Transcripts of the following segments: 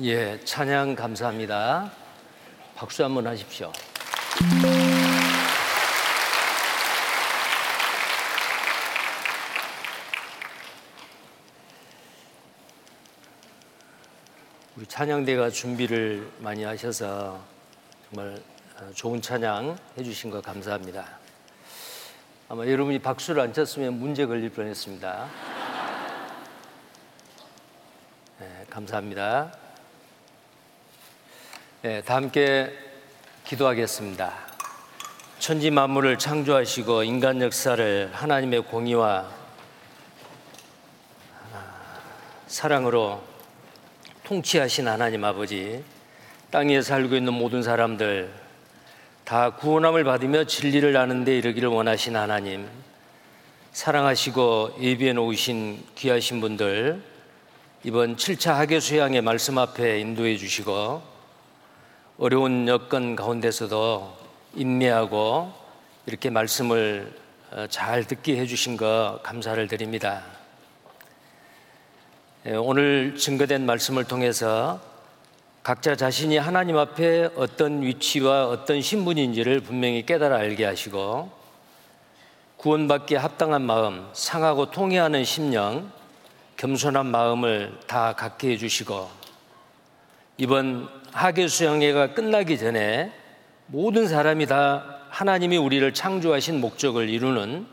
예, 찬양 감사합니다. 박수 한번 하십시오. 우리 찬양대가 준비를 많이 하셔서 정말 어, 좋은 찬양 해주신 거 감사합니다. 아마 여러분이 박수를 안 쳤으면 문제 걸릴 뻔했습니다. 네, 감사합니다. 네, 다 함께 기도하겠습니다. 천지 만물을 창조하시고 인간 역사를 하나님의 공의와 사랑으로 통치하신 하나님 아버지, 땅에 살고 있는 모든 사람들 다 구원함을 받으며 진리를 아는 데 이르기를 원하신 하나님, 사랑하시고 예비해 놓으신 귀하신 분들 이번 7차 학예 수양의 말씀 앞에 인도해 주시고 어려운 여건 가운데서도 인내하고 이렇게 말씀을 어, 잘 듣게 해 주신 거 감사를 드립니다. 예, 오늘 증거된 말씀을 통해서 각자 자신이 하나님 앞에 어떤 위치와 어떤 신분인지를 분명히 깨달아 알게 하시고 구원받기에 합당한 마음, 상하고 통해하는 심령, 겸손한 마음을 다 갖게 해주시고 이번 하계 수양회가 끝나기 전에 모든 사람이 다 하나님이 우리를 창조하신 목적을 이루는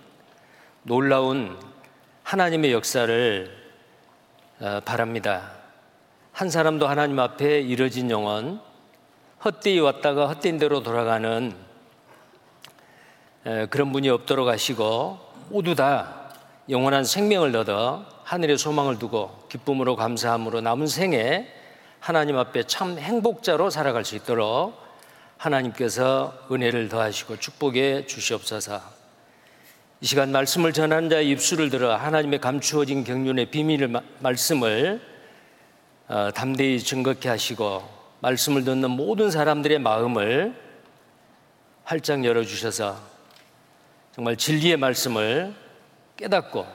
놀라운 하나님의 역사를 어, 바랍니다. 한 사람도 하나님 앞에 이뤄진 영혼, 헛되이 왔다가 헛된 대로 돌아가는 그런 분이 없도록 하시고 모두 다 영원한 생명을 얻어 하늘의 소망을 두고 기쁨으로 감사함으로 남은 생에 하나님 앞에 참 행복자로 살아갈 수 있도록 하나님께서 은혜를 더하시고 축복해 주시옵소서. 이 시간 말씀을 전하는 자의 입술을 들어 하나님의 감추어진 경륜의 비밀을 말씀을 어, 담대히 증거케 하시고 말씀을 듣는 모든 사람들의 마음을 활짝 열어 주셔서 정말 진리의 말씀을 깨닫고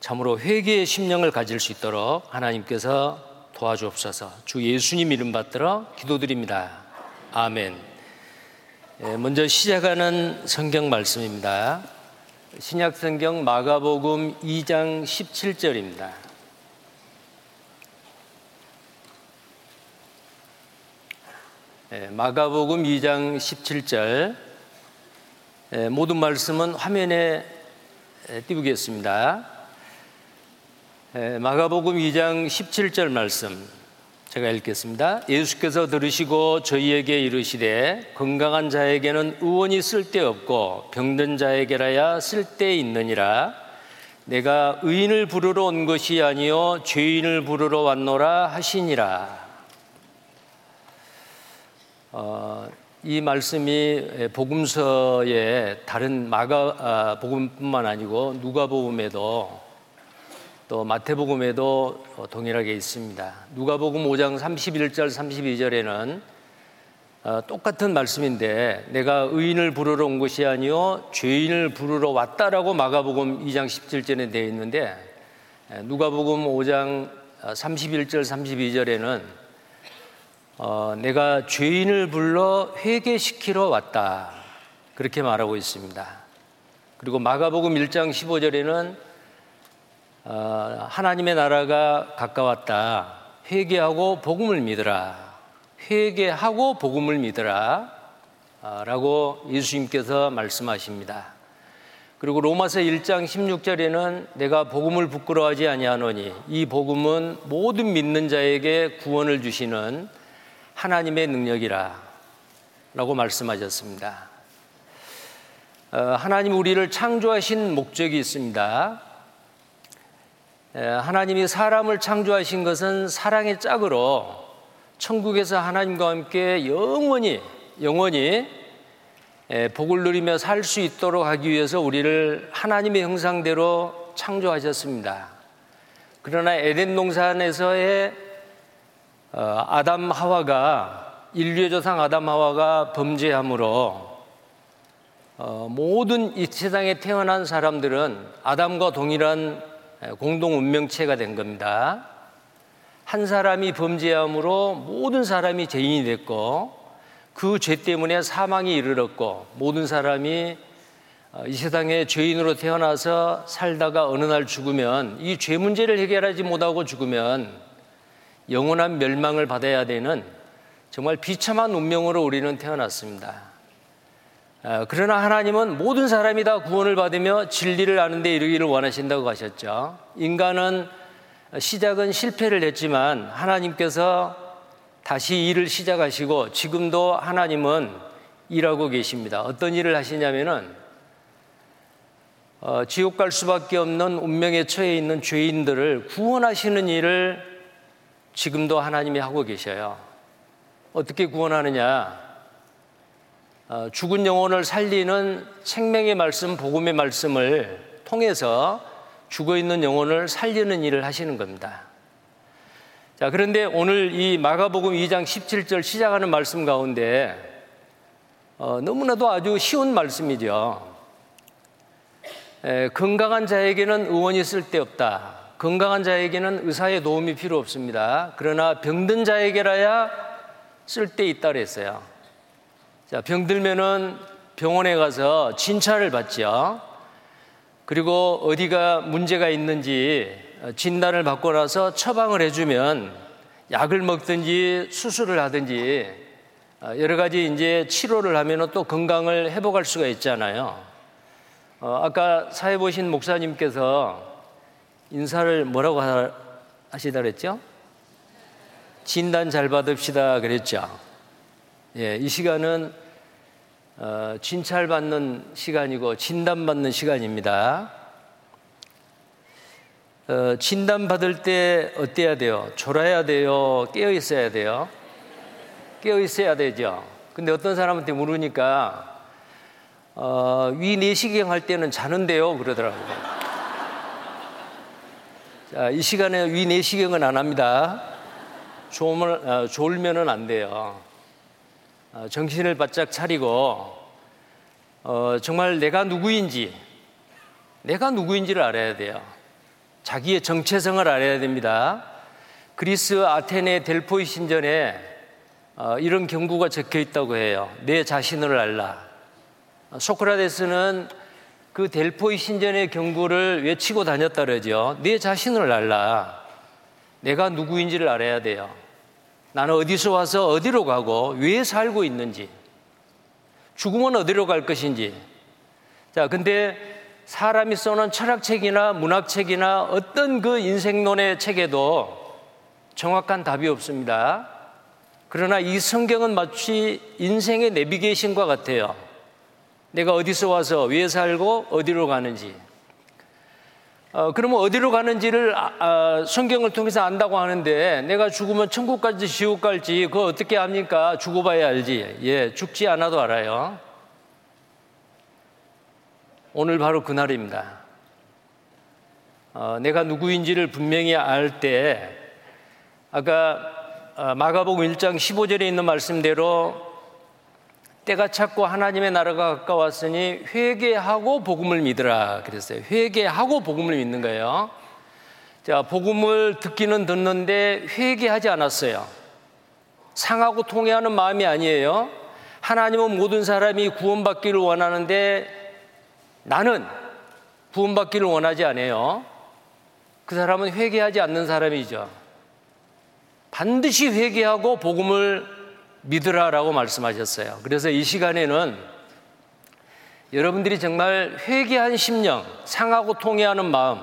참으로 회개의 심령을 가질 수 있도록 하나님께서 도와주옵소서. 주 예수님 이름 받들어 기도드립니다. 아멘. 예, 먼저 시작하는 성경 말씀입니다. 신약 성경 마가복음 2장 17절입니다. 네, 마가복음 2장 17절 네, 모든 말씀은 화면에 띄우겠습니다. 네, 마가복음 2장 17절 말씀 제가 읽겠습니다. 예수께서 들으시고 저희에게 이르시되 건강한 자에게는 의원이 쓸데없고 병든 자에게라야 쓸데 있느니라 내가 의인을 부르러 온 것이 아니요 죄인을 부르러 왔노라 하시니라. 어, 이 말씀이 복음서의 다른 마가 아, 복음뿐만 아니고 누가복음에도 또 마태복음에도 동일하게 있습니다. 누가복음 5장 31절 32절에는 어, 똑같은 말씀인데 내가 의인을 부르러 온 것이 아니요 죄인을 부르러 왔다라고 마가복음 2장 17절에 되어 있는데 누가복음 5장 31절 32절에는 어, 내가 죄인을 불러 회개시키러 왔다 그렇게 말하고 있습니다. 그리고 마가복음 1장 15절에는 어, 하나님의 나라가 가까웠다. 회개하고 복음을 믿으라. 회개하고 복음을 믿으라. 어, 라고 예수님께서 말씀하십니다. 그리고 로마서 1장 16절에는 내가 복음을 부끄러워하지 아니하노니 이 복음은 모든 믿는 자에게 구원을 주시는 하나님의 능력이라 라고 말씀하셨습니다. 어, 하나님 우리를 창조하신 목적이 있습니다. 하나님이 사람을 창조하신 것은 사랑의 짝으로 천국에서 하나님과 함께 영원히 영원히 복을 누리며 살 수 있도록 하기 위해서 우리를 하나님의 형상대로 창조하셨습니다. 그러나 에덴 동산에서의 어, 아담 하와가 인류의 조상 아담 하와가 범죄함으로 어, 모든 이 세상에 태어난 사람들은 아담과 동일한 공동 운명체가 된 겁니다. 한 사람이 범죄함으로 모든 사람이 죄인이 됐고 그 죄 때문에 사망이 이르렀고 모든 사람이 어, 이 세상에 죄인으로 태어나서 살다가 어느 날 죽으면 이 죄 문제를 해결하지 못하고 죽으면 영원한 멸망을 받아야 되는 정말 비참한 운명으로 우리는 태어났습니다. 어, 그러나 하나님은 모든 사람이 다 구원을 받으며 진리를 아는 데 이르기를 원하신다고 하셨죠. 인간은 시작은 실패를 했지만 하나님께서 다시 일을 시작하시고 지금도 하나님은 일하고 계십니다. 어떤 일을 하시냐면은 어, 지옥 갈 수밖에 없는 운명에 처해 있는 죄인들을 구원하시는 일을 지금도 하나님이 하고 계셔요. 어떻게 구원하느냐? 어, 죽은 영혼을 살리는 생명의 말씀, 복음의 말씀을 통해서 죽어 있는 영혼을 살리는 일을 하시는 겁니다. 자, 그런데 오늘 이 마가복음 2장 17절 시작하는 말씀 가운데 어, 너무나도 아주 쉬운 말씀이죠. 에, 건강한 자에게는 의원이 쓸데없다. 건강한 자에게는 의사의 도움이 필요 없습니다. 그러나 병든 자에게라야 쓸데 있다 그랬어요. 자, 병들면은 병원에 가서 진찰을 받죠. 그리고 어디가 문제가 있는지 진단을 받고 나서 처방을 해주면 약을 먹든지 수술을 하든지 여러 가지 이제 치료를 하면 또 건강을 회복할 수가 있잖아요. 어, 아까 사회 보신 목사님께서 인사를 뭐라고 하시다 그랬죠? 진단 잘 받읍시다 그랬죠. 예, 이 시간은 어, 진찰받는 시간이고 진단받는 시간입니다. 어, 진단받을 때 어때야 돼요? 졸아야 돼요? 깨어 있어야 돼요? 깨어 있어야 되죠. 근데 어떤 사람한테 물으니까 어, 위 내시경 할 때는 자는데요. 그러더라고요. 자, 이 시간에 위 내시경은 안 합니다. 졸면, 어, 졸면은 안 돼요. 어, 정신을 바짝 차리고, 어, 정말 내가 누구인지, 내가 누구인지를 알아야 돼요. 자기의 정체성을 알아야 됩니다. 그리스 아테네 델포이 신전에 어, 이런 경구가 적혀 있다고 해요. 내 자신을 알라. 소크라테스는 그 델포이 신전의 경구를 외치고 다녔다 그러죠. 내 자신을 알라. 내가 누구인지를 알아야 돼요. 나는 어디서 와서 어디로 가고 왜 살고 있는지. 죽으면 어디로 갈 것인지. 자, 근데 사람이 써놓은 철학책이나 문학책이나 어떤 그 인생론의 책에도 정확한 답이 없습니다. 그러나 이 성경은 마치 인생의 내비게이션과 같아요. 내가 어디서 와서 왜 살고 어디로 가는지. 어, 그러면 어디로 가는지를 아, 아, 성경을 통해서 안다고 하는데 내가 죽으면 천국 갈지 지옥 갈지 그거 어떻게 합니까? 죽어봐야 알지. 예, 죽지 않아도 알아요. 오늘 바로 그날입니다. 어, 내가 누구인지를 분명히 알 때 아까 어, 마가복음 1장 15절에 있는 말씀대로 때가 찼고 하나님의 나라가 가까웠으니 회개하고 복음을 믿으라 그랬어요. 회개하고 복음을 믿는 거예요. 자, 복음을 듣기는 듣는데 회개하지 않았어요. 상하고 통해하는 마음이 아니에요. 하나님은 모든 사람이 구원받기를 원하는데 나는 구원받기를 원하지 않아요. 그 사람은 회개하지 않는 사람이죠. 반드시 회개하고 복음을 믿으라라고 말씀하셨어요. 그래서 이 시간에는 여러분들이 정말 회개한 심령, 상하고 통해하는 마음,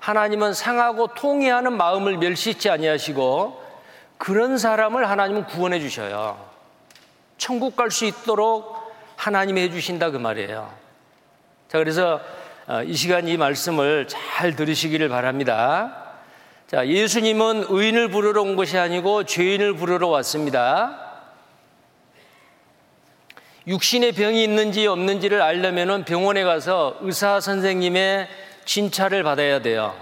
하나님은 상하고 통해하는 마음을 멸시치 아니하시고 그런 사람을 하나님은 구원해 주셔요. 천국 갈 수 있도록 하나님이 해 주신다 그 말이에요. 자, 그래서 어, 이 시간 이 말씀을 잘 들으시기를 바랍니다. 자, 예수님은 의인을 부르러 온 것이 아니고 죄인을 부르러 왔습니다. 육신의 병이 있는지 없는지를 알려면 병원에 가서 의사 선생님의 진찰을 받아야 돼요.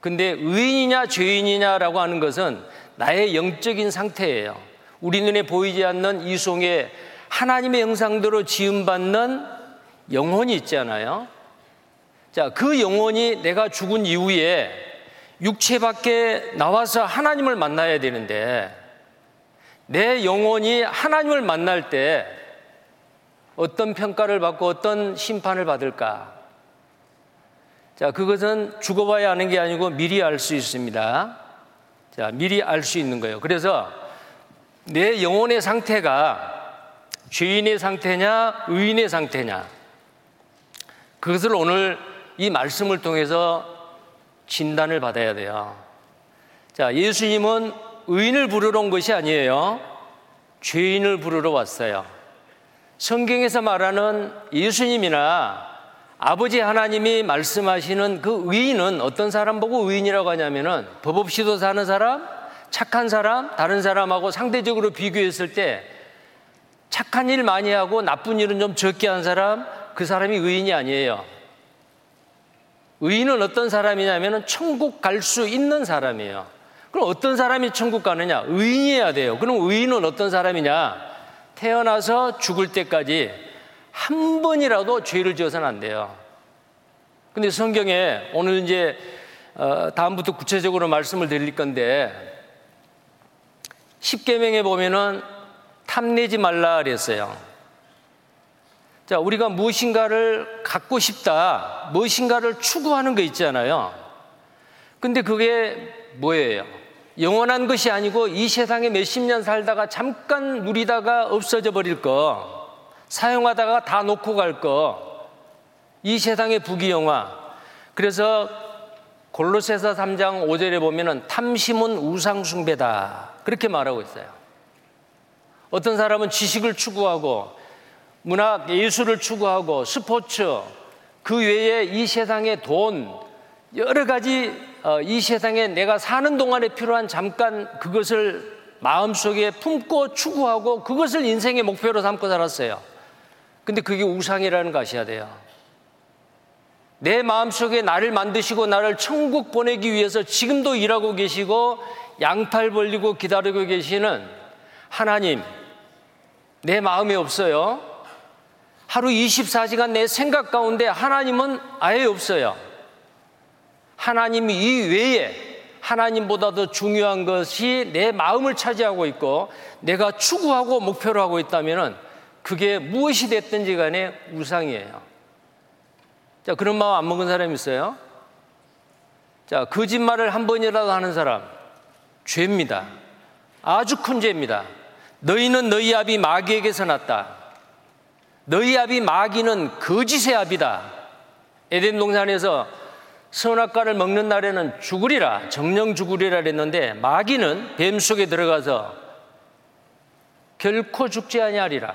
근데 의인이냐 죄인이냐라고 하는 것은 나의 영적인 상태예요. 우리 눈에 보이지 않는 이 속에 하나님의 형상대로 지음받는 영혼이 있잖아요. 자, 그 영혼이 내가 죽은 이후에 육체 밖에 나와서 하나님을 만나야 되는데 내 영혼이 하나님을 만날 때 어떤 평가를 받고 어떤 심판을 받을까? 자, 그것은 죽어봐야 하는 게 아니고 미리 알 수 있습니다. 자, 미리 알 수 있는 거예요. 그래서 내 영혼의 상태가 죄인의 상태냐, 의인의 상태냐. 그것을 오늘 이 말씀을 통해서 진단을 받아야 돼요. 자, 예수님은 의인을 부르러 온 것이 아니에요. 죄인을 부르러 왔어요. 성경에서 말하는 예수님이나 아버지 하나님이 말씀하시는 그 의인은 어떤 사람 보고 의인이라고 하냐면은 법 없이도 사는 사람, 착한 사람, 다른 사람하고 상대적으로 비교했을 때 착한 일 많이 하고 나쁜 일은 좀 적게 한 사람, 그 사람이 의인이 아니에요. 의인은 어떤 사람이냐면은 천국 갈 수 있는 사람이에요. 그럼 어떤 사람이 천국 가느냐? 의인이어야 돼요. 그럼 의인은 어떤 사람이냐? 태어나서 죽을 때까지 한 번이라도 죄를 지어서는 안 돼요. 근데 성경에 오늘 이제 어, 다음부터 구체적으로 말씀을 드릴 건데 10계명에 보면은 탐내지 말라 그랬어요. 자, 우리가 무엇인가를 갖고 싶다, 무엇인가를 추구하는 거 있잖아요. 근데 그게 뭐예요? 영원한 것이 아니고 이 세상에 몇십 년 살다가 잠깐 누리다가 없어져 버릴 거, 사용하다가 다 놓고 갈 거, 이 세상의 부귀영화. 그래서 골로새서 3장 5절에 보면은 탐심은 우상숭배다. 그렇게 말하고 있어요. 어떤 사람은 지식을 추구하고 문학, 예술을 추구하고 스포츠, 그 외에 이 세상의 돈, 여러 가지 어, 이 세상에 내가 사는 동안에 필요한 잠깐 그것을 마음속에 품고 추구하고 그것을 인생의 목표로 삼고 살았어요. 근데 그게 우상이라는 거 아셔야 돼요. 내 마음속에 나를 만드시고 나를 천국 보내기 위해서 지금도 일하고 계시고 양팔 벌리고 기다리고 계시는 하나님, 내 마음에 없어요. 하루 24시간 내 생각 가운데 하나님은 아예 없어요. 하나님 이 외에 하나님보다 도 중요한 것이 내 마음을 차지하고 있고 내가 추구하고 목표로 하고 있다면 그게 무엇이 됐든지 간에 우상이에요. 자, 그런 마음 안 먹은 사람 있어요? 자, 거짓말을 한 번이라도 하는 사람, 죄입니다. 아주 큰 죄입니다. 너희는 너희 아비 마귀에게서 났다. 너희 아비 마귀는 거짓의 아비다. 에덴 동산에서 선악과를 먹는 날에는 죽으리라 정령 죽으리라 그랬는데 마귀는 뱀 속에 들어가서 결코 죽지 아니하리라.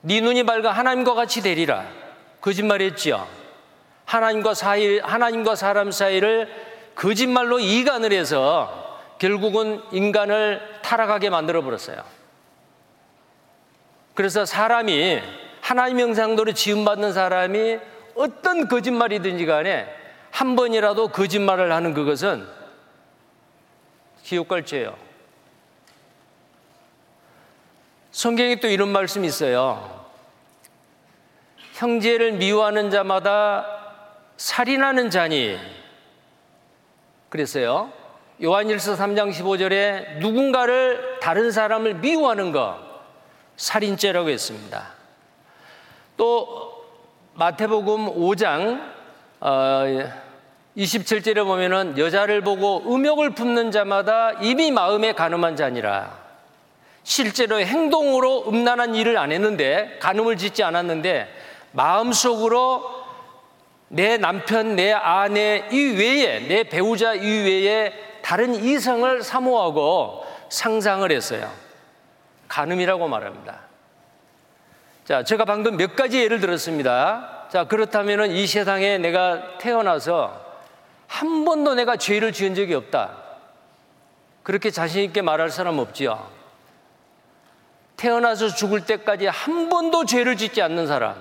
네 눈이 밝아 하나님과 같이 되리라. 거짓말했지요. 하나님과 사이 하나님과 사람 사이를 거짓말로 이간을 해서 결국은 인간을 타락하게 만들어 버렸어요. 그래서 사람이 하나님 형상대로 지음 받는 사람이 어떤 거짓말이든지 간에 한 번이라도 거짓말을 하는 그것은 기옥갈죄예요. 성경에 또 이런 말씀이 있어요. 형제를 미워하는 자마다 살인하는 자니 그랬어요. 요한일서 3장 15절에 누군가를 다른 사람을 미워하는 것 살인죄라고 했습니다. 또 마태복음 5장 어, 27절에 보면은 여자를 보고 음욕을 품는 자마다 이미 마음에 가늠한 자니라. 실제로 행동으로 음란한 일을 안 했는데 가늠을 짓지 않았는데 마음속으로 내 남편, 내 아내 이외에 내 배우자 이외에 다른 이성을 사모하고 상상을 했어요. 가늠이라고 말합니다. 자, 제가 방금 몇 가지 예를 들었습니다. 자, 그렇다면 이 세상에 내가 태어나서 한 번도 내가 죄를 지은 적이 없다. 그렇게 자신있게 말할 사람 없지요. 태어나서 죽을 때까지 한 번도 죄를 짓지 않는 사람.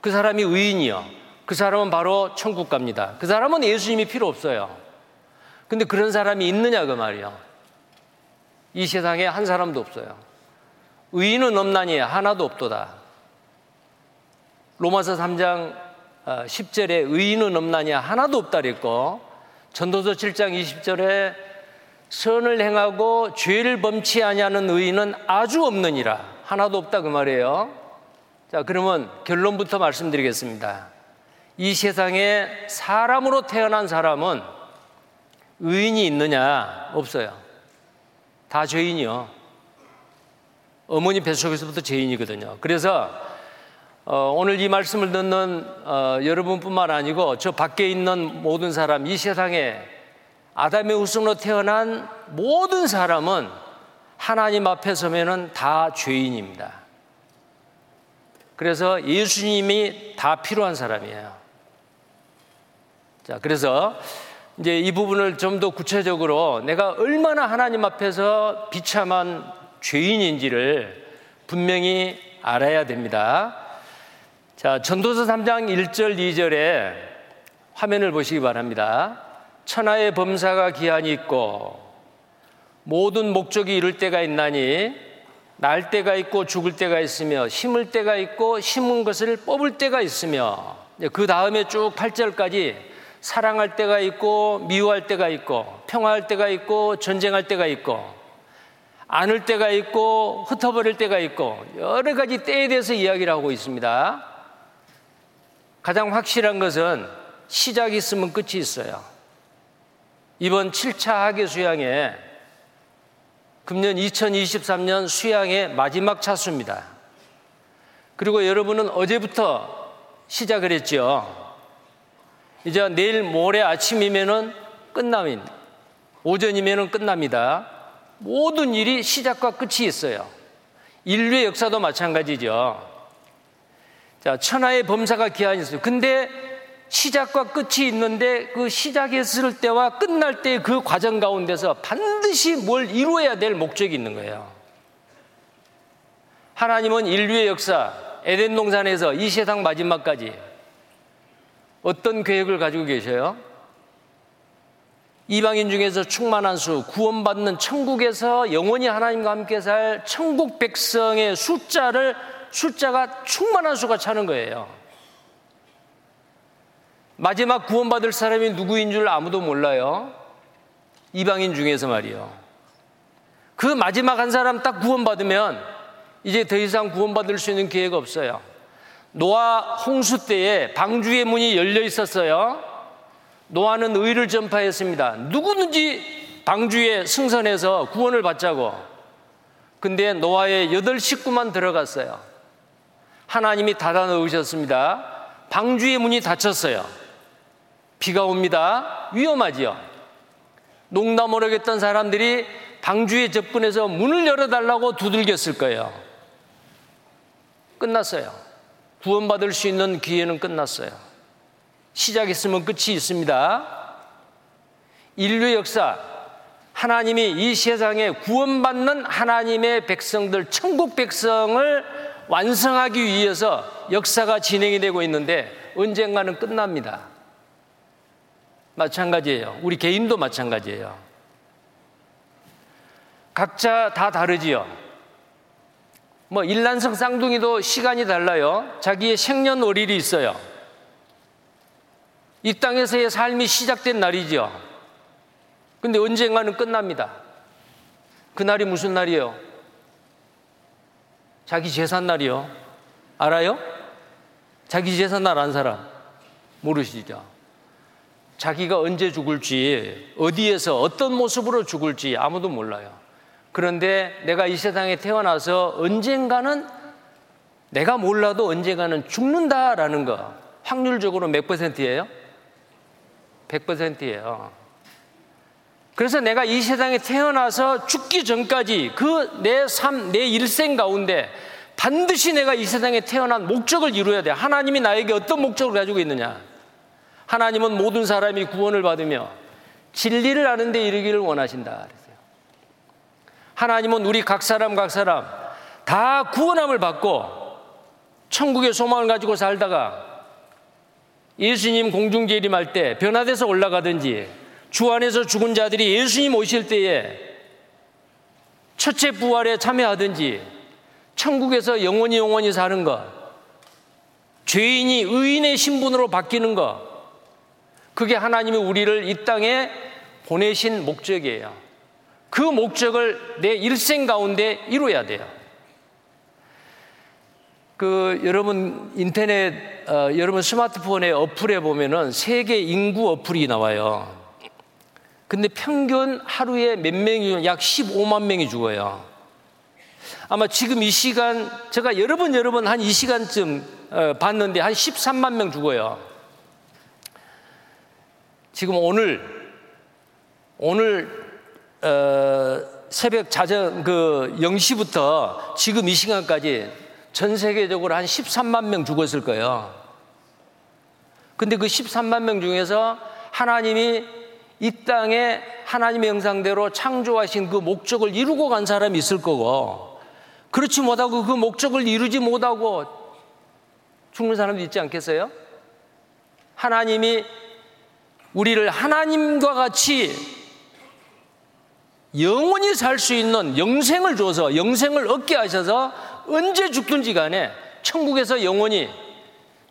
그 사람이 의인이요. 그 사람은 바로 천국 갑니다. 그 사람은 예수님이 필요 없어요. 근데 그런 사람이 있느냐, 그 말이요. 이 세상에 한 사람도 없어요. 의인은 없나니 하나도 없도다. 로마서 3장 10절에 어, 의인은 없나니 하나도 없다 그랬고 전도서 7장 20절에 선을 행하고 죄를 범치 아니하는 의인은 아주 없느니라. 하나도 없다 그 말이에요. 자, 그러면 결론부터 말씀드리겠습니다. 이 세상에 사람으로 태어난 사람은 의인이 있느냐? 없어요. 다 죄인이요. 어머니 뱃속에서부터 죄인이거든요. 그래서 어, 오늘 이 말씀을 듣는 어, 여러분뿐만 아니고 저 밖에 있는 모든 사람, 이 세상에 아담의 후손으로 태어난 모든 사람은 하나님 앞에 서면은 다 죄인입니다. 그래서 예수님이 다 필요한 사람이에요. 자, 그래서 이제 이 부분을 좀 더 구체적으로 내가 얼마나 하나님 앞에서 비참한 죄인인지를 분명히 알아야 됩니다. 자, 전도서 3장 1절, 2절에 화면을 보시기 바랍니다. 천하의 범사가 기한이 있고 모든 목적이 이룰 때가 있나니 날 때가 있고 죽을 때가 있으며 심을 때가 있고 심은 것을 뽑을 때가 있으며 그 다음에 쭉 8절까지 사랑할 때가 있고 미워할 때가 있고 평화할 때가 있고 전쟁할 때가 있고 안을 때가 있고 흩어버릴 때가 있고 여러 가지 때에 대해서 이야기를 하고 있습니다. 가장 확실한 것은 시작이 있으면 끝이 있어요. 이번 7차 학예 수양에 금년 2023년 수양의 마지막 차수입니다. 그리고 여러분은 어제부터 시작을 했죠. 이제 내일 모레 아침이면은 끝나면 오전이면은 끝납니다. 모든 일이 시작과 끝이 있어요. 인류의 역사도 마찬가지죠. 자, 천하의 범사가 기한이 있어요. 근데 시작과 끝이 있는데 그 시작했을 때와 끝날 때그 과정 가운데서 반드시 뭘 이루어야 될 목적이 있는 거예요. 하나님은 인류의 역사, 에덴 동산에서 이 세상 마지막까지 어떤 계획을 가지고 계셔요? 이방인 중에서 충만한 수, 구원받는 천국에서 영원히 하나님과 함께 살 천국 백성의 숫자를 숫자가 충만한 수가 차는 거예요. 마지막 구원받을 사람이 누구인 줄 아무도 몰라요. 이방인 중에서 말이요. 그 마지막 한 사람 딱 구원받으면 이제 더 이상 구원받을 수 있는 기회가 없어요. 노아 홍수 때에 방주의 문이 열려 있었어요. 노아는 의를 전파했습니다. 누구든지 방주에 승선해서 구원을 받자고. 근데 노아의 여덟 식구만 들어갔어요. 하나님이 닫아 놓으셨습니다. 방주의 문이 닫혔어요. 비가 옵니다. 위험하지요. 농담 모르겠던 사람들이 방주에 접근해서 문을 열어달라고 두들겼을 거예요. 끝났어요. 구원받을 수 있는 기회는 끝났어요. 시작했으면 끝이 있습니다. 인류 역사, 하나님이 이 세상에 구원받는 하나님의 백성들, 천국 백성을 완성하기 위해서 역사가 진행이 되고 있는데 언젠가는 끝납니다. 마찬가지예요. 우리 개인도 마찬가지예요. 각자 다 다르지요. 뭐 일란성 쌍둥이도 시간이 달라요. 자기의 생년월일이 있어요. 이 땅에서의 삶이 시작된 날이죠. 근데 언젠가는 끝납니다. 그날이 무슨 날이에요? 자기 재산 날이요. 알아요? 자기 재산 날 안 사람 모르시죠? 자기가 언제 죽을지, 어디에서 어떤 모습으로 죽을지 아무도 몰라요. 그런데 내가 이 세상에 태어나서 언젠가는 내가 몰라도 언젠가는 죽는다라는 거 확률적으로 몇 퍼센트예요? 100%예요. 그래서 내가 이 세상에 태어나서 죽기 전까지 그 내 삶, 내 일생 가운데 반드시 내가 이 세상에 태어난 목적을 이루어야 돼. 하나님이 나에게 어떤 목적을 가지고 있느냐? 하나님은 모든 사람이 구원을 받으며 진리를 아는 데 이르기를 원하신다. 하나님은 우리 각 사람 각 사람 다 구원함을 받고 천국의 소망을 가지고 살다가 예수님 공중재림할 때 변화돼서 올라가든지 주 안에서 죽은 자들이 예수님 오실 때에 첫째 부활에 참여하든지 천국에서 영원히 영원히 사는 것 죄인이 의인의 신분으로 바뀌는 것 그게 하나님이 우리를 이 땅에 보내신 목적이에요. 그 목적을 내 일생 가운데 이루어야 돼요. 그 여러분 인터넷 어, 여러분 스마트폰에 어플에 보면은 세계 인구 어플이 나와요. 근데 평균 하루에 몇 명이 약 15만 명이 죽어요. 아마 지금 이 시간 제가 여러 번 여러 번 한 이 시간쯤 어, 봤는데 한 13만 명 죽어요. 지금 오늘 오늘 어, 새벽 자정 그 0시부터 지금 이 시간까지 전 세계적으로 한 13만 명 죽었을 거예요. 근데 그 13만 명 중에서 하나님이 이 땅에 하나님의 형상대로 창조하신 그 목적을 이루고 간 사람이 있을 거고 그렇지 못하고 그 목적을 이루지 못하고 죽는 사람도 있지 않겠어요? 하나님이 우리를 하나님과 같이 영원히 살 수 있는 영생을 줘서 영생을 얻게 하셔서 언제 죽든지 간에 천국에서 영원히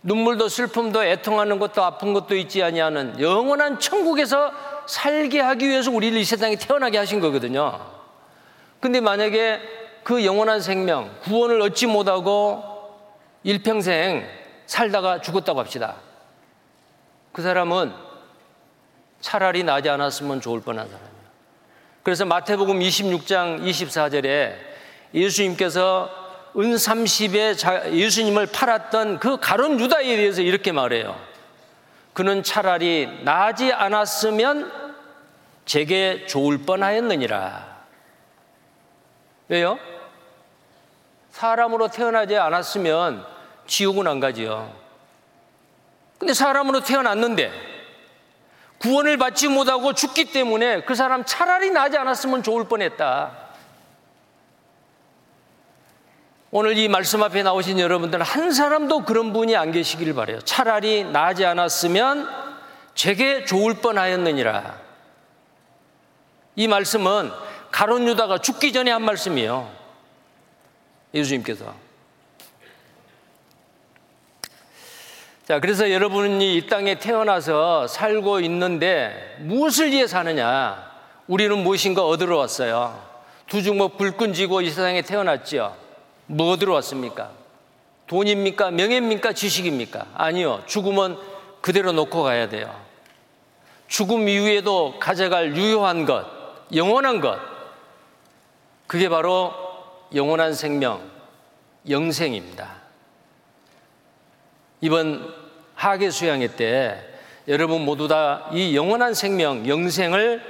눈물도 슬픔도 애통하는 것도 아픈 것도 있지 아니하는 영원한 천국에서 살게 하기 위해서 우리를 이 세상에 태어나게 하신 거거든요. 근데 만약에 그 영원한 생명, 구원을 얻지 못하고 일평생 살다가 죽었다고 합시다. 그 사람은 차라리 나지 않았으면 좋을 뻔한 사람이에요. 그래서 마태복음 26장 24절에 예수님께서 은 30에 예수님을 팔았던 그 가론 유다에 대해서 이렇게 말해요. 그는 차라리 나지 않았으면 제게 좋을 뻔하였느니라. 왜요? 사람으로 태어나지 않았으면 지옥은 안 가지요. 근데 사람으로 태어났는데 구원을 받지 못하고 죽기 때문에 그 사람 차라리 나지 않았으면 좋을 뻔했다. 오늘 이 말씀 앞에 나오신 여러분들 한 사람도 그런 분이 안 계시길 바래요. 차라리 나지 않았으면 제게 좋을 뻔하였느니라. 이 말씀은 가론 유다가 죽기 전에 한 말씀이에요. 예수님께서. 자, 그래서 여러분이 이 땅에 태어나서 살고 있는데 무엇을 위해 사느냐? 우리는 무엇인가 얻으러 왔어요. 두 주먹 불끈 쥐고 이 세상에 태어났지요. 뭐 들어왔습니까? 돈입니까? 명예입니까? 지식입니까? 아니요. 죽음은 그대로 놓고 가야 돼요. 죽음 이후에도 가져갈 유효한 것, 영원한 것. 그게 바로 영원한 생명, 영생입니다. 이번 하계 수양회 때 여러분 모두 다 이 영원한 생명, 영생을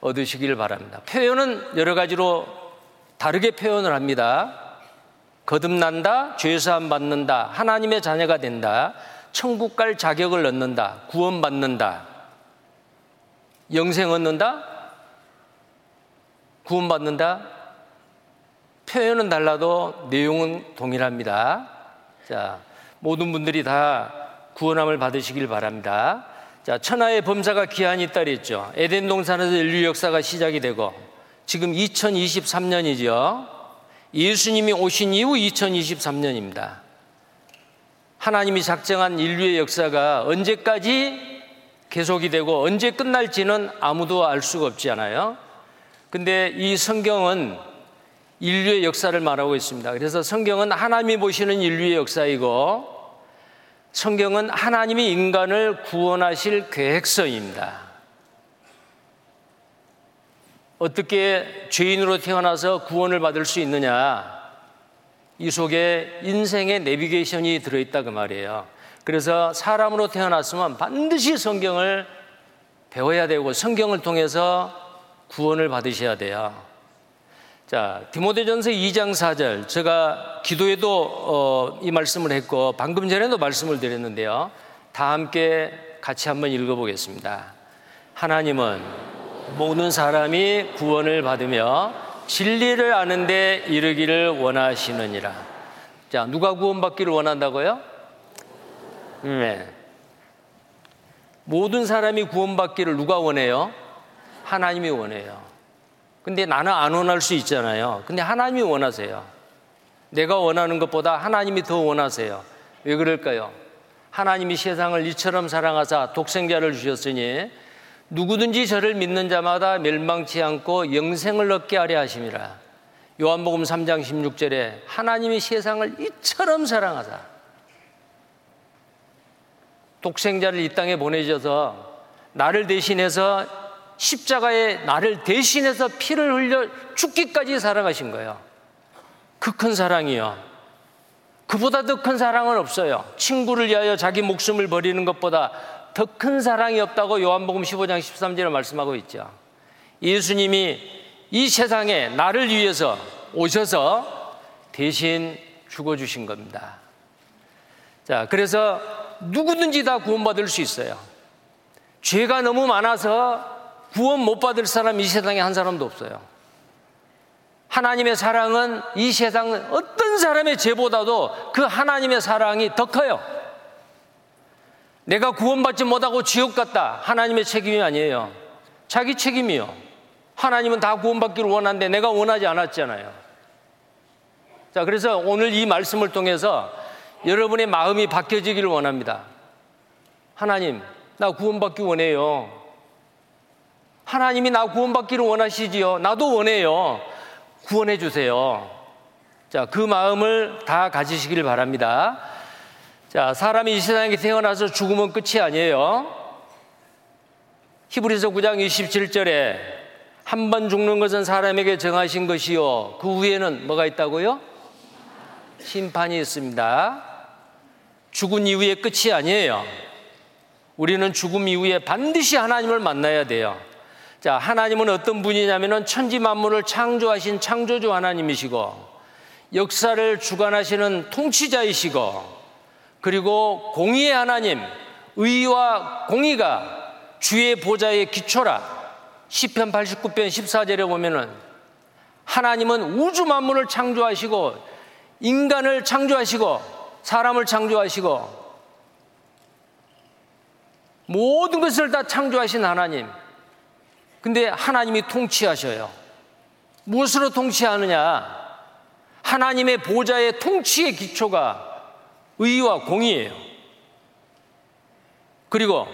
얻으시길 바랍니다. 표현은 여러 가지로 다르게 표현을 합니다. 거듭난다, 죄사함 받는다, 하나님의 자녀가 된다, 천국 갈 자격을 얻는다, 구원받는다, 영생 얻는다, 구원받는다. 표현은 달라도 내용은 동일합니다. 자, 모든 분들이 다 구원함을 받으시길 바랍니다. 자, 천하의 범사가 기한이 있다 랬죠 에덴 동산에서 인류 역사가 시작이 되고 지금 2023년이죠. 예수님이 오신 이후 2023년입니다. 하나님이 작정한 인류의 역사가 언제까지 계속이 되고 언제 끝날지는 아무도 알 수가 없지 않아요. 근데 이 성경은 인류의 역사를 말하고 있습니다. 그래서 성경은 하나님이 보시는 인류의 역사이고 성경은 하나님이 인간을 구원하실 계획서입니다. 어떻게 죄인으로 태어나서 구원을 받을 수 있느냐? 이 속에 인생의 내비게이션이 들어있다 그 말이에요. 그래서 사람으로 태어났으면 반드시 성경을 배워야 되고 성경을 통해서 구원을 받으셔야 돼요. 자, 디모데전서 2장 4절. 제가 기도에도 어, 이 말씀을 했고 방금 전에도 말씀을 드렸는데요. 다 함께 같이 한번 읽어보겠습니다. 하나님은 모든 사람이 구원을 받으며 진리를 아는데 이르기를 원하시느니라. 자, 누가 구원받기를 원한다고요? 네. 모든 사람이 구원받기를 누가 원해요? 하나님이 원해요. 근데 나는 안 원할 수 있잖아요. 근데 하나님이 원하세요. 내가 원하는 것보다 하나님이 더 원하세요. 왜 그럴까요? 하나님이 세상을 이처럼 사랑하사 독생자를 주셨으니 누구든지 저를 믿는 자마다 멸망치 않고 영생을 얻게 하려 하심이라. 요한복음 3장 16절에 하나님이 세상을 이처럼 사랑하사 독생자를 이 땅에 보내셔서 나를 대신해서 십자가에 나를 대신해서 피를 흘려 죽기까지 사랑하신 거예요. 그 큰 사랑이요. 그보다 더 큰 사랑은 없어요. 친구를 위하여 자기 목숨을 버리는 것보다 더 큰 사랑이 없다고 요한복음 15장 13절에 말씀하고 있죠. 예수님이 이 세상에 나를 위해서 오셔서 대신 죽어주신 겁니다. 자, 그래서 누구든지 다 구원받을 수 있어요. 죄가 너무 많아서 구원 못 받을 사람 이 세상에 한 사람도 없어요. 하나님의 사랑은 이 세상 어떤 사람의 죄보다도 그 하나님의 사랑이 더 커요. 내가 구원받지 못하고 지옥 갔다. 하나님의 책임이 아니에요. 자기 책임이요. 하나님은 다 구원받기를 원하는데 내가 원하지 않았잖아요. 자, 그래서 오늘 이 말씀을 통해서 여러분의 마음이 바뀌어지기를 원합니다. 하나님, 나 구원받기 원해요. 하나님이 나 구원받기를 원하시지요. 나도 원해요. 구원해 주세요. 자, 그 마음을 다 가지시기를 바랍니다. 자, 사람이 이 세상에 태어나서 죽으면 끝이 아니에요. 히브리서 9장 27절에 한 번 죽는 것은 사람에게 정하신 것이요. 그 후에는 뭐가 있다고요? 심판이 있습니다. 죽은 이후에 끝이 아니에요. 우리는 죽음 이후에 반드시 하나님을 만나야 돼요. 자, 하나님은 어떤 분이냐면은 천지 만물을 창조하신 창조주 하나님이시고 역사를 주관하시는 통치자이시고 그리고 공의의 하나님, 의와 공의가 주의 보좌의 기초라. 시편 89편 14절에 보면은 하나님은 우주 만물을 창조하시고 인간을 창조하시고 사람을 창조하시고 모든 것을 다 창조하신 하나님. 근데 하나님이 통치하셔요. 무엇으로 통치하느냐? 하나님의 보좌의 통치의 기초가 의와 공의예요. 그리고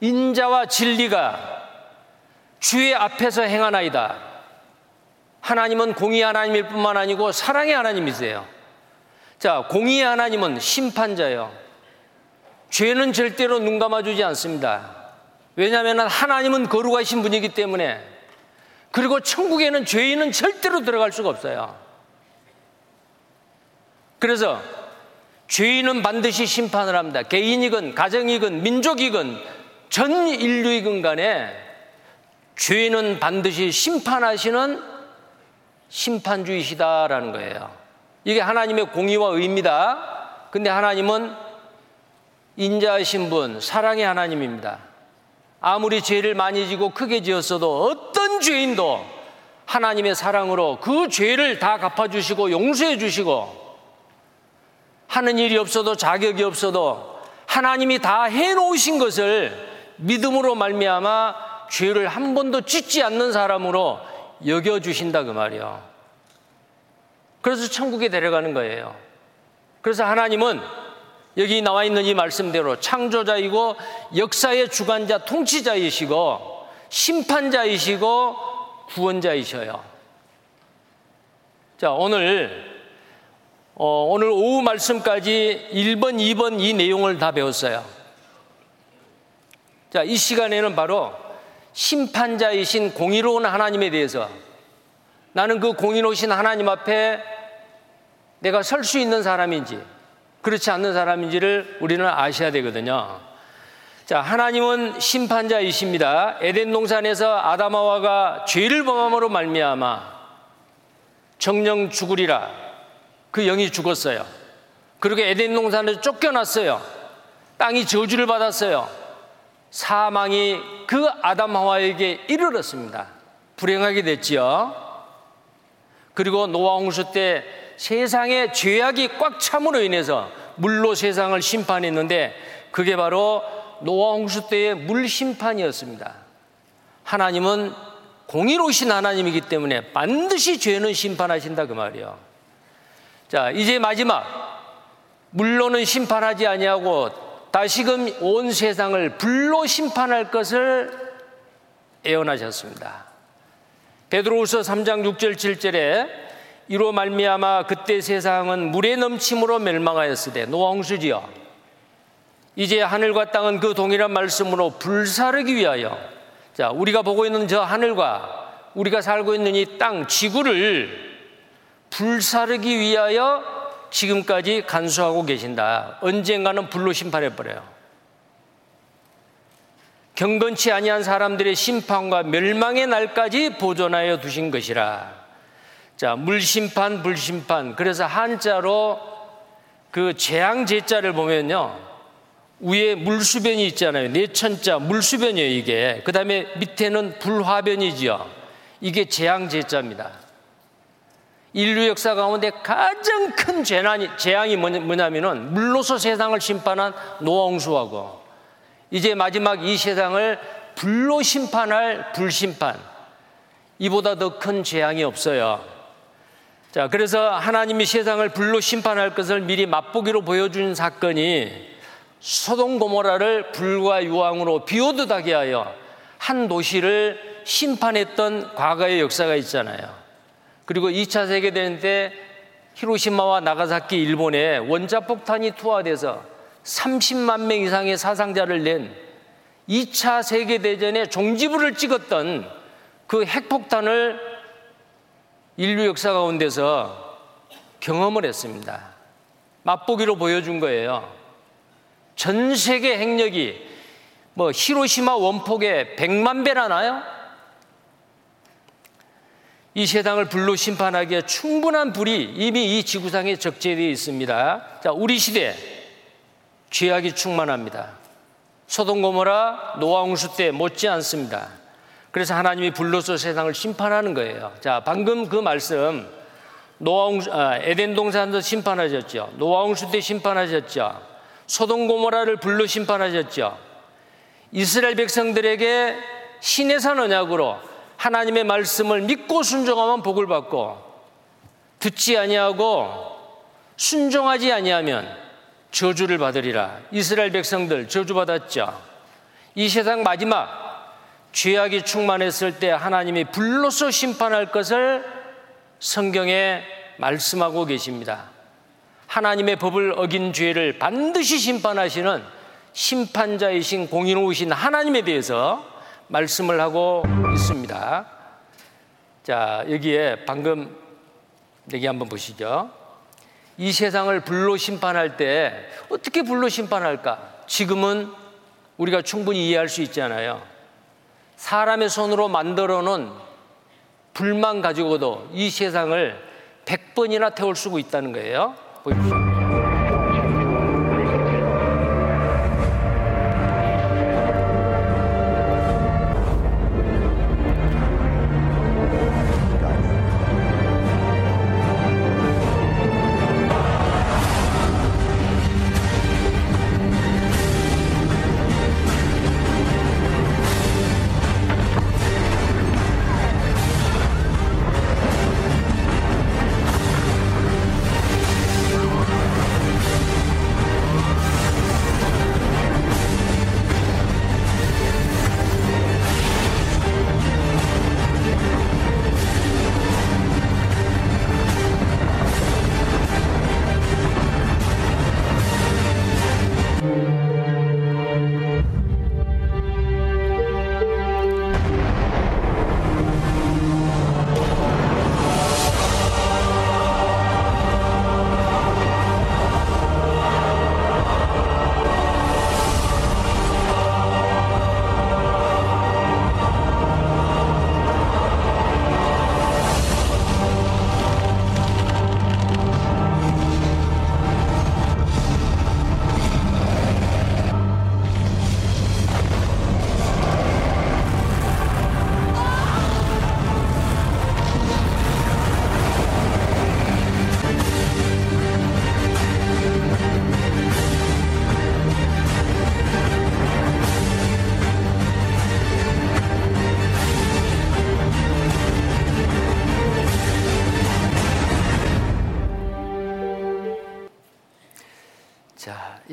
인자와 진리가 주의 앞에서 행하나이다. 하나님은 공의 하나님일 뿐만 아니고 사랑의 하나님이세요. 자, 공의의 하나님은 심판자예요. 죄는 절대로 눈 감아주지 않습니다. 왜냐하면 하나님은 거룩하신 분이기 때문에 그리고 천국에는 죄인은 절대로 들어갈 수가 없어요. 그래서 죄인은 반드시 심판을 합니다. 개인이건 가정이건 민족이건 전 인류이건 간에 죄인은 반드시 심판하시는 심판주이시다라는 거예요. 이게 하나님의 공의와 의입니다. 근데 하나님은 인자하신 분, 사랑의 하나님입니다. 아무리 죄를 많이 지고 크게 지었어도 어떤 죄인도 하나님의 사랑으로 그 죄를 다 갚아주시고 용서해 주시고 하는 일이 없어도 자격이 없어도 하나님이 다 해놓으신 것을 믿음으로 말미암아 죄를 한 번도 짓지 않는 사람으로 여겨주신다 그 말이요. 그래서 천국에 데려가는 거예요. 그래서 하나님은 여기 나와 있는 이 말씀대로 창조자이고 역사의 주관자 통치자이시고 심판자이시고 구원자이셔요. 자, 오늘 어, 오늘 오후 말씀까지 1번, 2번 이 내용을 다 배웠어요. 자, 이 시간에는 바로 심판자이신 공의로운 하나님에 대해서 나는 그 공의로우신 하나님 앞에 내가 설 수 있는 사람인지 그렇지 않는 사람인지를 우리는 아셔야 되거든요. 자, 하나님은 심판자이십니다. 에덴 동산에서 아담하와가 죄를 범함으로 말미암아 정령 죽으리라. 그 영이 죽었어요. 그리고 에덴 동산에서 쫓겨났어요. 땅이 저주를 받았어요. 사망이 그 아담 하와에게 이르렀습니다. 불행하게 됐지요. 그리고 노아 홍수 때 세상에 죄악이 꽉 참으로 인해서 물로 세상을 심판했는데 그게 바로 노아 홍수 때의 물 심판이었습니다. 하나님은 공의로우신 하나님이기 때문에 반드시 죄는 심판하신다 그 말이요. 자, 이제 마지막 물로는 심판하지 아니하고 다시금 온 세상을 불로 심판할 것을 예언하셨습니다. 베드로후서 3장 6절 7절에 이로 말미암아 그때 세상은 물에 넘침으로 멸망하였으되 노홍수지요. 이제 하늘과 땅은 그 동일한 말씀으로 불사르기 위하여 자 우리가 보고 있는 저 하늘과 우리가 살고 있는 이 땅 지구를 불사르기 위하여 지금까지 간수하고 계신다. 언젠가는 불로 심판해 버려요. 경건치 아니한 사람들의 심판과 멸망의 날까지 보존하여 두신 것이라. 자, 물심판, 불심판. 그래서 한자로 그 재앙 제자를 보면요. 위에 물수변이 있잖아요. 내천자 물수변이에요, 이게. 그 다음에 밑에는 불화변이지요. 이게 재앙 제자입니다. 인류 역사 가운데 가장 큰 재난이, 재앙이 뭐냐면은 물로서 세상을 심판한 노홍수하고 이제 마지막 이 세상을 불로 심판할 불심판 이보다 더 큰 재앙이 없어요. 자, 그래서 하나님이 세상을 불로 심판할 것을 미리 맛보기로 보여준 사건이 소동 고모라를 불과 유황으로 비오듯 하게 하여 한 도시를 심판했던 과거의 역사가 있잖아요. 그리고 2차 세계대전 때 히로시마와 나가사키 일본에 원자폭탄이 투하돼서 30만 명 이상의 사상자를 낸 2차 세계대전의 종지부를 찍었던 그 핵폭탄을 인류 역사 가운데서 경험을 했습니다. 맛보기로 보여준 거예요. 전 세계 핵력이 뭐 히로시마 원폭에 100만 배라나요? 이 세상을 불로 심판하기에 충분한 불이 이미 이 지구상에 적재되어 있습니다. 자, 우리 시대 죄악이 충만합니다. 소동 고모라 노아 홍수 때 못지 않습니다. 그래서 하나님이 불로서 세상을 심판하는 거예요. 자, 방금 그 말씀 노아 홍수 아, 에덴 동산도 심판하셨죠. 노아 홍수 때 심판하셨죠. 소동 고모라를 불로 심판하셨죠. 이스라엘 백성들에게 신의 산 언약으로 하나님의 말씀을 믿고 순종하면 복을 받고 듣지 아니하고 순종하지 아니하면 저주를 받으리라. 이스라엘 백성들 저주받았죠. 이 세상 마지막 죄악이 충만했을 때 하나님이 불로서 심판할 것을 성경에 말씀하고 계십니다. 하나님의 법을 어긴 죄를 반드시 심판하시는 심판자이신 공인오신 하나님에 대해서 말씀을 하고 있습니다. 자, 여기에 방금 여기 한번 보시죠. 이 세상을 불로 심판할 때 어떻게 불로 심판할까? 지금은 우리가 충분히 이해할 수 있잖아요. 사람의 손으로 만들어 놓은 불만 가지고도 이 세상을 100번이나 태울 수 있다는 거예요. 보십시오.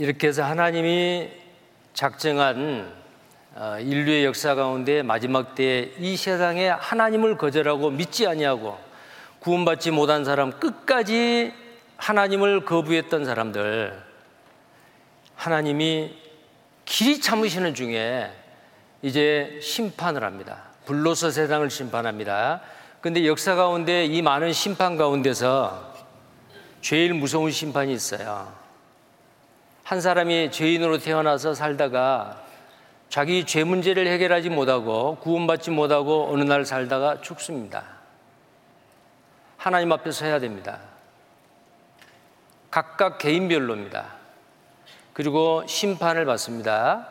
이렇게 해서 하나님이 작정한 어, 인류의 역사 가운데 마지막 때에 이 세상에 하나님을 거절하고 믿지 아니하고 구원받지 못한 사람 끝까지 하나님을 거부했던 사람들 하나님이 길이 참으시는 중에 이제 심판을 합니다. 불로서 세상을 심판합니다. 근데 역사 가운데 이 많은 심판 가운데서 제일 무서운 심판이 있어요. 한 사람이 죄인으로 태어나서 살다가 자기 죄 문제를 해결하지 못하고 구원받지 못하고 어느 날 살다가 죽습니다. 하나님 앞에 서야 됩니다. 각각 개인별로입니다. 그리고 심판을 받습니다.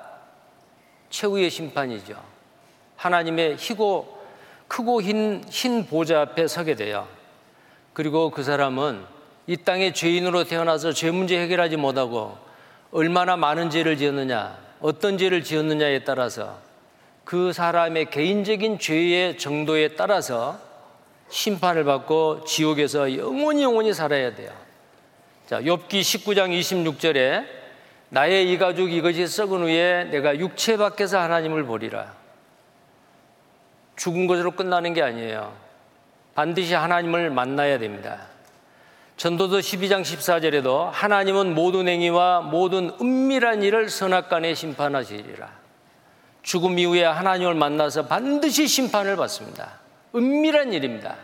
최후의 심판이죠. 하나님의 희고 크고 흰, 흰 보좌 앞에 서게 돼요. 그리고 그 사람은 이 땅에 죄인으로 태어나서 죄 문제 해결하지 못하고 얼마나 많은 죄를 지었느냐, 어떤 죄를 지었느냐에 따라서 그 사람의 개인적인 죄의 정도에 따라서 심판을 받고 지옥에서 영원히 영원히 살아야 돼요. 자, 욥기 19장 26절에 나의 이 가죽 이것이 썩은 후에 내가 육체 밖에서 하나님을 보리라. 죽은 것으로 끝나는 게 아니에요. 반드시 하나님을 만나야 됩니다. 전도서 12장 14절에도 하나님은 모든 행위와 모든 은밀한 일을 선악간에 심판하시리라. 죽음 이후에 하나님을 만나서 반드시 심판을 받습니다. 은밀한 일입니다.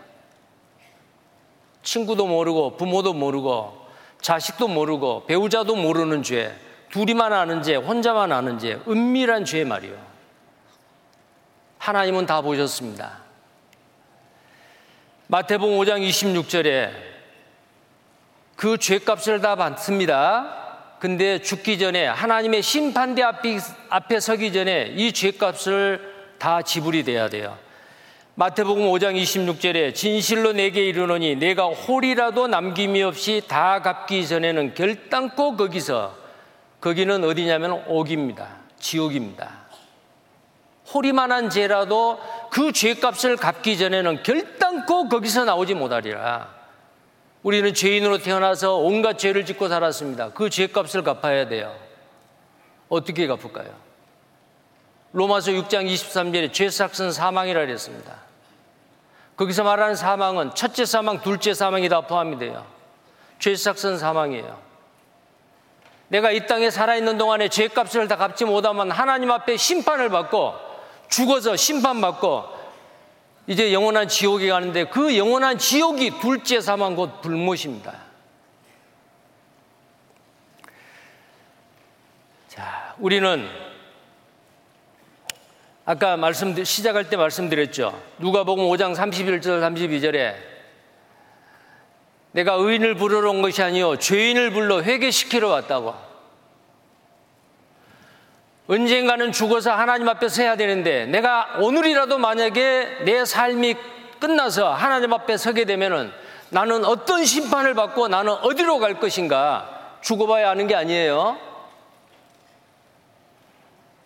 친구도 모르고 부모도 모르고 자식도 모르고 배우자도 모르는 죄, 둘이만 아는 죄, 혼자만 아는 죄, 은밀한 죄 말이요. 하나님은 다 보셨습니다. 마태복음 5장 26절에 그 죄값을 다 받습니다. 근데 죽기 전에 하나님의 심판대 앞에, 앞에 서기 전에 이 죄값을 다 지불이 돼야 돼요. 마태복음 5장 26절에 진실로 내게 이르노니 내가 홀이라도 남김이 없이 다 갚기 전에는 결단코 거기서 거기는 어디냐면 옥입니다. 지옥입니다. 홀이만한 죄라도 그 죄값을 갚기 전에는 결단코 거기서 나오지 못하리라. 우리는 죄인으로 태어나서 온갖 죄를 짓고 살았습니다. 그 죄값을 갚아야 돼요. 어떻게 갚을까요? 로마서 6장 23절에 죄삭은 사망이라 그랬습니다. 거기서 말하는 사망은 첫째 사망, 둘째 사망이 다 포함이 돼요. 죄삭은 사망이에요. 내가 이 땅에 살아있는 동안에 죄값을 다 갚지 못하면 하나님 앞에 심판을 받고 죽어서 심판받고 이제 영원한 지옥에 가는데 그 영원한 지옥이 둘째 사망 곧 불못입니다. 자, 우리는 아까 말씀 시작할 때 말씀드렸죠. 누가복음 5장 31절 32절에 내가 의인을 부르러 온 것이 아니요 죄인을 불러 회개시키러 왔다고. 언젠가는 죽어서 하나님 앞에 서야 되는데 내가 오늘이라도 만약에 내 삶이 끝나서 하나님 앞에 서게 되면은 나는 어떤 심판을 받고 나는 어디로 갈 것인가 죽어봐야 아는 게 아니에요.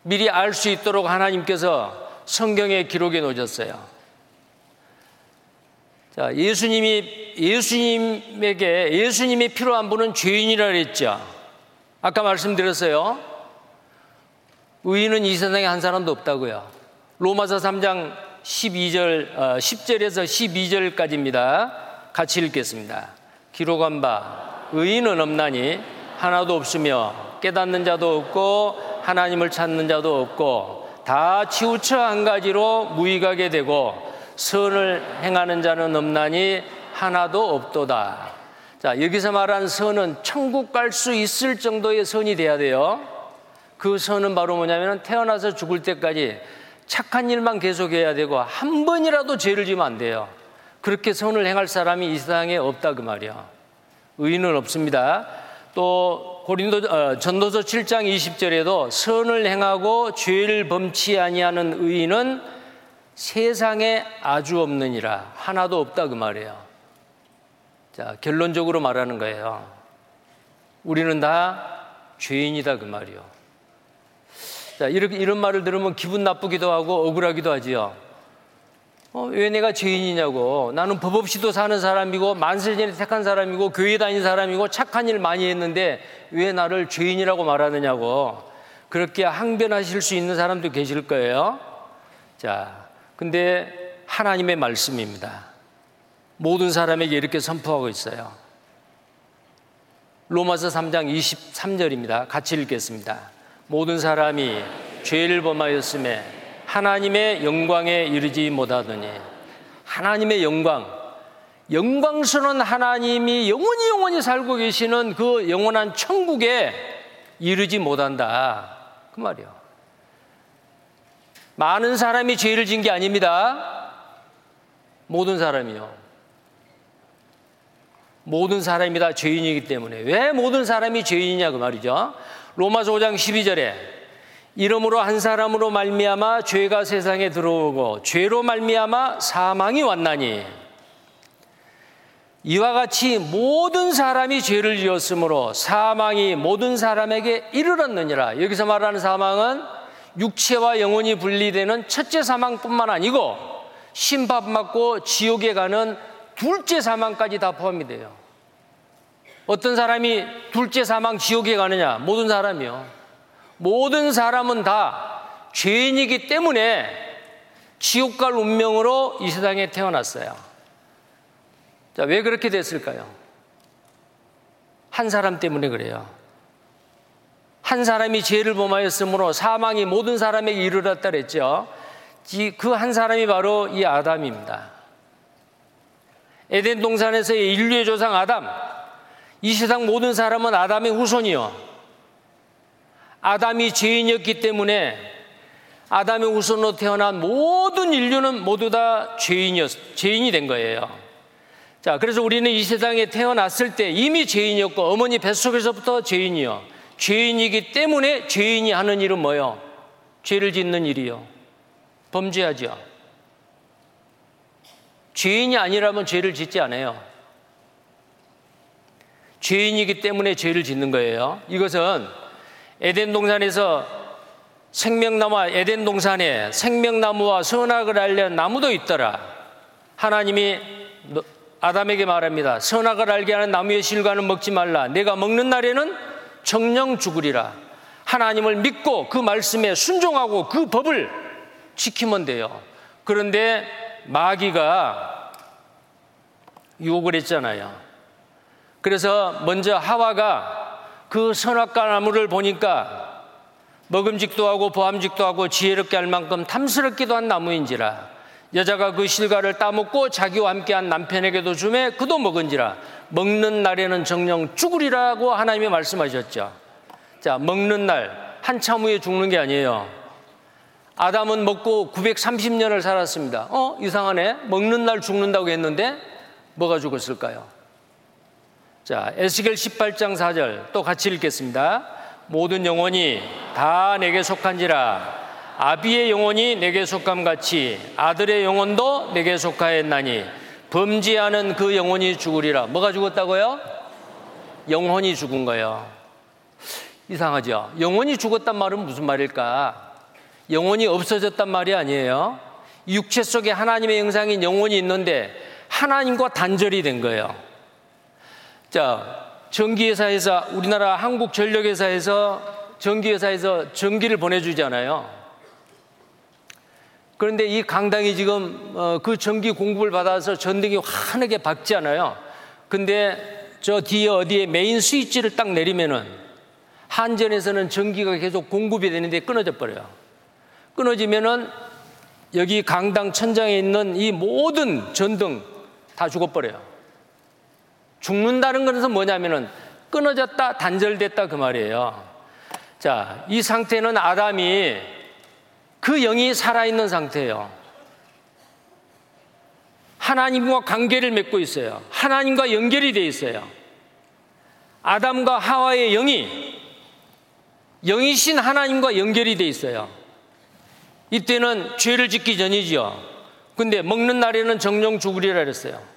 미리 알 수 있도록 하나님께서 성경에 기록해 놓으셨어요. 자, 예수님이, 예수님에게, 예수님이 필요한 분은 죄인이라 그랬죠. 아까 말씀드렸어요. 의인은 이 세상에 한 사람도 없다고요. 로마서 3장 12절, 어, 10절에서 12절까지입니다. 같이 읽겠습니다. 기록한 바, 의인은 없나니 하나도 없으며 깨닫는 자도 없고 하나님을 찾는 자도 없고 다 치우쳐 한 가지로 무익하게 되고 선을 행하는 자는 없나니 하나도 없도다. 자, 여기서 말한 선은 천국 갈 수 있을 정도의 선이 돼야 돼요. 그 선은 바로 뭐냐면 태어나서 죽을 때까지 착한 일만 계속해야 되고 한 번이라도 죄를 지면 안 돼요. 그렇게 선을 행할 사람이 이 세상에 없다 그 말이야. 의인은 없습니다. 또 고린도 어, 전도서 7장 20절에도 선을 행하고 죄를 범치 아니하는 의인은 세상에 아주 없느니라 하나도 없다 그 말이에요. 자 결론적으로 말하는 거예요. 우리는 다 죄인이다 그 말이요. 자, 이렇게, 이런 말을 들으면 기분 나쁘기도 하고 억울하기도 하지요. 어, 왜 내가 죄인이냐고. 나는 법 없이도 사는 사람이고 만세 전에 택한 사람이고 교회 다닌 사람이고 착한 일 많이 했는데 왜 나를 죄인이라고 말하느냐고. 그렇게 항변하실 수 있는 사람도 계실 거예요. 자, 근데 하나님의 말씀입니다. 모든 사람에게 이렇게 선포하고 있어요. 로마서 3장 23절입니다. 같이 읽겠습니다. 모든 사람이 죄를 범하였음에 하나님의 영광에 이르지 못하더니 하나님의 영광 영광스러운 하나님이 영원히 영원히 살고 계시는 그 영원한 천국에 이르지 못한다 그 말이요. 많은 사람이 죄를 진 게 아닙니다. 모든 사람이요. 모든 사람이 다 죄인이기 때문에 왜 모든 사람이 죄인이냐 그 말이죠. 로마서 5장 12절에 이름으로 한 사람으로 말미암아 죄가 세상에 들어오고 죄로 말미암아 사망이 왔나니 이와 같이 모든 사람이 죄를 지었으므로 사망이 모든 사람에게 이르렀느니라. 여기서 말하는 사망은 육체와 영혼이 분리되는 첫째 사망뿐만 아니고 심판받고 지옥에 가는 둘째 사망까지 다 포함이 돼요. 어떤 사람이 둘째 사망 지옥에 가느냐? 모든 사람이요. 모든 사람은 다 죄인이기 때문에 지옥 갈 운명으로 이 세상에 태어났어요. 자, 왜 그렇게 됐을까요? 한 사람 때문에 그래요. 한 사람이 죄를 범하였으므로 사망이 모든 사람에게 이르렀다 그랬죠. 그 한 사람이 바로 이 아담입니다. 에덴 동산에서의 인류의 조상 아담. 이 세상 모든 사람은 아담의 후손이요. 아담이 죄인이었기 때문에 아담의 후손으로 태어난 모든 인류는 모두 다 죄인이었, 죄인이 된 거예요. 자, 그래서 우리는 이 세상에 태어났을 때 이미 죄인이었고 어머니 뱃속에서부터 죄인이요. 죄인이기 때문에 죄인이 하는 일은 뭐요? 죄를 짓는 일이요. 범죄하죠. 죄인이 아니라면 죄를 짓지 않아요. 죄인이기 때문에 죄를 짓는 거예요. 이것은 에덴 동산에서 생명나무 에덴 동산에 생명나무와 선악을 알려 나무도 있더라. 하나님이 아담에게 말합니다. 선악을 알게 하는 나무의 실과는 먹지 말라. 내가 먹는 날에는 정령 죽으리라. 하나님을 믿고 그 말씀에 순종하고 그 법을 지키면 돼요. 그런데 마귀가 유혹을 했잖아요. 그래서 먼저 하와가 그 선악과 나무를 보니까 먹음직도 하고 보암직도 하고 지혜롭게 할 만큼 탐스럽기도 한 나무인지라 여자가 그 실과를 따먹고 자기와 함께한 남편에게도 주매 그도 먹은지라 먹는 날에는 정령 죽으리라고 하나님이 말씀하셨죠. 자, 먹는 날 한참 후에 죽는 게 아니에요. 아담은 먹고 930년을 살았습니다. 어, 이상하네. 먹는 날 죽는다고 했는데 뭐가 죽었을까요? 자, 에스겔 18장 4절 또 같이 읽겠습니다. 모든 영혼이 다 내게 속한지라 아비의 영혼이 내게 속함 같이 아들의 영혼도 내게 속하였나니 범죄하는 그 영혼이 죽으리라. 뭐가 죽었다고요? 영혼이 죽은 거예요. 이상하죠? 영혼이 죽었단 말은 무슨 말일까? 영혼이 없어졌단 말이 아니에요. 육체 속에 하나님의 영상인 영혼이 있는데 하나님과 단절이 된 거예요. 자, 전기회사에서 우리나라 한국전력회사에서 전기회사에서 전기를 보내주잖아요. 그런데 이 강당이 지금 어, 그 전기 공급을 받아서 전등이 환하게 밝잖아요. 근데 저 뒤에 어디에 메인 스위치를 딱 내리면은 한전에서는 전기가 계속 공급이 되는데 끊어져 버려요. 끊어지면은 여기 강당 천장에 있는 이 모든 전등 다 죽어버려요. 죽는다는 것은 뭐냐면은 끊어졌다, 단절됐다 그 말이에요. 자, 이 상태는 아담이 그 영이 살아있는 상태예요. 하나님과 관계를 맺고 있어요. 하나님과 연결이 돼 있어요. 아담과 하와의 영이 영이신 하나님과 연결이 돼 있어요. 이때는 죄를 짓기 전이지요. 근데 먹는 날에는 정령 죽으리라 그랬어요.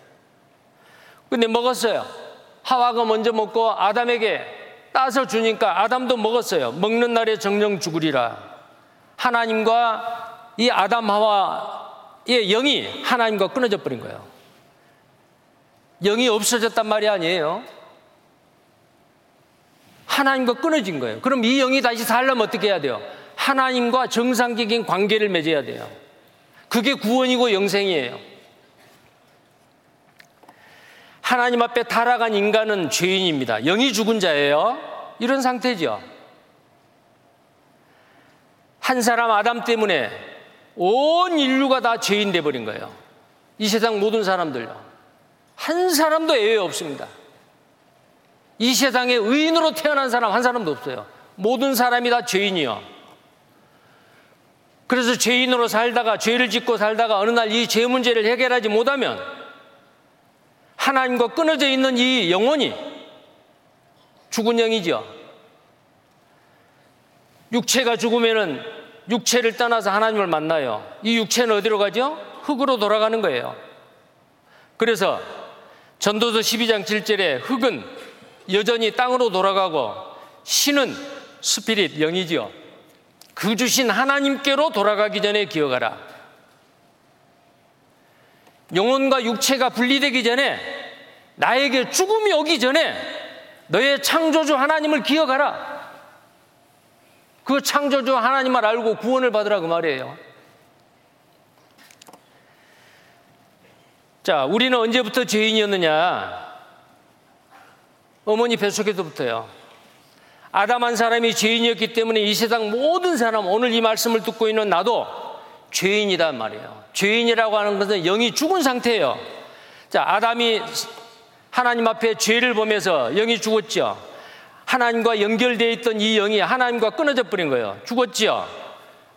근데 먹었어요. 하와가 먼저 먹고 아담에게 따서 주니까 아담도 먹었어요. 먹는 날에 정령 죽으리라. 하나님과 이 아담 하와 영이 하나님과 끊어져 버린 거예요. 영이 없어졌단 말이 아니에요. 하나님과 끊어진 거예요. 그럼 이 영이 다시 살려면 어떻게 해야 돼요? 하나님과 정상적인 관계를 맺어야 돼요. 그게 구원이고 영생이에요. 하나님 앞에 타락한 인간은 죄인입니다. 영이 죽은 자예요. 이런 상태죠. 한 사람 아담 때문에 온 인류가 다 죄인 돼 버린 거예요. 이 세상 모든 사람들요. 한 사람도 예외 없습니다. 이 세상에 의인으로 태어난 사람 한 사람도 없어요. 모든 사람이 다 죄인이요. 그래서 죄인으로 살다가 죄를 짓고 살다가 어느 날 이 죄 문제를 해결하지 못하면 하나님과 끊어져 있는 이 영혼이 죽은 영이죠. 육체가 죽으면은 육체를 떠나서 하나님을 만나요. 이 육체는 어디로 가죠? 흙으로 돌아가는 거예요. 그래서 전도서 12장 7절에 흙은 여전히 땅으로 돌아가고 신은 스피릿 영이지요. 그 주신 하나님께로 돌아가기 전에 기억하라. 영혼과 육체가 분리되기 전에 나에게 죽음이 오기 전에 너의 창조주 하나님을 기억하라. 그 창조주 하나님을 알고 구원을 받으라 그 말이에요. 자, 우리는 언제부터 죄인이었느냐? 어머니 뱃속에서부터요. 아담 한 사람이 죄인이었기 때문에 이 세상 모든 사람, 오늘 이 말씀을 듣고 있는 나도 죄인이란 말이에요. 죄인이라고 하는 것은 영이 죽은 상태예요. 자, 아담이 하나님 앞에 죄를 보면서 영이 죽었죠. 하나님과 연결되어 있던 이 영이 하나님과 끊어져 버린 거예요. 죽었지요.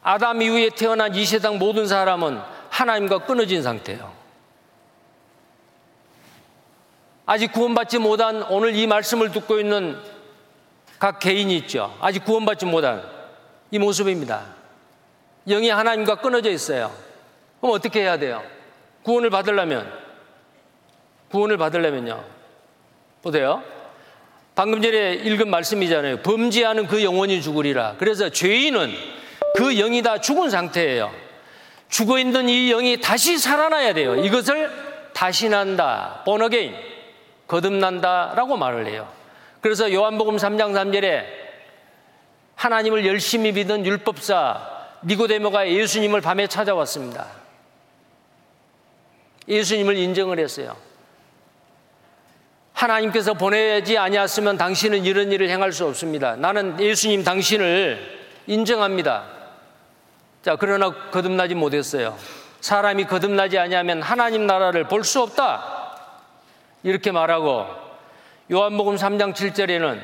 아담 이후에 태어난 이 세상 모든 사람은 하나님과 끊어진 상태예요. 아직 구원받지 못한 오늘 이 말씀을 듣고 있는 각 개인이 있죠. 아직 구원받지 못한 이 모습입니다. 영이 하나님과 끊어져 있어요. 그럼 어떻게 해야 돼요? 구원을 받으려면, 구원을 받으려면요. 보세요. 방금 전에 읽은 말씀이잖아요. 범죄하는 그 영혼이 죽으리라. 그래서 죄인은 그 영이 다 죽은 상태예요. 죽어 있는 이 영이 다시 살아나야 돼요. 이것을 다시 난다. 번어게인. 거듭난다라고 말을 해요. 그래서 요한복음 3장 3절에 하나님을 열심히 믿은 율법사 니고데모가 예수님을 밤에 찾아왔습니다. 예수님을 인정을 했어요. 하나님께서 보내지 아니었으면 당신은 이런 일을 행할 수 없습니다. 나는 예수님 당신을 인정합니다. 자, 그러나 거듭나지 못했어요. 사람이 거듭나지 아니하면 하나님 나라를 볼 수 없다. 이렇게 말하고 요한복음 3장 7절에는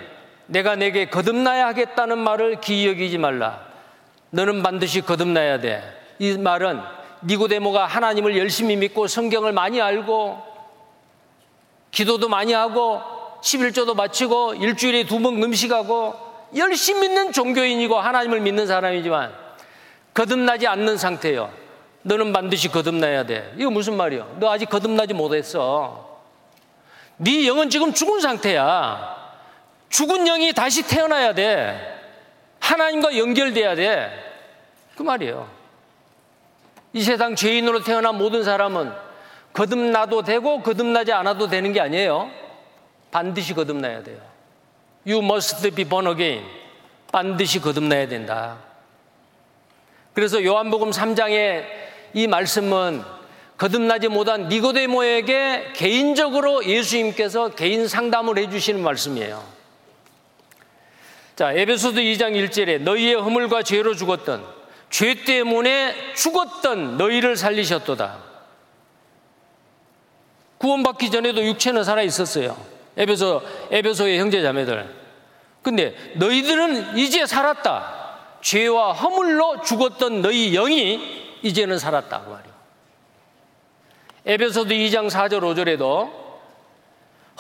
내가 내게 거듭나야 하겠다는 말을 기억이지 말라. 너는 반드시 거듭나야 돼. 이 말은 니고데모가 하나님을 열심히 믿고 성경을 많이 알고 기도도 많이 하고 11조도 마치고 일주일에 두 번 금식하고 열심히 믿는 종교인이고 하나님을 믿는 사람이지만 거듭나지 않는 상태예요. 너는 반드시 거듭나야 돼. 이거 무슨 말이야? 너 아직 거듭나지 못했어. 네 영은 지금 죽은 상태야. 죽은 영이 다시 태어나야 돼. 하나님과 연결돼야 돼. 그 말이에요. 이 세상 죄인으로 태어난 모든 사람은 거듭나도 되고 거듭나지 않아도 되는 게 아니에요. 반드시 거듭나야 돼요. You must be born again. 반드시 거듭나야 된다. 그래서 요한복음 3장의 이 말씀은 거듭나지 못한 니고데모에게 개인적으로 예수님께서 개인 상담을 해주시는 말씀이에요. 자, 에베소도 2장 1절에 너희의 허물과 죄로 죽었던 죄 때문에 죽었던 너희를 살리셨도다. 구원받기 전에도 육체는 살아 있었어요. 에베소 에베소의 형제 자매들. 근데 너희들은 이제 살았다. 죄와 허물로 죽었던 너희 영이 이제는 살았다 그 말이요. 에베소도 2장 4절 5절에도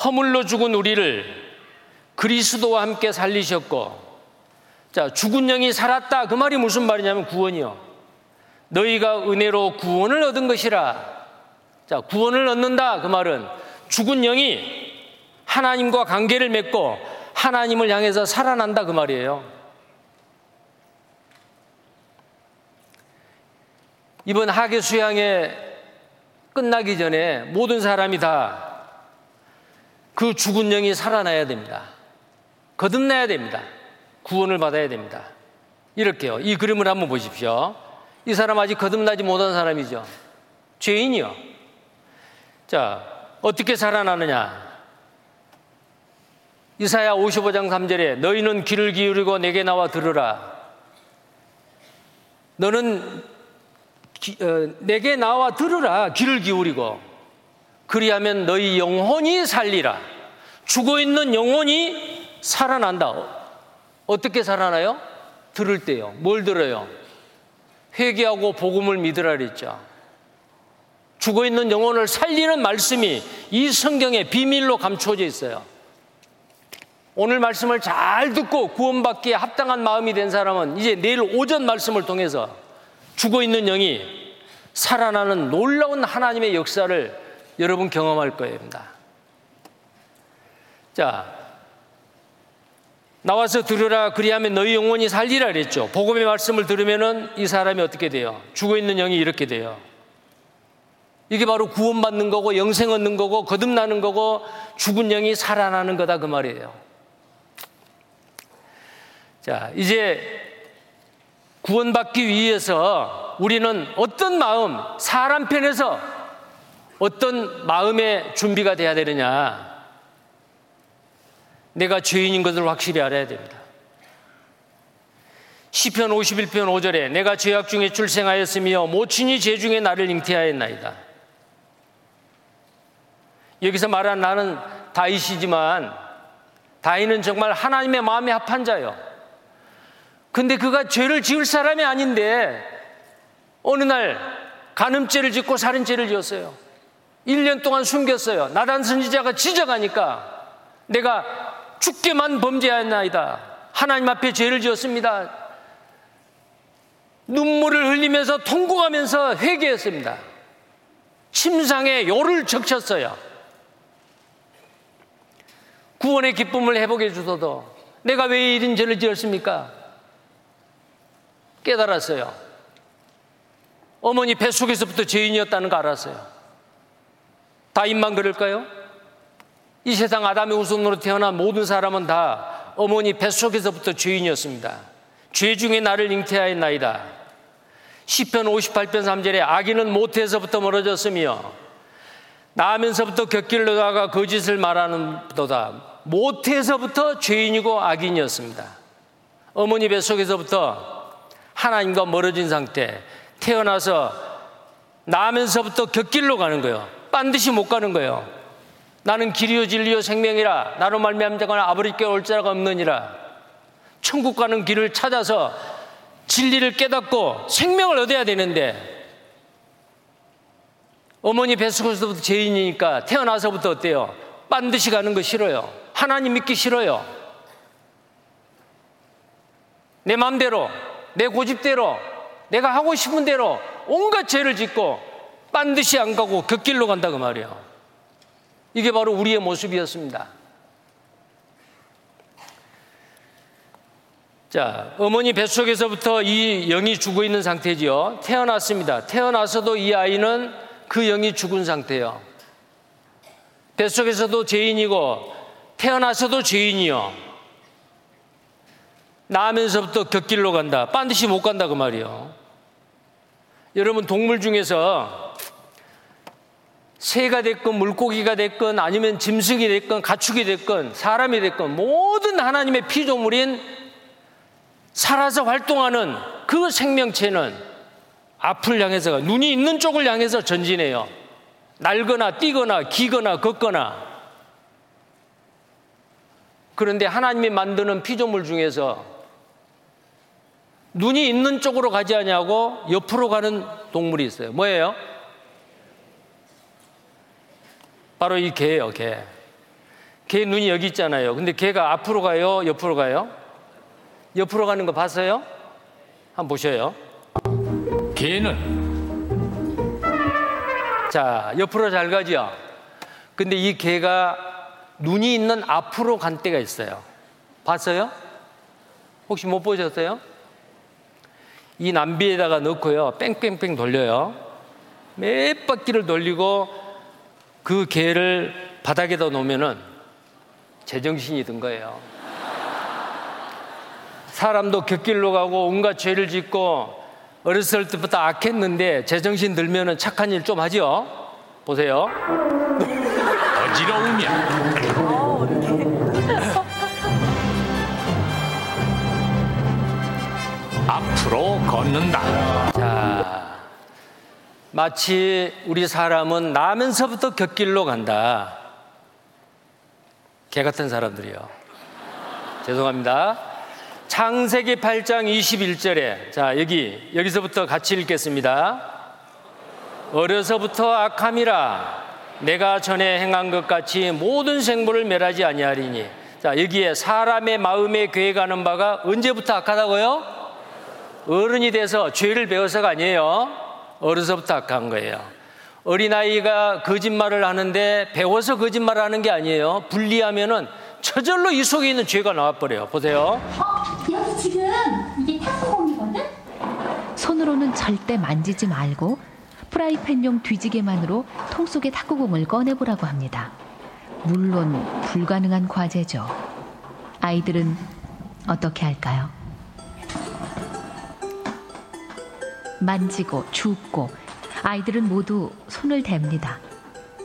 허물로 죽은 우리를 그리스도와 함께 살리셨고 자 죽은 영이 살았다 그 말이 무슨 말이냐면 구원이요 너희가 은혜로 구원을 얻은 것이라 자 구원을 얻는다 그 말은 죽은 영이 하나님과 관계를 맺고 하나님을 향해서 살아난다 그 말이에요 이번 하계 수양회 끝나기 전에 모든 사람이 다 그 죽은 영이 살아나야 됩니다. 거듭나야 됩니다. 구원을 받아야 됩니다. 이렇게요. 이 그림을 한번 보십시오. 이 사람 아직 거듭나지 못한 사람이죠. 죄인이요. 자, 어떻게 살아나느냐? 이사야 55장 3절에 너희는 귀를 기울이고 내게 나와 들으라. 너는 기, 어, 내게 나와 들으라 귀를 기울이고 그리하면 너희 영혼이 살리라 죽어 있는 영혼이 살아난다 어떻게 살아나요? 들을 때요 뭘 들어요? 회개하고 복음을 믿으라 그랬죠 죽어 있는 영혼을 살리는 말씀이 이 성경에 비밀로 감춰져 있어요 오늘 말씀을 잘 듣고 구원받기에 합당한 마음이 된 사람은 이제 내일 오전 말씀을 통해서 죽어 있는 영이 살아나는 놀라운 하나님의 역사를 여러분 경험할 거입니다. 자, 나와서 들으라 그리하면 너희 영혼이 살리라 그랬죠. 복음의 말씀을 들으면은 이 사람이 어떻게 돼요? 죽어 있는 영이 이렇게 돼요. 이게 바로 구원받는 거고 영생 얻는 거고 거듭나는 거고 죽은 영이 살아나는 거다 그 말이에요. 자, 이제 구원받기 위해서 우리는 어떤 마음, 사람 편에서 어떤 마음의 준비가 돼야 되느냐. 내가 죄인인 것을 확실히 알아야 됩니다. 시편 51편 5절에 내가 죄악 중에 출생하였으며 모친이 죄 중에 나를 잉태하였나이다. 여기서 말한 나는 다윗이지만 다윗은 정말 하나님의 마음에 합한 자요. 근데 그가 죄를 지을 사람이 아닌데 어느 날 간음죄를 짓고 살인죄를 지었어요. 1년 동안 숨겼어요. 나단 선지자가 지적하니까 내가 죽게만 범죄하였나이다. 하나님 앞에 죄를 지었습니다. 눈물을 흘리면서 통곡하면서 회개했습니다. 침상에 요를 적셨어요. 구원의 기쁨을 회복해 주소도 내가 왜 이런 죄를 지었습니까? 깨달았어요. 어머니 뱃속에서부터 죄인이었다는 거 알았어요. 다인만 그럴까요? 이 세상 아담의 후손으로 태어난 모든 사람은 다 어머니 뱃속에서부터 죄인이었습니다. 죄 중에 나를 잉태하였나이다. 10편 58편 3절에 아기는 모태에서부터 멀어졌으며 나면서부터 곁길로 다가 거짓을 말하는 도다. 모태에서부터 죄인이고 악인이었습니다. 어머니 뱃속에서부터 하나님과 멀어진 상태, 태어나서 나면서부터 곁길로 가는 거예요. 반드시 못 가는 거예요. 나는 길이요 진리요 생명이라 나로 말미암 자거나 아버지께 올 자가 없느니라. 천국 가는 길을 찾아서 진리를 깨닫고 생명을 얻어야 되는데 어머니 뱃속에서부터 죄인이니까 태어나서부터 어때요? 반드시 가는 거 싫어요. 하나님 믿기 싫어요. 내 마음대로 내 고집대로 내가 하고 싶은 대로 온갖 죄를 짓고 반드시 안 가고 곁길로 간다 그 말이에요. 이게 바로 우리의 모습이었습니다. 자, 어머니 뱃속에서부터 이 영이 죽어 있는 상태지요. 태어났습니다. 태어나서도 이 아이는 그 영이 죽은 상태예요. 뱃속에서도 죄인이고 태어나서도 죄인이요. 나면서부터 곁길로 간다. 반드시 못 간다 그 말이요. 여러분 동물 중에서 새가 됐건 물고기가 됐건 아니면 짐승이 됐건 가축이 됐건 사람이 됐건 모든 하나님의 피조물인 살아서 활동하는 그 생명체는 앞을 향해서 눈이 있는 쪽을 향해서 전진해요. 날거나 뛰거나 기거나 걷거나 그런데 하나님이 만드는 피조물 중에서 눈이 있는 쪽으로 가지 않냐고 옆으로 가는 동물이 있어요. 뭐예요? 바로 이 개예요, 개. 개 눈이 여기 있잖아요. 근데 개가 앞으로 가요, 옆으로 가요? 옆으로 가는 거 봤어요? 한번 보셔요. 개는 자, 옆으로 잘 가죠. 근데 이 개가 눈이 있는 앞으로 간 때가 있어요. 봤어요? 혹시 못 보셨어요? 이 남비에다가 넣고요. 뺑뺑뺑 돌려요. 몇 바퀴를 돌리고 그 개를 바닥에다 놓으면은 제정신이 든 거예요. 사람도 곁길로 가고 온갖 죄를 짓고 어렸을 때부터 악했는데 제정신 들면은 착한 일 좀 하죠. 보세요. 어지러우면 앞으로 걷는다. 자, 마치 우리 사람은 나면서부터 곁길로 간다. 개 같은 사람들이요. 죄송합니다. 창세기 8장 21절에 자, 여기 여기서부터 같이 읽겠습니다. 어려서부터 악함이라 내가 전에 행한 것 같이 모든 생물을 멸하지 아니하리니 자, 여기에 사람의 마음에 괴가는 바가 언제부터 악하다고요? 어른이 돼서 죄를 배워서가 아니에요. 어려서부터 악한 거예요. 어린아이가 거짓말을 하는데 배워서 거짓말을 하는 게 아니에요. 분리하면은 저절로 이 속에 있는 죄가 나와버려요. 보세요. 어, 여기 지금 이게 탁구공이거든? 손으로는 절대 만지지 말고 프라이팬용 뒤지개만으로 통 속의 탁구공을 꺼내보라고 합니다. 물론 불가능한 과제죠. 아이들은 어떻게 할까요? 만지고 줍고 아이들은 모두 손을 댑니다.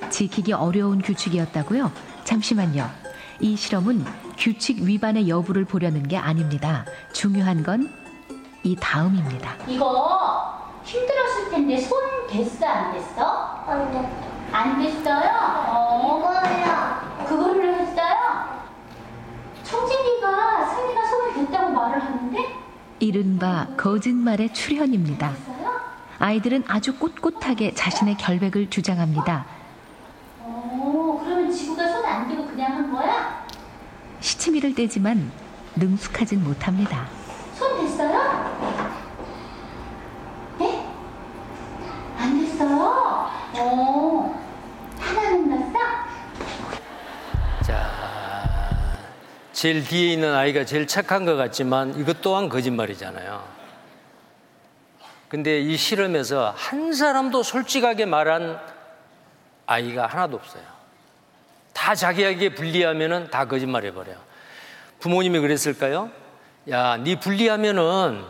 지키기 어려운 규칙이었다고요? 잠시만요. 이 실험은 규칙 위반의 여부를 보려는 게 아닙니다. 중요한 건 이 다음입니다. 이거 힘들었을 텐데 손 됐어 안 됐어? 안 됐다. 안 됐어요? 어, 이거요. 그거를 했어요? 청진이가 승리가 손을 댔다고 말을 하는데 이른바 거짓말의 출현입니다. 아이들은 아주 꼿꼿하게 자신의 결백을 주장합니다. 어, 그러면 지구가 손 안 대고 그냥 한 거야? 시치미를 떼지만 능숙하진 못합니다. 손 됐어요? 네? 안 됐어요? 어, 하나는 났어? 제일 뒤에 있는 아이가 제일 착한 것 같지만 이것 또한 거짓말이잖아요. 근데 이 실험에서 한 사람도 솔직하게 말한 아이가 하나도 없어요. 다 자기에게 불리하면은 다 거짓말 해 버려요. 부모님이 그랬을까요? 야, 네 불리하면은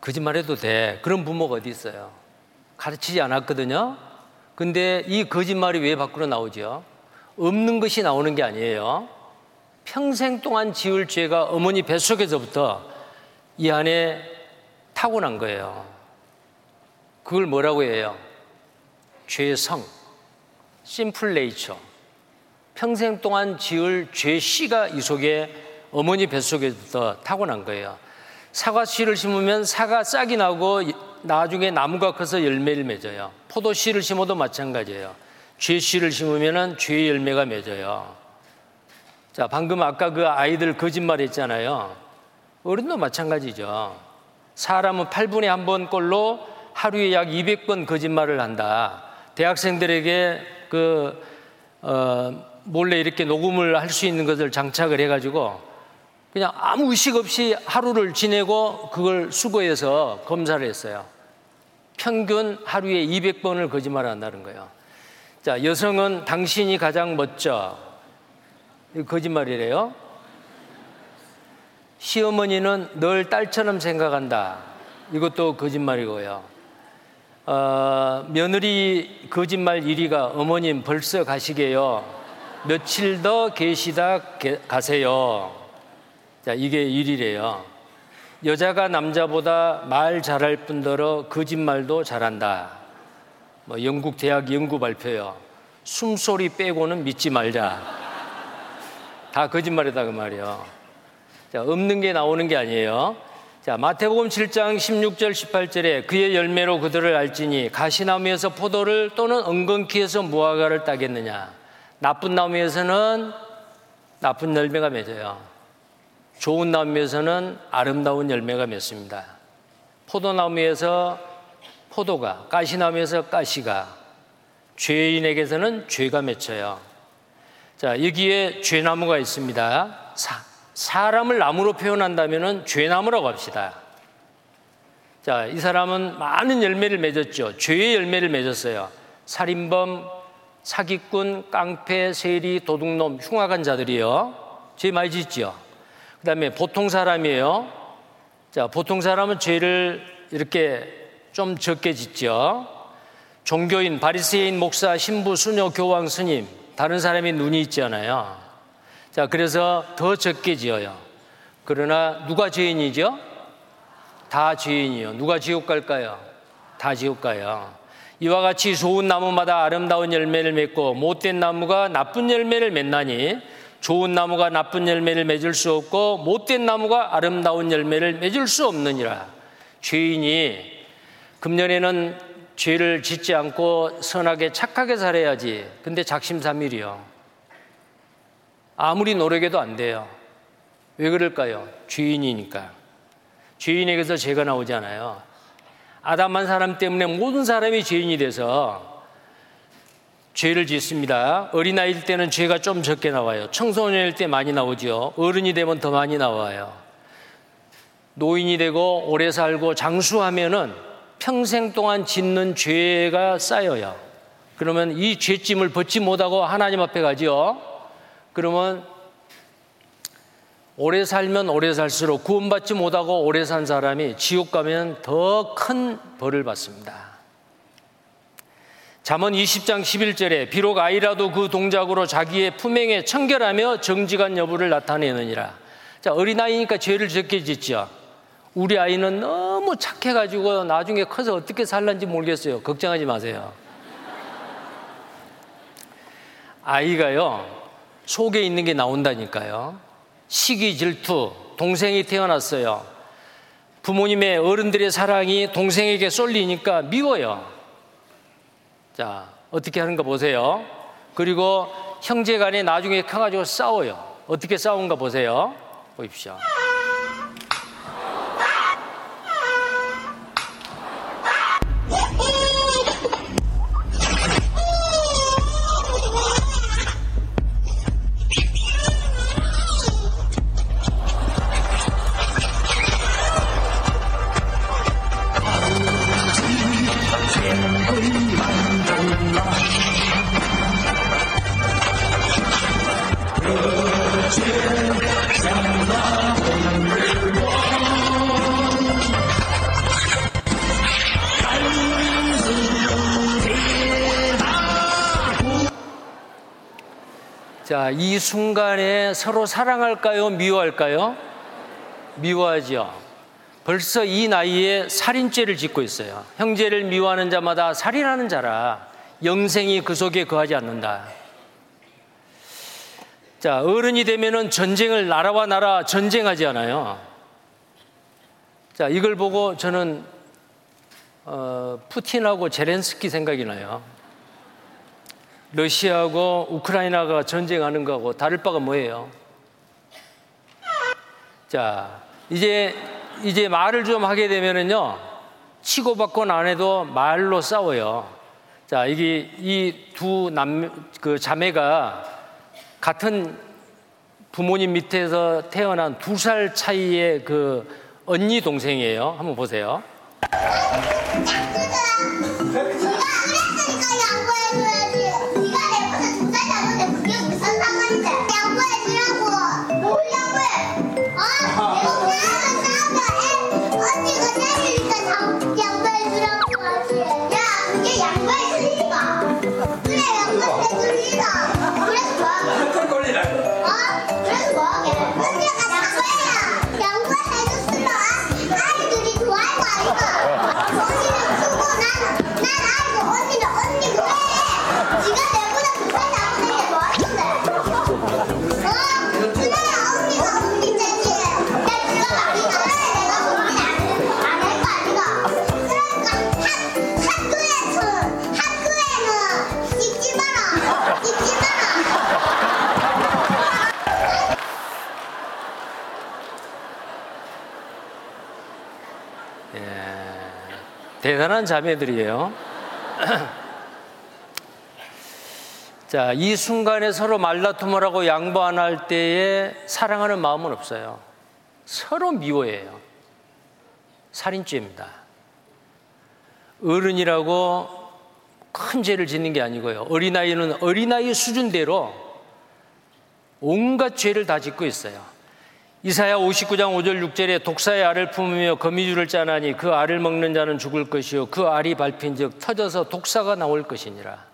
거짓말해도 돼. 그런 부모가 어디 있어요? 가르치지 않았거든요. 근데 이 거짓말이 왜 밖으로 나오죠? 없는 것이 나오는 게 아니에요. 평생 동안 지을 죄가 어머니 뱃속에서부터 이 안에 타고난 거예요. 그걸 뭐라고 해요? 죄성, 심플 네이처. 평생 동안 지을 죄 씨가 이 속에 어머니 뱃속에부터 타고난 거예요. 사과 씨를 심으면 사과 싹이 나고 나중에 나무가 커서 열매를 맺어요. 포도 씨를 심어도 마찬가지예요. 죄 씨를 심으면 죄 열매가 맺어요. 자, 방금 아까 그 아이들 거짓말 했잖아요. 어른도 마찬가지죠. 사람은 8분에 한 번 꼴로 하루에 약 200번 거짓말을 한다. 대학생들에게 그, 어, 몰래 이렇게 녹음을 할 수 있는 것을 장착을 해가지고 그냥 아무 의식 없이 하루를 지내고 그걸 수거해서 검사를 했어요. 평균 하루에 200번을 거짓말 한다는 거예요. 자, 여성은 당신이 가장 멋져. 거짓말이래요. 시어머니는 널 딸처럼 생각한다. 이것도 거짓말이고요. 어, 며느리 거짓말 1위가 어머님 벌써 가시게요. 며칠 더 계시다 게, 가세요. 자, 이게 1위래요. 여자가 남자보다 말 잘할 뿐더러 거짓말도 잘한다. 뭐 영국 대학 연구 발표요. 숨소리 빼고는 믿지 말자. 다 거짓말이다 그 말이요. 자, 없는 게 나오는 게 아니에요. 자, 마태복음 7장 16절 18절에 그의 열매로 그들을 알지니 가시나무에서 포도를 또는 엉겅퀴에서 무화과를 따겠느냐. 나쁜 나무에서는 나쁜 열매가 맺어요. 좋은 나무에서는 아름다운 열매가 맺습니다. 포도나무에서 포도가, 가시나무에서 가시가, 죄인에게서는 죄가 맺혀요. 자, 여기에 죄나무가 있습니다. 사, 사람을 나무로 표현한다면 죄나무라고 합시다. 자, 이 사람은 많은 열매를 맺었죠. 죄의 열매를 맺었어요. 살인범, 사기꾼, 깡패, 세리, 도둑놈, 흉악한 자들이요. 죄 많이 짓죠. 그 다음에 보통 사람이에요. 자, 보통 사람은 죄를 이렇게 좀 적게 짓죠. 종교인, 바리새인, 목사, 신부, 수녀, 교황, 스님, 다른 사람이 눈이 있잖아요. 자, 그래서 더 적게 지어요. 그러나 누가 죄인이죠? 다 죄인이요. 누가 지옥 갈까요? 다 지옥 가요. 이와 같이 좋은 나무마다 아름다운 열매를 맺고 못된 나무가 나쁜 열매를 맺나니 좋은 나무가 나쁜 열매를 맺을 수 없고 못된 나무가 아름다운 열매를 맺을 수 없느니라. 죄인이 금년에는 죄를 짓지 않고 선하게 착하게 살아야지. 근데 작심삼일이요. 아무리 노력해도 안 돼요. 왜 그럴까요? 죄인이니까. 죄인에게서 죄가 나오잖아요. 아담한 사람 때문에 모든 사람이 죄인이 돼서 죄를 짓습니다. 어린아이일 때는 죄가 좀 적게 나와요. 청소년일 때 많이 나오죠. 어른이 되면 더 많이 나와요. 노인이 되고 오래 살고 장수하면은 평생 동안 짓는 죄가 쌓여요. 그러면 이 죄짐을 벗지 못하고 하나님 앞에 가죠. 그러면 오래 살면 오래 살수록 구원받지 못하고 오래 산 사람이 지옥 가면 더 큰 벌을 받습니다. 잠언 20장 11절에 비록 아이라도 그 동작으로 자기의 품행에 청결하며 정직한 여부를 나타내느니라. 자, 어린아이니까 죄를 적게 짓죠. 우리 아이는 너무 착해가지고 나중에 커서 어떻게 살란지 모르겠어요. 걱정하지 마세요. 아이가요, 속에 있는 게 나온다니까요. 시기 질투, 동생이 태어났어요. 부모님의 어른들의 사랑이 동생에게 쏠리니까 미워요. 자, 어떻게 하는가 보세요. 그리고 형제 간에 나중에 커가지고 싸워요. 어떻게 싸운가 보세요. 보십시오. 순간에 서로 사랑할까요? 미워할까요? 미워하죠. 벌써 이 나이에 살인죄를 짓고 있어요. 형제를 미워하는 자마다 살인하는 자라 영생이 그 속에 거하지 않는다. 자, 어른이 되면은 전쟁을 나라와 나라 전쟁하지 않아요. 자, 이걸 보고 저는 어, 푸틴하고 제렌스키 생각이 나요. 러시아하고 우크라이나가 전쟁하는 거하고 다를 바가 뭐예요? 자, 이제, 이제 말을 좀 하게 되면은요, 치고받고는 안 해도 말로 싸워요. 자, 이게 이 두 남, 그 자매가 같은 부모님 밑에서 태어난 두 살 차이의 그 언니 동생이에요. 한번 보세요. 대단한 자매들이에요. 자, 이 순간에 서로 말다툼을 하고 양보 안 할 때에 사랑하는 마음은 없어요. 서로 미워해요. 살인죄입니다. 어른이라고 큰 죄를 짓는 게 아니고요. 어린아이는 어린아이 수준대로 온갖 죄를 다 짓고 있어요. 이사야 59장 5절 6절에 독사의 알을 품으며 거미줄을 짜나니 그 알을 먹는 자는 죽을 것이요 그 알이 밟힌즉 터져서 독사가 나올 것이니라.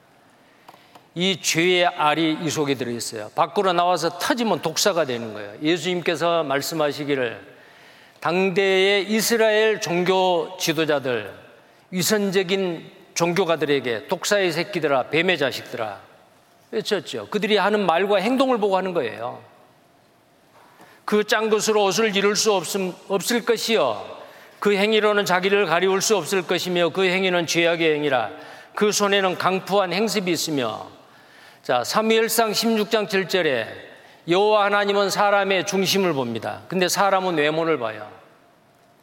이 죄의 알이 이 속에 들어 있어요. 밖으로 나와서 터지면 독사가 되는 거예요. 예수님께서 말씀하시기를 당대의 이스라엘 종교 지도자들 위선적인 종교가들에게 독사의 새끼들아 뱀의 자식들아 외쳤죠. 그들이 하는 말과 행동을 보고 하는 거예요. 그 짠 것으로 옷을 이룰 수 없음, 없을 것이요. 그 행위로는 자기를 가리울 수 없을 것이며 그 행위는 죄악의 행위라. 그 손에는 강푸한 행습이 있으며 자, 사무엘상 16장 7절에 여호와 하나님은 사람의 중심을 봅니다. 근데 사람은 외모를 봐요.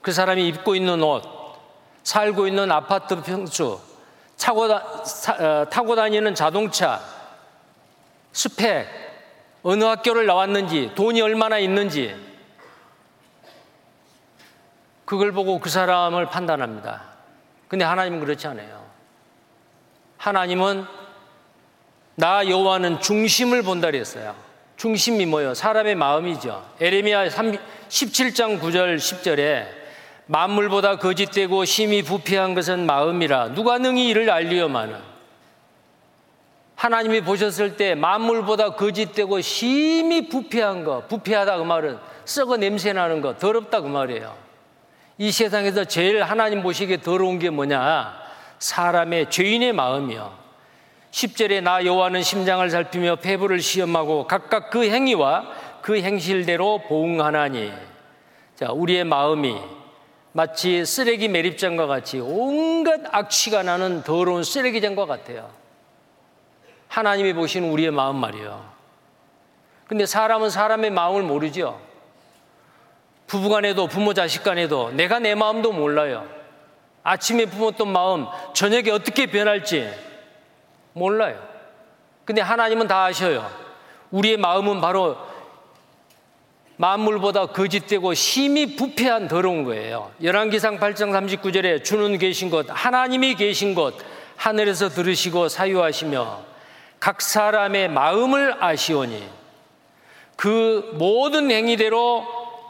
그 사람이 입고 있는 옷, 살고 있는 아파트 평수, 타고, 다, 어, 타고 다니는 자동차, 스펙, 어느 학교를 나왔는지, 돈이 얼마나 있는지, 그걸 보고 그 사람을 판단합니다. 근데 하나님은 그렇지 않아요. 하나님은 나 여호와는 중심을 본다 그랬어요. 중심이 뭐예요? 사람의 마음이죠. 에레미야 17장 9절 10절에 만물보다 거짓되고 심히 부패한 것은 마음이라 누가 능히 이를 알리어마는 하나님이 보셨을 때 만물보다 거짓되고 심히 부패한 거 부패하다 그 말은 썩어 냄새 나는 거 더럽다 그 말이에요. 이 세상에서 제일 하나님 보시기에 더러운 게 뭐냐? 사람의 죄인의 마음이요. 10절에 나 여호와는 심장을 살피며 폐부를 시험하고 각각 그 행위와 그 행실대로 보응하나니. 자 우리의 마음이 마치 쓰레기 매립장과 같이 온갖 악취가 나는 더러운 쓰레기장과 같아요. 하나님이 보시는 우리의 마음 말이에요. 근데 사람은 사람의 마음을 모르죠. 부부 간에도 부모 자식 간에도 내가 내 마음도 몰라요. 아침에 품었던 마음 저녁에 어떻게 변할지 몰라요. 근데 하나님은 다 아셔요. 우리의 마음은 바로 만물보다 거짓되고 심히 부패한 더러운 거예요. 열왕기상 8장 39절에 주는 계신 것, 하나님이 계신 것, 하늘에서 들으시고 사유하시며 각 사람의 마음을 아시오니 그 모든 행위대로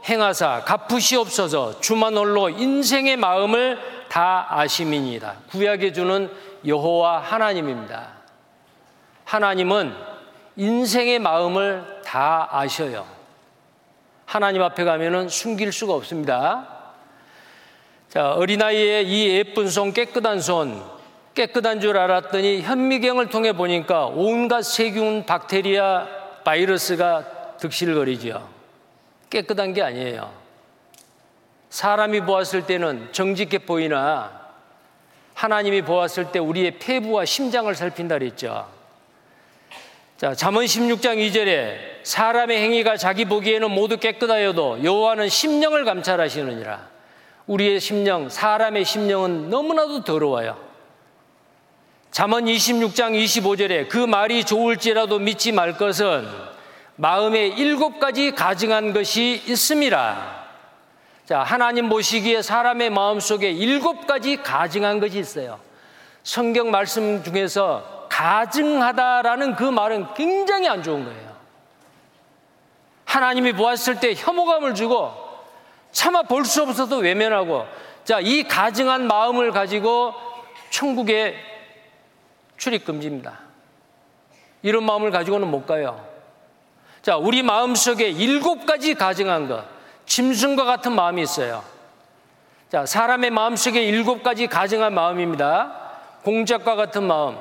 행하사 갚으시옵소서 주만 홀로 인생의 마음을 다 아심이니이다. 구약에 주는 여호와 하나님입니다. 하나님은 인생의 마음을 다 아셔요. 하나님 앞에 가면은 숨길 수가 없습니다. 자, 어린아이의 이 예쁜 손, 깨끗한 손, 깨끗한 줄 알았더니 현미경을 통해 보니까 온갖 세균, 박테리아, 바이러스가 득실거리죠. 깨끗한 게 아니에요. 사람이 보았을 때는 정직해 보이나 하나님이 보았을 때 우리의 폐부와 심장을 살핀다 그랬죠. 자, 잠언 16장 2절에 사람의 행위가 자기 보기에는 모두 깨끗하여도 여호와는 심령을 감찰하시느니라. 우리의 심령, 사람의 심령은 너무나도 더러워요. 잠언 26장 25절에 그 말이 좋을지라도 믿지 말 것은 마음에 일곱 가지 가증한 것이 있습니다. 자, 하나님 보시기에 사람의 마음 속에 일곱 가지 가증한 것이 있어요. 성경 말씀 중에서 가증하다라는 그 말은 굉장히 안 좋은 거예요. 하나님이 보았을 때 혐오감을 주고 차마 볼 수 없어도 외면하고 자, 이 가증한 마음을 가지고 천국에 출입 금지입니다. 이런 마음을 가지고는 못 가요. 자, 우리 마음 속에 일곱 가지 가증한 것, 짐승과 같은 마음이 있어요. 자, 사람의 마음 속에 일곱 가지 가증한 마음입니다. 공작과 같은 마음,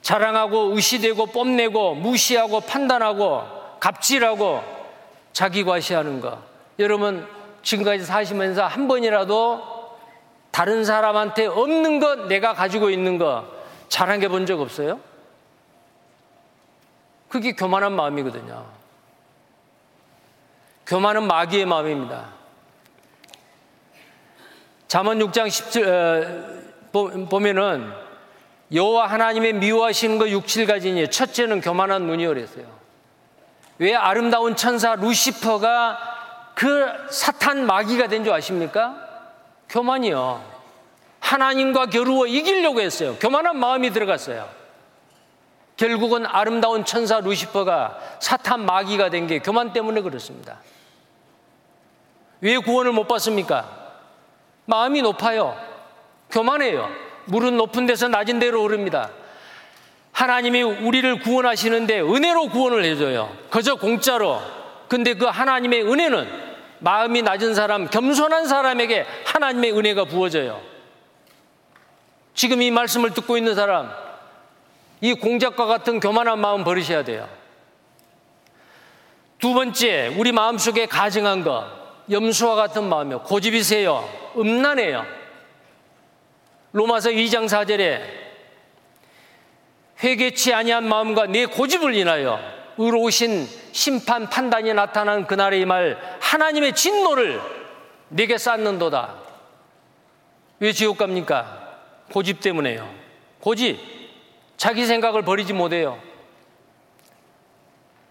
자랑하고 의시되고 뽐내고 무시하고 판단하고 갑질하고 자기 과시하는 거. 여러분 지금까지 사시면서 한 번이라도 다른 사람한테 없는 것 내가 가지고 있는 거 자랑해 본 적 없어요? 그게 교만한 마음이거든요. 교만은 마귀의 마음입니다. 잠언 6장 17 어, 보면은 여호와 하나님의 미워하시는 거 6, 7가지니 첫째는 교만한 눈이 어렸어요. 왜 아름다운 천사 루시퍼가 그 사탄 마귀가 된 줄 아십니까? 교만이요. 하나님과 겨루어 이기려고 했어요. 교만한 마음이 들어갔어요. 결국은 아름다운 천사 루시퍼가 사탄 마귀가 된 게 교만 때문에 그렇습니다. 왜 구원을 못 받습니까? 마음이 높아요. 교만해요. 물은 높은 데서 낮은 데로 오릅니다. 하나님이 우리를 구원하시는데 은혜로 구원을 해줘요. 그저 공짜로. 근데 그 하나님의 은혜는 마음이 낮은 사람, 겸손한 사람에게 하나님의 은혜가 부어져요. 지금 이 말씀을 듣고 있는 사람, 이 공작과 같은 교만한 마음 버리셔야 돼요. 두 번째, 우리 마음속에 가증한 것, 염수와 같은 마음이요. 고집이 세요. 음란해요. 로마서 2장 4절에 회개치 아니한 마음과 내 고집을 인하여 의로우신 심판 판단이 나타난 그날의 이 말 하나님의 진노를 내게 쌓는도다. 왜 지옥 갑니까? 고집 때문에요. 고집. 자기 생각을 버리지 못해요.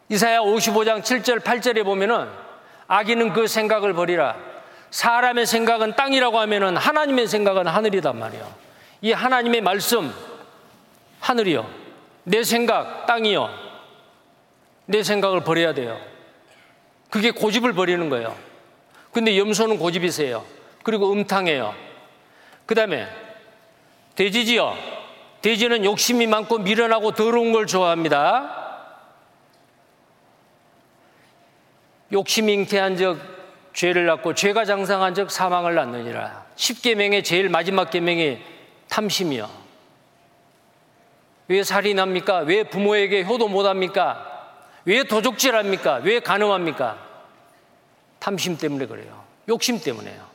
이사야 55장 7절 8절에 보면은 아기는 그 생각을 버리라. 사람의 생각은 땅이라고 하면은 하나님의 생각은 하늘이단 말이에요. 이 하나님의 말씀 하늘이요. 내 생각, 땅이요. 내 생각을 버려야 돼요. 그게 고집을 버리는 거예요. 근데 염소는 고집이세요. 그리고 음탕해요. 그 다음에 돼지지요. 돼지는 욕심이 많고 미련하고 더러운 걸 좋아합니다. 욕심이 잉태한 적 죄를 낳고 죄가 장상한 적 사망을 낳느니라. 10계명의 제일 마지막 계명이 탐심이요. 왜 살인합니까? 왜 부모에게 효도 못합니까? 왜 도적질합니까? 왜 간음합니까? 탐심 때문에 그래요. 욕심 때문에요.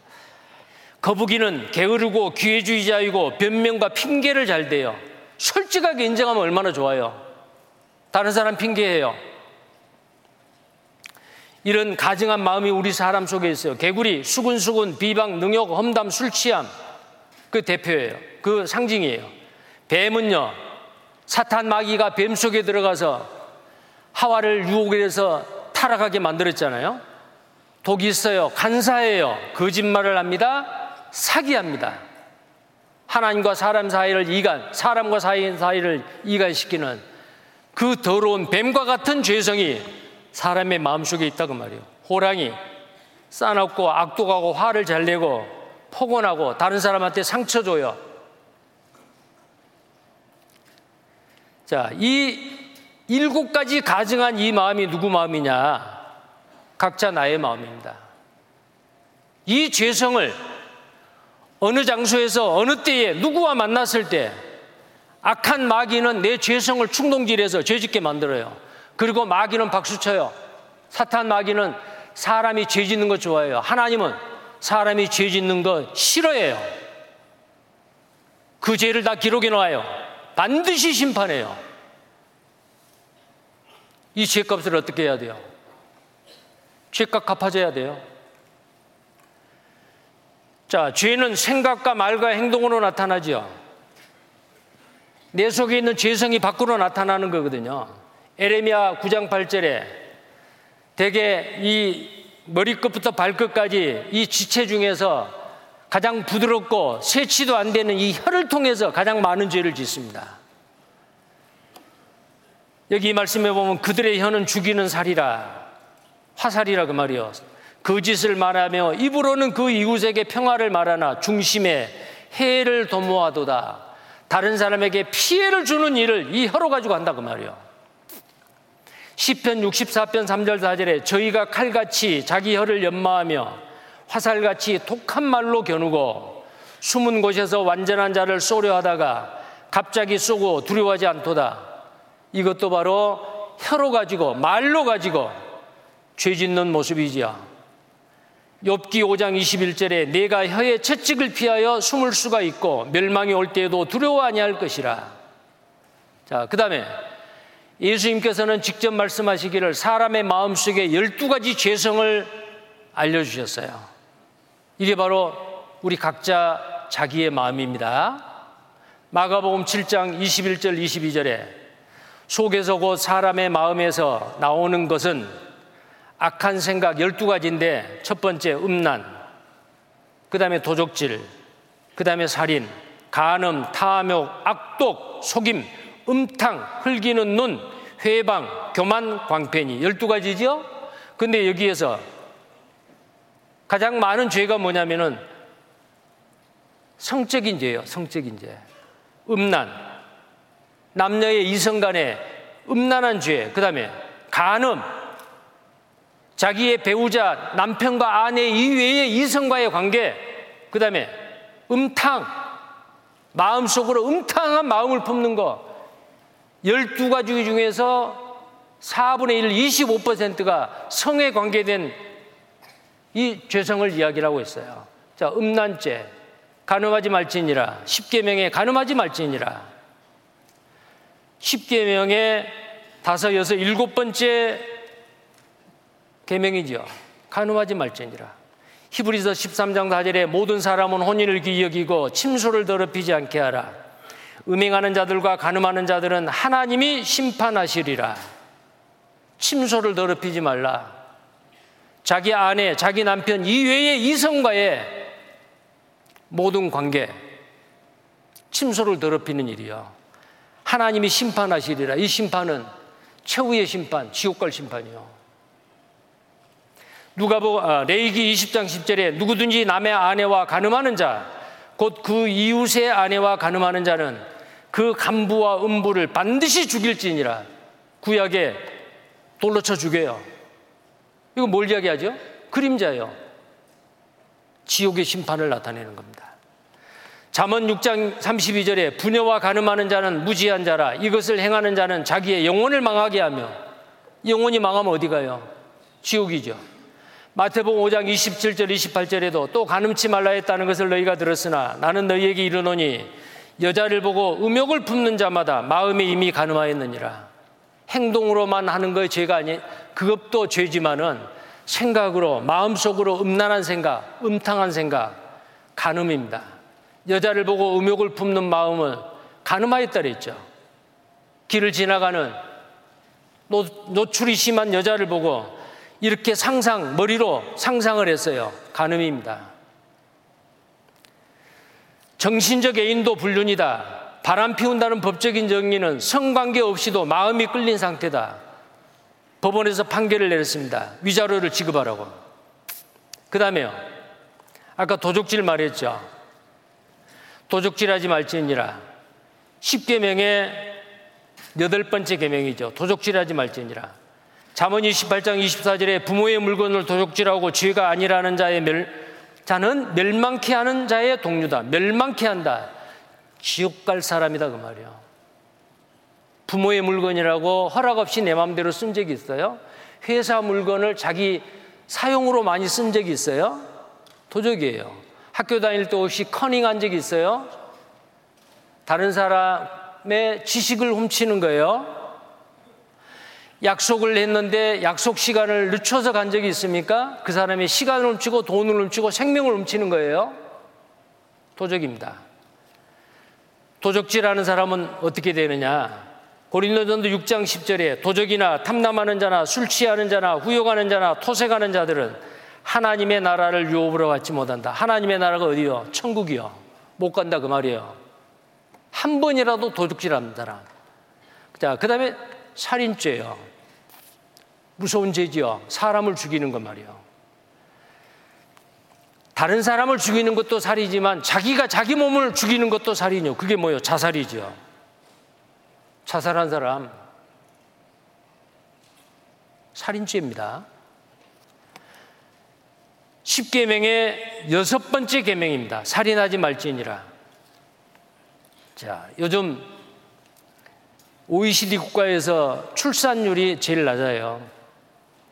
거북이는 게으르고 기회주의자이고 변명과 핑계를 잘 대요. 솔직하게 인정하면 얼마나 좋아요. 다른 사람 핑계해요. 이런 가증한 마음이 우리 사람 속에 있어요. 개구리, 수근수근, 비방, 능욕, 험담, 술 취함. 그 대표예요. 그 상징이에요. 뱀은요, 사탄 마귀가 뱀 속에 들어가서 하와를 유혹해서 타락하게 만들었잖아요. 독이 있어요. 간사해요. 거짓말을 합니다. 사기합니다. 하나님과 사람 사이를 이간, 사람과 사이 사이를 이간시키는 그 더러운 뱀과 같은 죄성이 사람의 마음속에 있다고 말이에요. 호랑이 싸납고 악독하고 화를 잘 내고 폭언하고 다른 사람한테 상처 줘요. 자, 이 일곱 가지 가증한 이 마음이 누구 마음이냐? 각자 나의 마음입니다. 이 죄성을 어느 장소에서 어느 때에 누구와 만났을 때 악한 마귀는 내 죄성을 충동질해서 죄짓게 만들어요. 그리고 마귀는 박수쳐요. 사탄 마귀는 사람이 죄 짓는 거 좋아해요. 하나님은 사람이 죄 짓는 거 싫어해요. 그 죄를 다 기록해 놓아요. 반드시 심판해요. 이 죄값을 어떻게 해야 돼요? 죄값 갚아줘야 돼요. 자, 죄는 생각과 말과 행동으로 나타나죠. 내 속에 있는 죄성이 밖으로 나타나는 거거든요. 에레미야 9장 8절에 대개 이 머리끝부터 발끝까지 이 지체 중에서 가장 부드럽고 세치도 안 되는 이 혀를 통해서 가장 많은 죄를 짓습니다. 여기 이 말씀에 보면 그들의 혀는 죽이는 살이라 화살이라 그 말이요. 그 짓을 말하며 입으로는 그 이웃에게 평화를 말하나 중심에 해를 도모하도다. 다른 사람에게 피해를 주는 일을 이 혀로 가지고 한다 그 말이요. 10편 64편 3절 4절에 저희가 칼같이 자기 혀를 연마하며 화살같이 독한 말로 겨누고 숨은 곳에서 완전한 자를 쏘려 하다가 갑자기 쏘고 두려워하지 않도다. 이것도 바로 혀로 가지고 말로 가지고 죄 짓는 모습이지요. 욥기 5장 21절에 내가 혀의 채찍을 피하여 숨을 수가 있고 멸망이 올 때에도 두려워 아니할 것이라. 자, 그다음에 예수님께서는 직접 말씀하시기를 사람의 마음속에 12가지 죄성을 알려 주셨어요. 이게 바로 우리 각자 자기의 마음입니다. 마가복음 7장 21절 22절에 속에서 곧 사람의 마음에서 나오는 것은 악한 생각 12가지인데 첫 번째 음란, 그 다음에 도적질, 그 다음에 살인, 간음, 탐욕, 악독, 속임, 음탕, 흘기는 눈, 회방, 교만, 광팬이 12가지죠? 근데 여기에서 가장 많은 죄가 뭐냐면은 성적인 죄예요. 성적인 죄. 음란. 남녀의 이성 간의 음란한 죄. 그다음에 간음. 자기의 배우자, 남편과 아내 이외의 이성과의 관계. 그 다음에 음탕. 마음속으로 음탕한 마음을 품는 거. 12가지 중에서 4분의 1, 25%가 성에 관계된 이 죄성을 이야기라고 했어요. 자, 음란죄, 간음하지 말지니라. 10계명에 간음하지 말지니라. 10계명에 다섯, 여섯, 일곱 번째 계명이죠. 간음하지 말지니라. 히브리서 13장 4절에 모든 사람은 혼인을 기여기고 침소를 더럽히지 않게 하라. 음행하는 자들과 간음하는 자들은 하나님이 심판하시리라. 침소를 더럽히지 말라. 자기 아내, 자기 남편 이외의 이성과의 모든 관계, 침소를 더럽히는 일이요. 하나님이 심판하시리라. 이 심판은 최후의 심판, 지옥 갈 심판이요. 누가 보고 아, 레이기 20장 10절에 누구든지 남의 아내와 간음하는 자, 곧 그 이웃의 아내와 간음하는 자는 그 간부와 음부를 반드시 죽일지니라. 구약에 돌로 쳐 죽여요. 이거 뭘 이야기하죠? 그림자예요. 지옥의 심판을 나타내는 겁니다. 잠언 6장 32절에 부녀와 간음하는 자는 무지한 자라 이것을 행하는 자는 자기의 영혼을 망하게 하며 영혼이 망하면 어디 가요? 지옥이죠. 마태복음 5장 27절 28절에도 또 간음치 말라 했다는 것을 너희가 들었으나 나는 너희에게 이르노니 여자를 보고 음욕을 품는 자마다 마음에 이미 간음하였느니라. 행동으로만 하는 거에 죄가 아니 그것도 죄지만은 생각으로 마음속으로 음란한 생각, 음탕한 생각, 간음입니다. 여자를 보고 음욕을 품는 마음은 간음하였다 그랬죠. 길을 지나가는 노, 노출이 심한 여자를 보고 이렇게 상상, 머리로 상상을 했어요. 간음입니다. 정신적 애인도 불륜이다. 바람 피운다는 법적인 정의는 성관계 없이도 마음이 끌린 상태다. 법원에서 판결을 내렸습니다. 위자료를 지급하라고. 그 다음에요. 아까 도적질 말했죠. 도적질하지 말지니라. 10계명의 여덟 번째 계명이죠. 도적질하지 말지니라. 잠언 28장 24절에 부모의 물건을 도적질하고 죄가 아니라는 자의 멸, 자는 멸망케 하는 자의 동료다. 멸망케 한다. 지옥 갈 사람이다 그 말이에요. 부모의 물건이라고 허락 없이 내 마음대로 쓴 적이 있어요? 회사 물건을 자기 사용으로 많이 쓴 적이 있어요? 도적이에요. 학교 다닐 때 없이 커닝한 적이 있어요? 다른 사람의 지식을 훔치는 거예요? 약속을 했는데 약속 시간을 늦춰서 간 적이 있습니까? 그 사람의 시간을 훔치고 돈을 훔치고 생명을 훔치는 거예요? 도적입니다. 도적질하는 사람은 어떻게 되느냐? 고린도전도 6장 10절에 도적이나 탐남하는 자나 술 취하는 자나 후욕하는 자나 토색하는 자들은 하나님의 나라를 유업으로 갖지 못한다. 하나님의 나라가 어디요? 천국이요. 못 간다 그 말이에요. 한 번이라도 사람. 자, 그 다음에 살인죄요. 무서운 죄지요. 사람을 죽이는 것 말이에요. 다른 사람을 죽이는 것도 살이지만 자기가 자기 몸을 죽이는 것도 살이요. 그게 뭐예요? 자살이죠. 자살한 사람 살인죄입니다. 10계명의 여섯 번째 계명입니다. 살인하지 말지니라. 자, 요즘 OECD 국가에서 출산율이 제일 낮아요.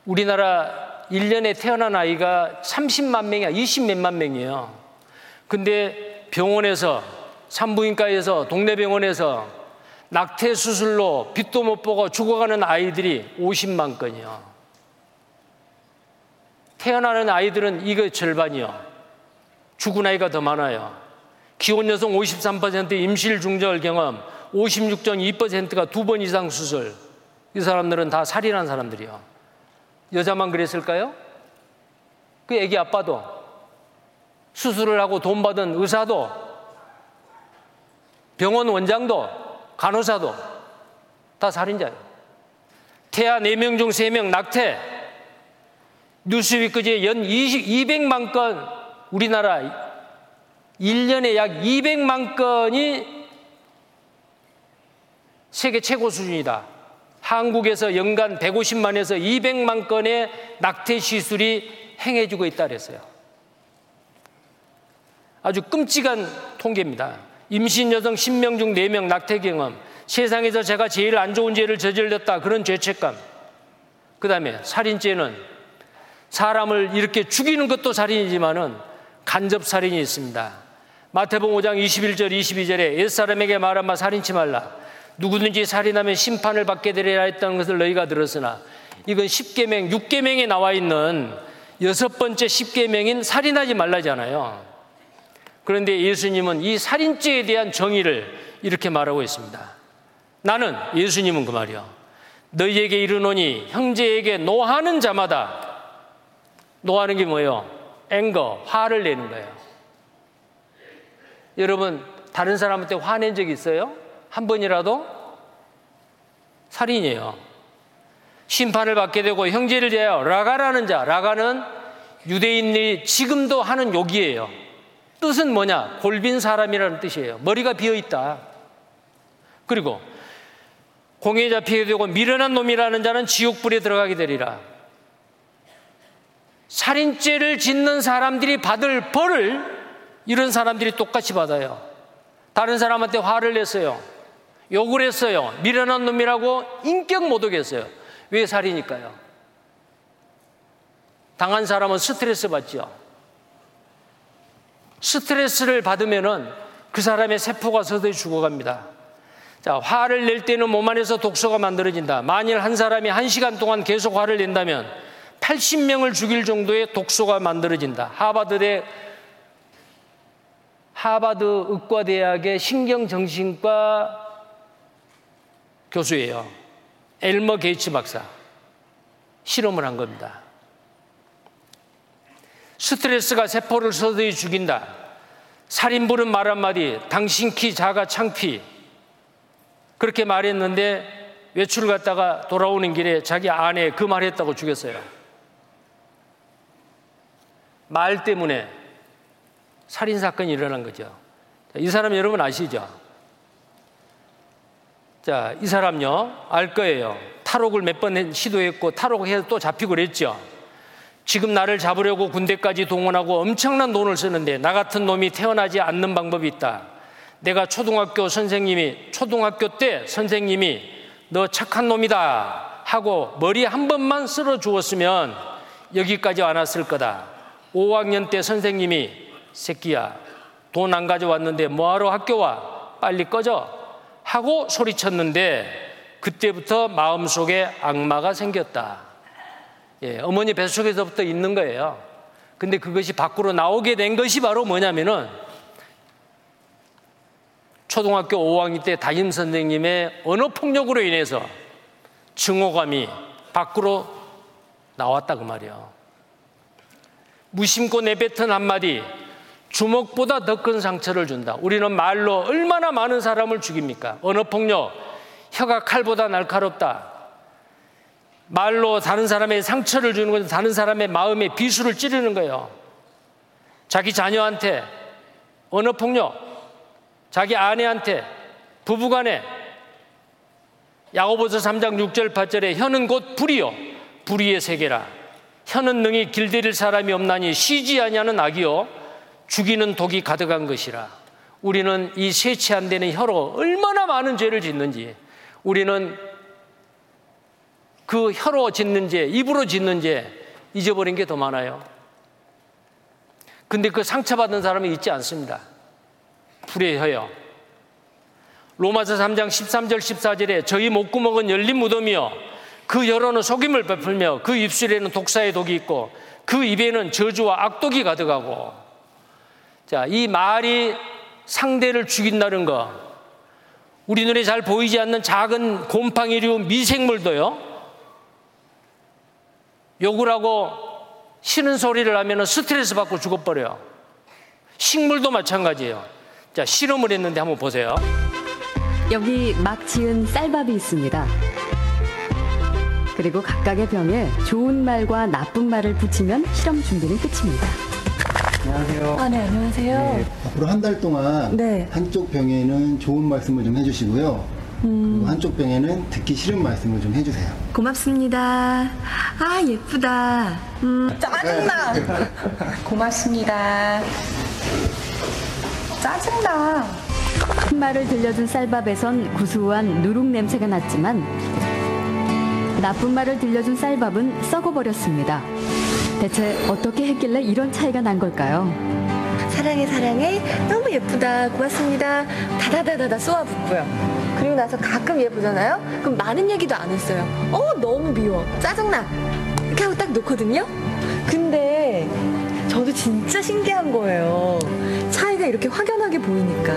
우리나라 1년에 태어난 아이가 30만 명이야, 20 몇만 명이에요. 근데 병원에서, 산부인과에서, 동네 병원에서 낙태 수술로 빛도 못 보고 죽어가는 아이들이 50만 건이요. 태어나는 아이들은 이거 절반이요. 죽은 아이가 더 많아요. 기혼 여성 53% 임실 중절 경험, 56.2%가 두 번 이상 수술. 이 사람들은 다 살인한 사람들이요. 여자만 그랬을까요? 그 애기 아빠도 수술을 하고 돈 받은 의사도 병원 원장도 간호사도 다 살인자예요. 태아 4명 중 3명 낙태. 뉴스위크지에 연 20, 200만 건 우리나라 1년에 약 200만 건이 세계 최고 수준이다. 한국에서 연간 150만에서 200만 건의 낙태 시술이 행해지고 있다 그랬어요. 아주 끔찍한 통계입니다. 임신 여성 10명 중 4명 낙태 경험, 세상에서 제가 제일 안 좋은 죄를 저질렀다 그런 죄책감. 그 다음에 살인죄는 사람을 이렇게 죽이는 것도 살인이지만은 간접 살인이 있습니다. 마태복음 5장 21절 22절에 옛사람에게 말하마 살인치 말라. 누구든지 살인하면 심판을 받게 되리라 했다는 것을 너희가 들었으나 이건 10계명, 6계명에 나와 있는 여섯 번째 10계명인 살인하지 말라잖아요. 그런데 예수님은 이 살인죄에 대한 정의를 이렇게 말하고 있습니다. 나는 예수님은 그 말이요. 너희에게 이르노니 형제에게 노하는 자마다 노하는 게 뭐예요? 앵거, 화를 내는 거예요. 여러분 다른 사람한테 화낸 적 있어요? 한 번이라도? 살인이에요. 심판을 받게 되고 형제를 대하여 라가라는 자, 라가는 유대인들이 지금도 하는 욕이에요. 뜻은 뭐냐? 골빈 사람이라는 뜻이에요. 머리가 비어 있다. 그리고 공에 잡히게 되고 미련한 놈이라는 자는 지옥불에 들어가게 되리라. 살인죄를 짓는 사람들이 받을 벌을 이런 사람들이 똑같이 받아요. 다른 사람한테 화를 냈어요. 욕을 했어요. 미련한 놈이라고 인격 모독했어요. 왜 살이니까요? 당한 사람은 스트레스 받죠. 스트레스를 받으면은 그 사람의 세포가 서서히 죽어갑니다. 자, 화를 낼 때는 몸 안에서 독소가 만들어진다. 만일 한 사람이 한 시간 동안 계속 화를 낸다면 80명을 죽일 정도의 독소가 만들어진다. 하버드대 하버드 의과대학의 신경정신과 교수예요. 엘머 게이츠 박사. 실험을 한 겁니다. 스트레스가 세포를 서서히 죽인다. 살인 부르는 말 한마디, 당신 키 작아 창피. 그렇게 말했는데 외출 갔다가 돌아오는 길에 자기 아내 그 말했다고 죽였어요. 말 때문에 살인 사건이 일어난 거죠. 이 사람 여러분 아시죠? 자, 이 사람요, 알 거예요. 탈옥을 몇 번 시도했고, 탈옥해서 또 잡히고 그랬죠. 지금 나를 잡으려고 군대까지 동원하고 엄청난 돈을 쓰는데, 나 같은 놈이 태어나지 않는 방법이 있다. 내가 초등학교 선생님이, 초등학교 때 선생님이 너 착한 놈이다. 하고 머리 한 번만 쓸어 주었으면 여기까지 안 왔을 거다. 5학년 때 선생님이 새끼야, 돈 안 가져왔는데 뭐하러 학교 와? 빨리 꺼져. 하고 소리쳤는데 그때부터 마음속에 악마가 생겼다. 예, 어머니 뱃속에서부터 있는 거예요. 근데 그것이 밖으로 나오게 된 것이 바로 뭐냐면은 초등학교 5학년 때 담임 선생님의 언어 폭력으로 인해서 증오감이 밖으로 나왔다 그 말이에요. 무심코 내뱉은 한마디 주먹보다 더 큰 상처를 준다. 우리는 말로 얼마나 많은 사람을 죽입니까? 언어폭력, 혀가 칼보다 날카롭다. 말로 다른 사람의 상처를 주는 것은 다른 사람의 마음에 비수를 찌르는 거예요. 자기 자녀한테 언어폭력, 자기 아내한테, 부부간에 야고보서 3장 6절 8절에 혀는 곧 불이요 불의의 세계라 혀는 능히 길들일 사람이 없나니 쉬지 아니하는 악이요 죽이는 독이 가득한 것이라. 우리는 이 세치 안 되는 혀로 얼마나 많은 죄를 짓는지, 우리는 그 혀로 짓는 죄, 입으로 짓는 죄, 잊어버린 게 더 많아요. 근데 그 상처받은 사람이 있지 않습니다. 불의 혀요. 로마서 3장 13절 14절에 저희 목구멍은 열린 무덤이요. 그 혀로는 속임을 베풀며 그 입술에는 독사의 독이 있고 그 입에는 저주와 악독이 가득하고 자, 이 말이 상대를 죽인다는 거. 우리 눈에 잘 보이지 않는 작은 곰팡이류 미생물도요. 욕을 하고 싫은 소리를 하면 스트레스 받고 죽어버려요. 식물도 마찬가지예요. 자, 실험을 했는데 한번 보세요. 여기 막 지은 쌀밥이 있습니다. 그리고 각각의 병에 좋은 말과 나쁜 말을 붙이면 실험 준비는 끝입니다. 안녕하세요. 아, 네, 안녕하세요. 네, 앞으로 한 달 동안 네. 한쪽 병에는 좋은 말씀을 좀 해주시고요. 그리고 한쪽 병에는 듣기 싫은 말씀을 좀 해주세요. 고맙습니다. 아, 예쁘다. 음, 짜증나. 고맙습니다. 짜증나. 큰 말을 들려준 쌀밥에선 구수한 누룩 냄새가 났지만 나쁜 말을 들려준 쌀밥은 썩어버렸습니다. 대체 어떻게 했길래 이런 차이가 난 걸까요? 사랑해, 사랑해. 너무 예쁘다. 고맙습니다. 다다다다다 쏘아붙고요. 그리고 나서 가끔 얘 보잖아요? 그럼 많은 얘기도 안 했어요. 어, 너무 미워. 짜증나. 이렇게 하고 딱 놓거든요? 근데 저도 진짜 신기한 거예요. 차이가 이렇게 확연하게 보이니까.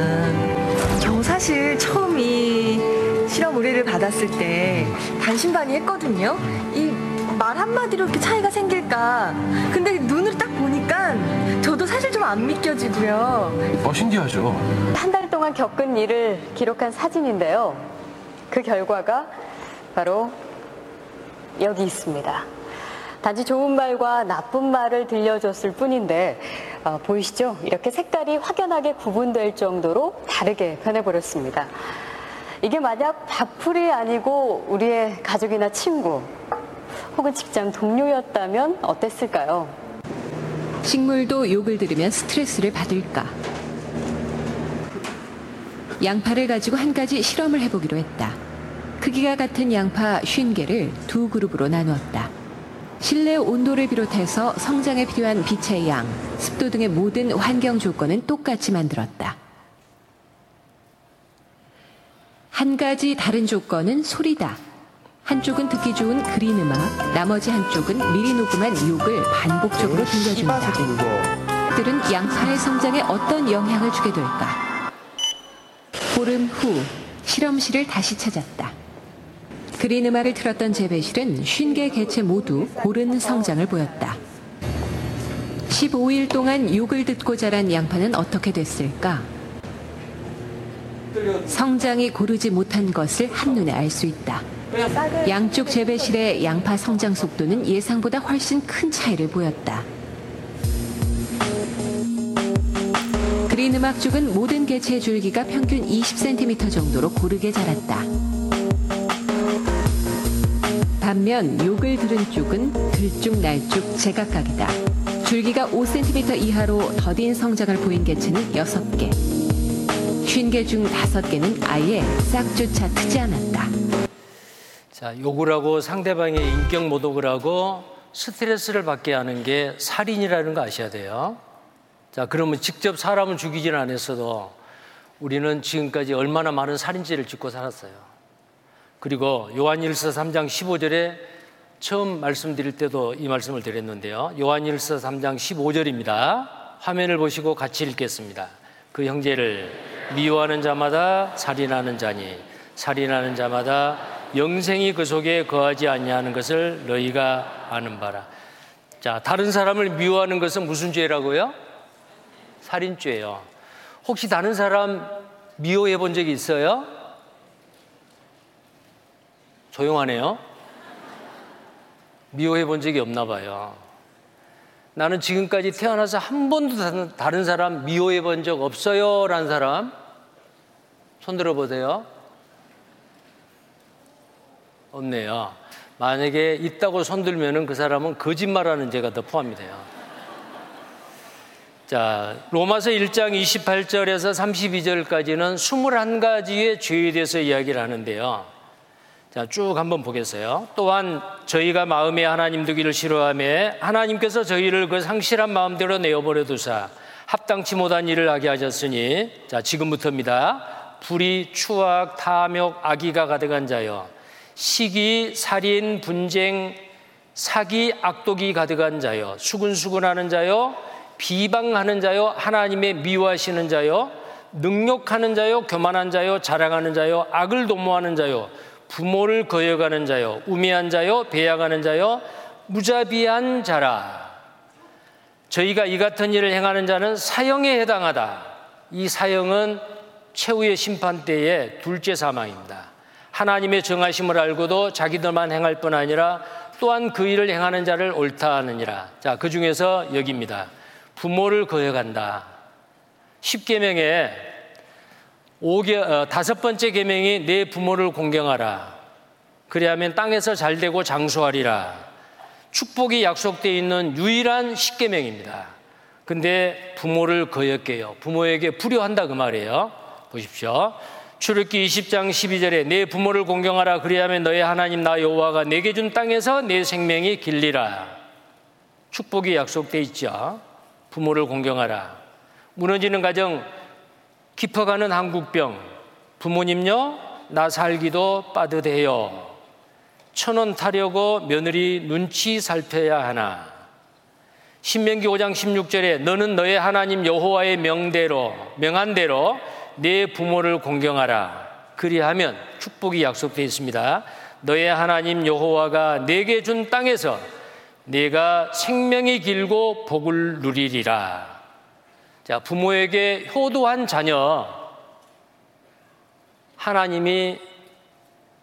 저 사실 처음 이 실험 의뢰를 받았을 때 반신반의 했거든요. 이 말 한마디로 이렇게 차이가 생길까. 근데 눈으로 딱 보니까 저도 사실 좀 안 믿겨지고요. 어, 신기하죠. 한 달 동안 겪은 일을 기록한 사진인데요. 그 결과가 바로 여기 있습니다. 단지 좋은 말과 나쁜 말을 들려줬을 뿐인데 어, 보이시죠? 이렇게 색깔이 확연하게 구분될 정도로 다르게 변해버렸습니다. 이게 만약 밥풀이 아니고 우리의 가족이나 친구 혹은 직장 동료였다면 어땠을까요? 식물도 욕을 들으면 스트레스를 받을까? 양파를 가지고 한 가지 실험을 해보기로 했다. 크기가 같은 양파 50개를 두 그룹으로 나누었다. 실내 온도를 비롯해서 성장에 필요한 빛의 양, 습도 등의 모든 환경 조건은 똑같이 만들었다. 한 가지 다른 조건은 소리다. 한쪽은 듣기 좋은 그린 음악, 나머지 한쪽은 미리 녹음한 욕을 반복적으로 들려준다. 들은 양파의 성장에 어떤 영향을 주게 될까? 보름 후 실험실을 다시 찾았다. 그린 음악을 틀었던 재배실은 50개 개체 모두 고른 성장을 보였다. 15일 동안 욕을 듣고 자란 양파는 어떻게 됐을까? 성장이 고르지 못한 것을 한눈에 알 수 있다. 양쪽 재배실의 양파 성장 속도는 예상보다 훨씬 큰 차이를 보였다. 그린 음악 쪽은 모든 개체의 줄기가 평균 20cm 정도로 고르게 자랐다. 반면 욕을 들은 쪽은 들쭉날쭉 제각각이다. 줄기가 5cm 이하로 더딘 성장을 보인 개체는 6개. 50개 중 5개는 아예 싹조차 트지 않았다. 자, 욕을 하고 상대방의 인격 모독을 하고 스트레스를 받게 하는 게 살인이라는 거 아셔야 돼요. 자, 그러면 직접 사람을 죽이지는 않았어도 우리는 지금까지 얼마나 많은 살인죄를 짓고 살았어요. 그리고 요한일서 3장 15절에 처음 말씀드릴 때도 이 말씀을 드렸는데요. 요한일서 3장 15절입니다. 화면을 보시고 같이 읽겠습니다. 그 형제를 미워하는 자마다 살인하는 자니 살인하는 자마다 영생이 그 속에 거하지 아니하는 것을 너희가 아는 바라. 자, 다른 사람을 미워하는 것은 무슨 죄라고요? 살인죄예요. 혹시 다른 사람 미워해 본 적이 있어요? 조용하네요. 미워해 본 적이 없나 봐요. 나는 지금까지 태어나서 한 번도 다른 사람 미워해 본 적 없어요. 라는 사람 손 들어 보세요. 없네요. 만약에 있다고 손들면은 그 사람은 거짓말하는 죄가 더 포함이 돼요. 자, 로마서 1장 28절에서 32절까지는 21가지의 죄에 대해서 이야기를 하는데요. 자, 쭉 한번 보겠어요. 또한 저희가 마음에 하나님 두기를 싫어하며 하나님께서 저희를 그 상실한 마음대로 내어버려 두사 합당치 못한 일을 하게 하셨으니 자, 지금부터입니다. 불의, 추악, 탐욕, 악의가 가득한 자여 시기, 살인, 분쟁, 사기, 악독이 가득한 자여 수근수근하는 자여 비방하는 자여 하나님의 미워하시는 자여 능욕하는 자여 교만한 자여 자랑하는 자여 악을 도모하는 자여 부모를 거역하는 자여 우매한 자여 배약하는 자여 무자비한 자라 저희가 이 같은 일을 행하는 자는 사형에 해당하다 이 사형은 최후의 심판 때의 둘째 사망입니다. 하나님의 정하심을 알고도 자기들만 행할 뿐 아니라 또한 그 일을 행하는 자를 옳다 하느니라. 자, 그 중에서 여기입니다. 부모를 거역한다. 10계명에 5개, 어, 다섯 번째 계명이 내 부모를 공경하라. 그리하면 땅에서 잘 되고 장수하리라. 축복이 약속되어 있는 유일한 10계명입니다. 근데 부모를 거역해요. 부모에게 불효한다 그 말이에요. 보십시오. 출애기 20장 12절에 내 부모를 공경하라 그리하면 너의 하나님 나 여호와가 내게 준 땅에서 내 생명이 길리라. 축복이 약속돼 있죠. 부모를 공경하라. 무너지는 가정 깊어가는 한국병 부모님요 나 살기도 빠듯해요. 천원 타려고 며느리 눈치 살펴야 하나. 신명기 5장 16절에 너는 너의 하나님 여호와의 명대로 명한 대로 내 부모를 공경하라. 그리하면 축복이 약속되어 있습니다. 너의 하나님 여호와가 내게 준 땅에서 내가 생명이 길고 복을 누리리라. 자, 부모에게 효도한 자녀 하나님이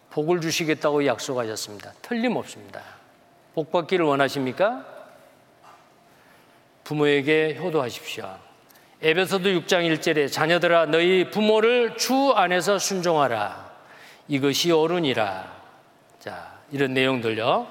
복을 주시겠다고 약속하셨습니다. 틀림없습니다. 복 받기를 원하십니까? 부모에게 효도하십시오. 에베소도 6장 1절에 자녀들아 너희 부모를 주 안에서 순종하라. 이것이 옳으니라. 자, 이런 내용들요.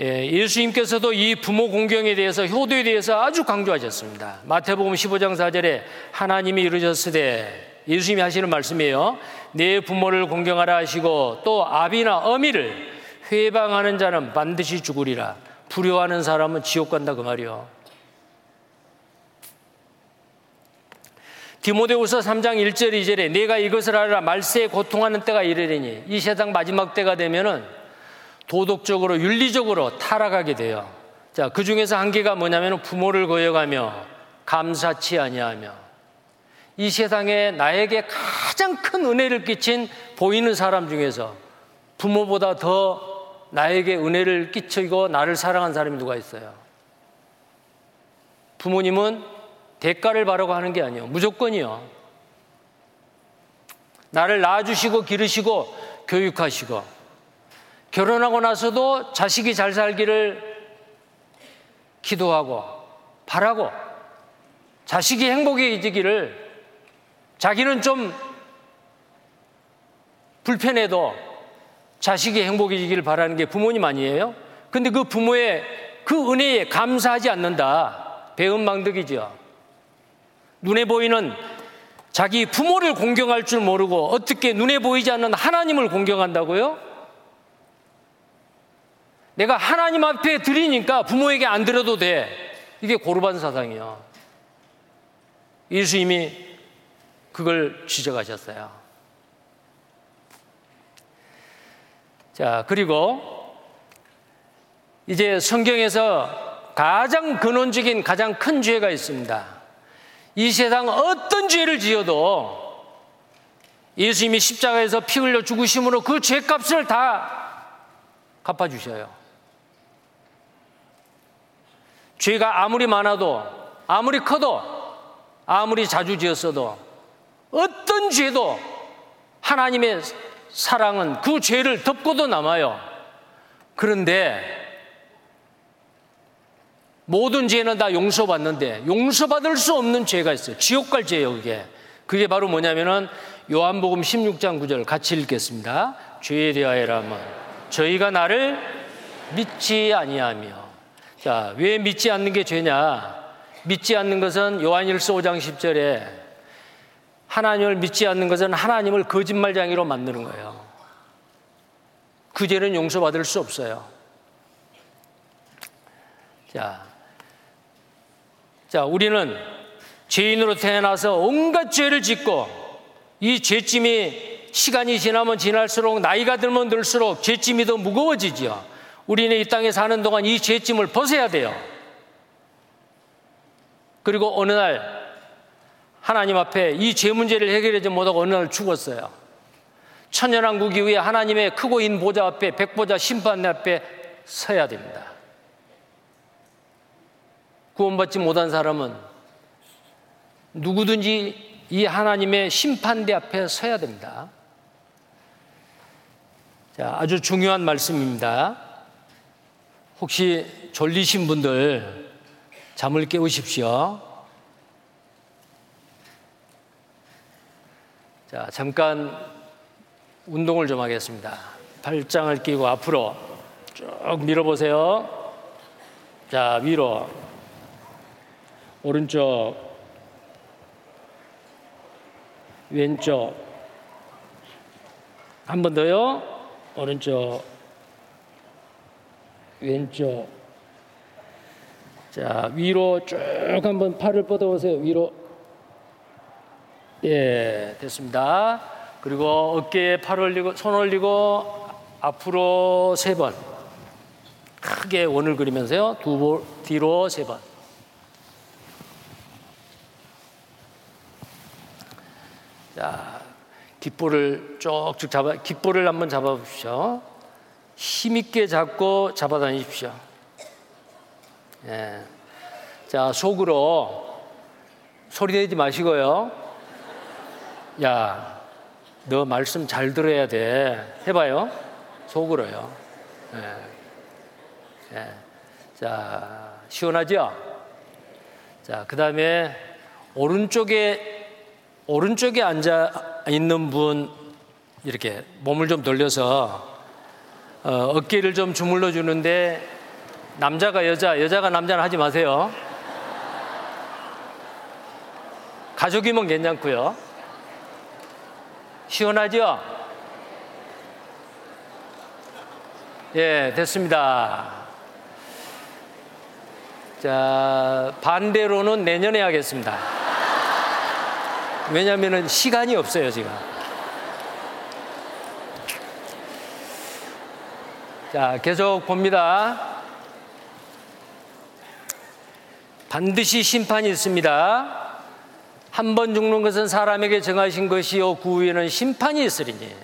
예, 예수님께서도 이 부모 공경에 대해서 효도에 대해서 아주 강조하셨습니다. 마태복음 15장 4절에 하나님이 이르셨으되 예수님이 하시는 말씀이에요. 내 부모를 공경하라 하시고 또 아비나 어미를 회방하는 자는 반드시 죽으리라. 불효하는 사람은 지옥 간다 그 말이요. 디모데후서 3장 1절 2절에 내가 이것을 알아 말세에 고통하는 때가 이르리니 이 세상 마지막 때가 되면은 도덕적으로 윤리적으로 타락하게 돼요. 자, 그 중에서 한 개가 뭐냐면 부모를 거역하며 감사치 아니하며 이 세상에 나에게 가장 큰 은혜를 끼친 보이는 사람 중에서 부모보다 더 나에게 은혜를 끼치고 나를 사랑한 사람이 누가 있어요? 부모님은 대가를 바라고 하는 게 아니에요. 무조건이요. 나를 낳아주시고 기르시고 교육하시고 결혼하고 나서도 자식이 잘 살기를 기도하고 바라고 자식이 행복해지기를 자기는 좀 불편해도 자식이 행복해지기를 바라는 게 부모님 아니에요? 근데 그 부모의 그 은혜에 감사하지 않는다. 배은망덕이죠. 눈에 보이는 자기 부모를 공경할 줄 모르고 어떻게 눈에 보이지 않는 하나님을 공경한다고요? 내가 하나님 앞에 드리니까 부모에게 안 드려도 돼. 이게 고르반 사상이요. 예수님이 그걸 지적하셨어요. 자, 그리고 이제 성경에서 가장 근원적인 가장 큰 죄가 있습니다. 이 세상 어떤 죄를 지어도 예수님이 십자가에서 피 흘려 죽으심으로 그 죄값을 다 갚아주셔요. 죄가 아무리 많아도, 아무리 커도, 아무리 자주 지었어도, 어떤 죄도 하나님의 사랑은 그 죄를 덮고도 남아요. 그런데 모든 죄는 다 용서받는데 용서받을 수 없는 죄가 있어요. 지옥 갈 죄예요, 그게. 그게 바로 뭐냐면은 요한복음 16장 9절 같이 읽겠습니다. 죄에 대하여라면 저희가 나를 믿지 아니하며 자, 왜 믿지 않는 게 죄냐? 믿지 않는 것은 요한일서 5장 10절에 하나님을 믿지 않는 것은 하나님을 거짓말장이로 만드는 거예요. 그 죄는 용서받을 수 없어요. 자, 자, 우리는 죄인으로 태어나서 온갖 죄를 짓고 이 죄짐이 시간이 지나면 지날수록 나이가 들면 들수록 죄짐이 더 무거워지죠. 우리는 이 땅에 사는 동안 이 죄짐을 벗어야 돼요. 그리고 어느 날 하나님 앞에 이 죄 문제를 해결하지 못하고 어느 날 죽었어요. 천연왕국 이후에 하나님의 크고 인 보좌 앞에 백보자 심판 앞에 서야 됩니다. 구원받지 못한 사람은 누구든지 이 하나님의 심판대 앞에 서야 됩니다. 자, 아주 중요한 말씀입니다. 혹시 졸리신 분들 잠을 깨우십시오. 자, 잠깐 운동을 좀 하겠습니다. 발장을 끼고 앞으로 쭉 밀어보세요. 자, 위로. 오른쪽. 왼쪽. 한 번 더요. 오른쪽. 왼쪽. 자, 위로 쭉 한번 팔을 뻗어 보세요. 위로. 예, 됐습니다. 그리고 어깨에 팔 올리고, 손 올리고, 앞으로 세 번. 크게 원을 그리면서요. 두 번, 뒤로 세 번. 자, 깃볼을 쭉쭉 잡아, 깃볼을 한번 잡아 보십시오. 힘 있게 잡고 잡아 다니십시오. 예. 자, 속으로 소리 내지 마시고요. 야, 너 말씀 잘 들어야 돼. 해 봐요. 속으로요. 예. 예. 자, 시원하죠? 자, 그 다음에 오른쪽에, 오른쪽에 앉아 있는 분, 이렇게 몸을 좀 돌려서 어, 어깨를 좀 주물러 주는데 남자가 여자, 여자가 남자는 하지 마세요. 가족이면 괜찮고요. 시원하죠? 예, 됐습니다. 자, 반대로는 내년에 하겠습니다. 왜냐하면 시간이 없어요, 지금. 자, 계속 봅니다. 반드시 심판이 있습니다. 한 번 죽는 것은 사람에게 정하신 것이요, 그 후에는 심판이 있으리니.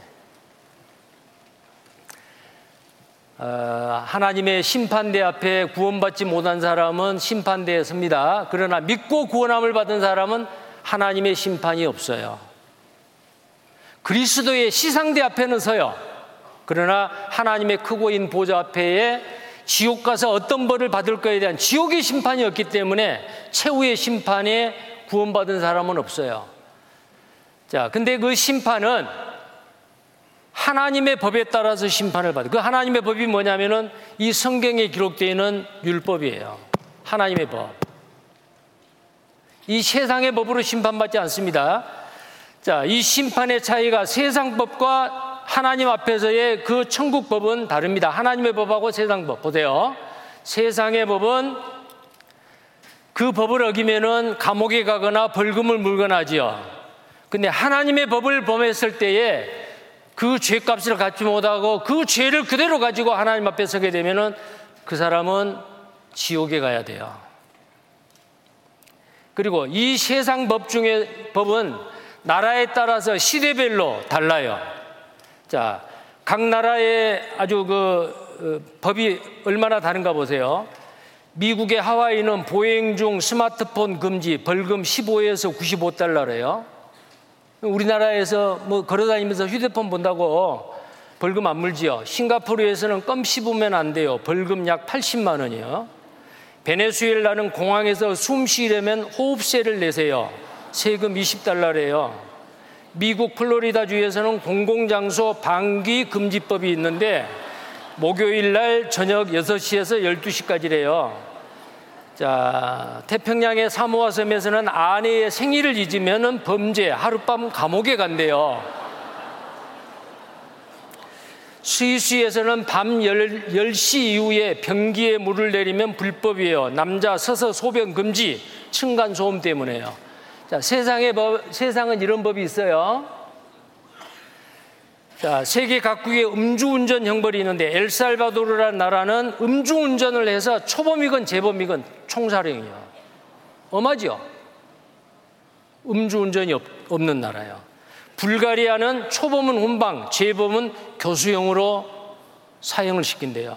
어, 하나님의 심판대 앞에 구원받지 못한 사람은 심판대에 섭니다. 그러나 믿고 구원함을 받은 사람은 하나님의 심판이 없어요. 그리스도의 시상대 앞에는 서요. 그러나 하나님의 크고 인 보좌 앞에 지옥 가서 어떤 벌을 받을 거에 대한 지옥의 심판이 없기 때문에 최후의 심판에 구원받은 사람은 없어요. 자, 근데 그 심판은 하나님의 법에 따라서 심판을 받아요. 그 하나님의 법이 뭐냐면은 이 성경에 기록되어 있는 율법이에요. 하나님의 법. 이 세상의 법으로 심판받지 않습니다. 자, 이 심판의 차이가 세상 법과 하나님 앞에서의 그 천국 법은 다릅니다. 하나님의 법하고 세상 법. 보세요. 세상의 법은 그 법을 어기면은 감옥에 가거나 벌금을 물거나 하지요. 근데 하나님의 법을 범했을 때에 그 죄값을 갖지 못하고 그 죄를 그대로 가지고 하나님 앞에 서게 되면은 그 사람은 지옥에 가야 돼요. 그리고 이 세상 법 중에 법은 나라에 따라서 시대별로 달라요. 자, 각 나라의 아주 그 어, 법이 얼마나 다른가 보세요. 미국의 하와이는 보행 중 스마트폰 금지 벌금 15에서 95달러래요. 우리나라에서 뭐 걸어다니면서 휴대폰 본다고 벌금 안 물지요. 싱가포르에서는 껌 씹으면 안 돼요. 벌금 약 80만 원이요. 베네수엘라는 공항에서 숨 쉬려면 호흡세를 내세요. 세금 20달러래요. 미국 플로리다 주에서는 공공장소 방귀 금지법이 있는데 목요일 날 저녁 6시에서 12시까지래요. 자, 태평양의 사모아 섬에서는 아내의 생일을 잊으면 범죄, 하룻밤 감옥에 간대요. 스위스에서는 밤 10, 시 이후에 변기에 물을 내리면 불법이에요. 남자 서서 소변 금지, 층간 소음 때문에요. 자, 세상의 법, 세상은 이런 법이 있어요. 자, 세계 각국에 음주운전 형벌이 있는데 엘살바도르라는 나라는 음주운전을 해서 초범이건 재범이건 총사령이요. 엄하죠? 음주운전이 없, 없는 나라요. 불가리아는 초범은 훈방, 재범은 교수형으로 사형을 시킨대요.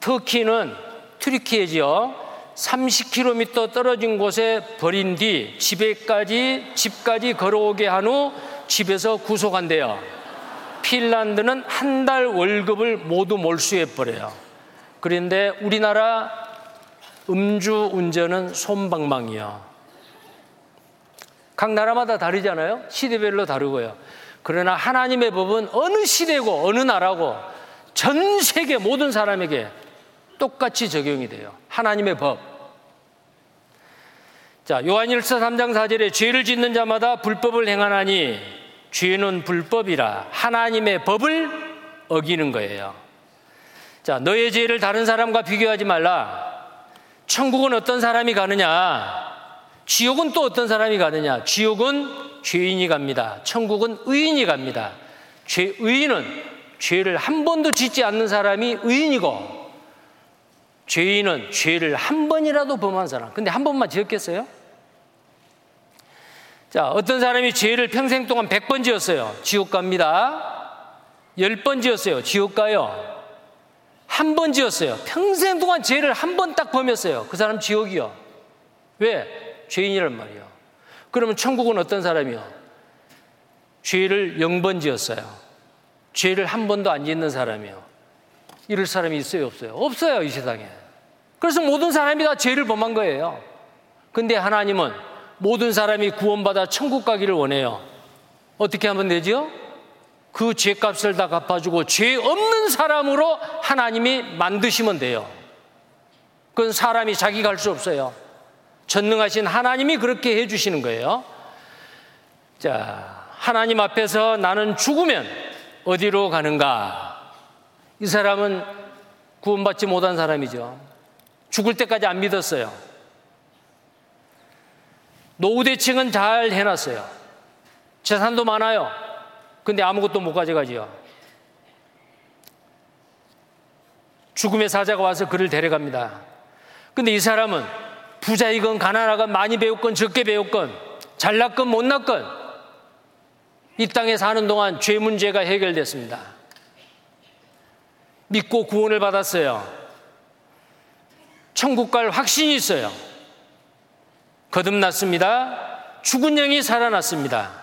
터키는 튀르키예지요. 30km 떨어진 곳에 버린 뒤 집에까지 집까지 걸어오게 한 후 집에서 구속한대요. 핀란드는 한 달 월급을 모두 몰수해 버려요. 그런데 우리나라 음주 운전은 손방망이요. 각 나라마다 다르잖아요. 시대별로 다르고요. 그러나 하나님의 법은 어느 시대고 어느 나라고 전 세계 모든 사람에게 똑같이 적용이 돼요. 하나님의 법. 자, 요한일서 3장 4절에 죄를 짓는 자마다 불법을 행하나니 죄는 불법이라 하나님의 법을 어기는 거예요. 자, 너의 죄를 다른 사람과 비교하지 말라. 천국은 어떤 사람이 가느냐? 지옥은 또 어떤 사람이 가느냐? 지옥은 죄인이 갑니다. 천국은 의인이 갑니다. 죄, 의인은 죄를 한 번도 짓지 않는 사람이 의인이고, 죄인은 죄를 한 번이라도 범한 사람. 근데 한 번만 지었겠어요? 자, 어떤 사람이 죄를 평생 동안 100번 지었어요. 지옥 갑니다. 10번 지었어요. 지옥 가요. 한 번 지었어요. 평생 동안 죄를 한 번 딱 범했어요. 그 사람 지옥이요. 왜? 죄인이란 말이요. 그러면 천국은 어떤 사람이요? 죄를 0번 지었어요. 죄를 한 번도 안 짓는 사람이요. 이럴 사람이 있어요, 없어요? 없어요, 이 세상에. 그래서 모든 사람이 다 죄를 범한 거예요. 근데 하나님은 모든 사람이 구원받아 천국 가기를 원해요. 어떻게 하면 되죠? 그 죄값을 다 갚아주고 죄 없는 사람으로 하나님이 만드시면 돼요. 그건 사람이 자기가 할수 없어요. 전능하신 하나님이 그렇게 해주시는 거예요. 자, 하나님 앞에서 나는 죽으면 어디로 가는가? 이 사람은 구원받지 못한 사람이죠. 죽을 때까지 안 믿었어요. 노후 대책은 잘 해놨어요. 재산도 많아요. 근데 아무것도 못 가져가지요. 죽음의 사자가 와서 그를 데려갑니다. 근데 이 사람은 부자이건 가난하건 많이 배웠건 적게 배웠건 잘났건 못났건 이 땅에 사는 동안 죄 문제가 해결됐습니다. 믿고 구원을 받았어요. 천국 갈 확신이 있어요. 거듭났습니다. 죽은 영이 살아났습니다.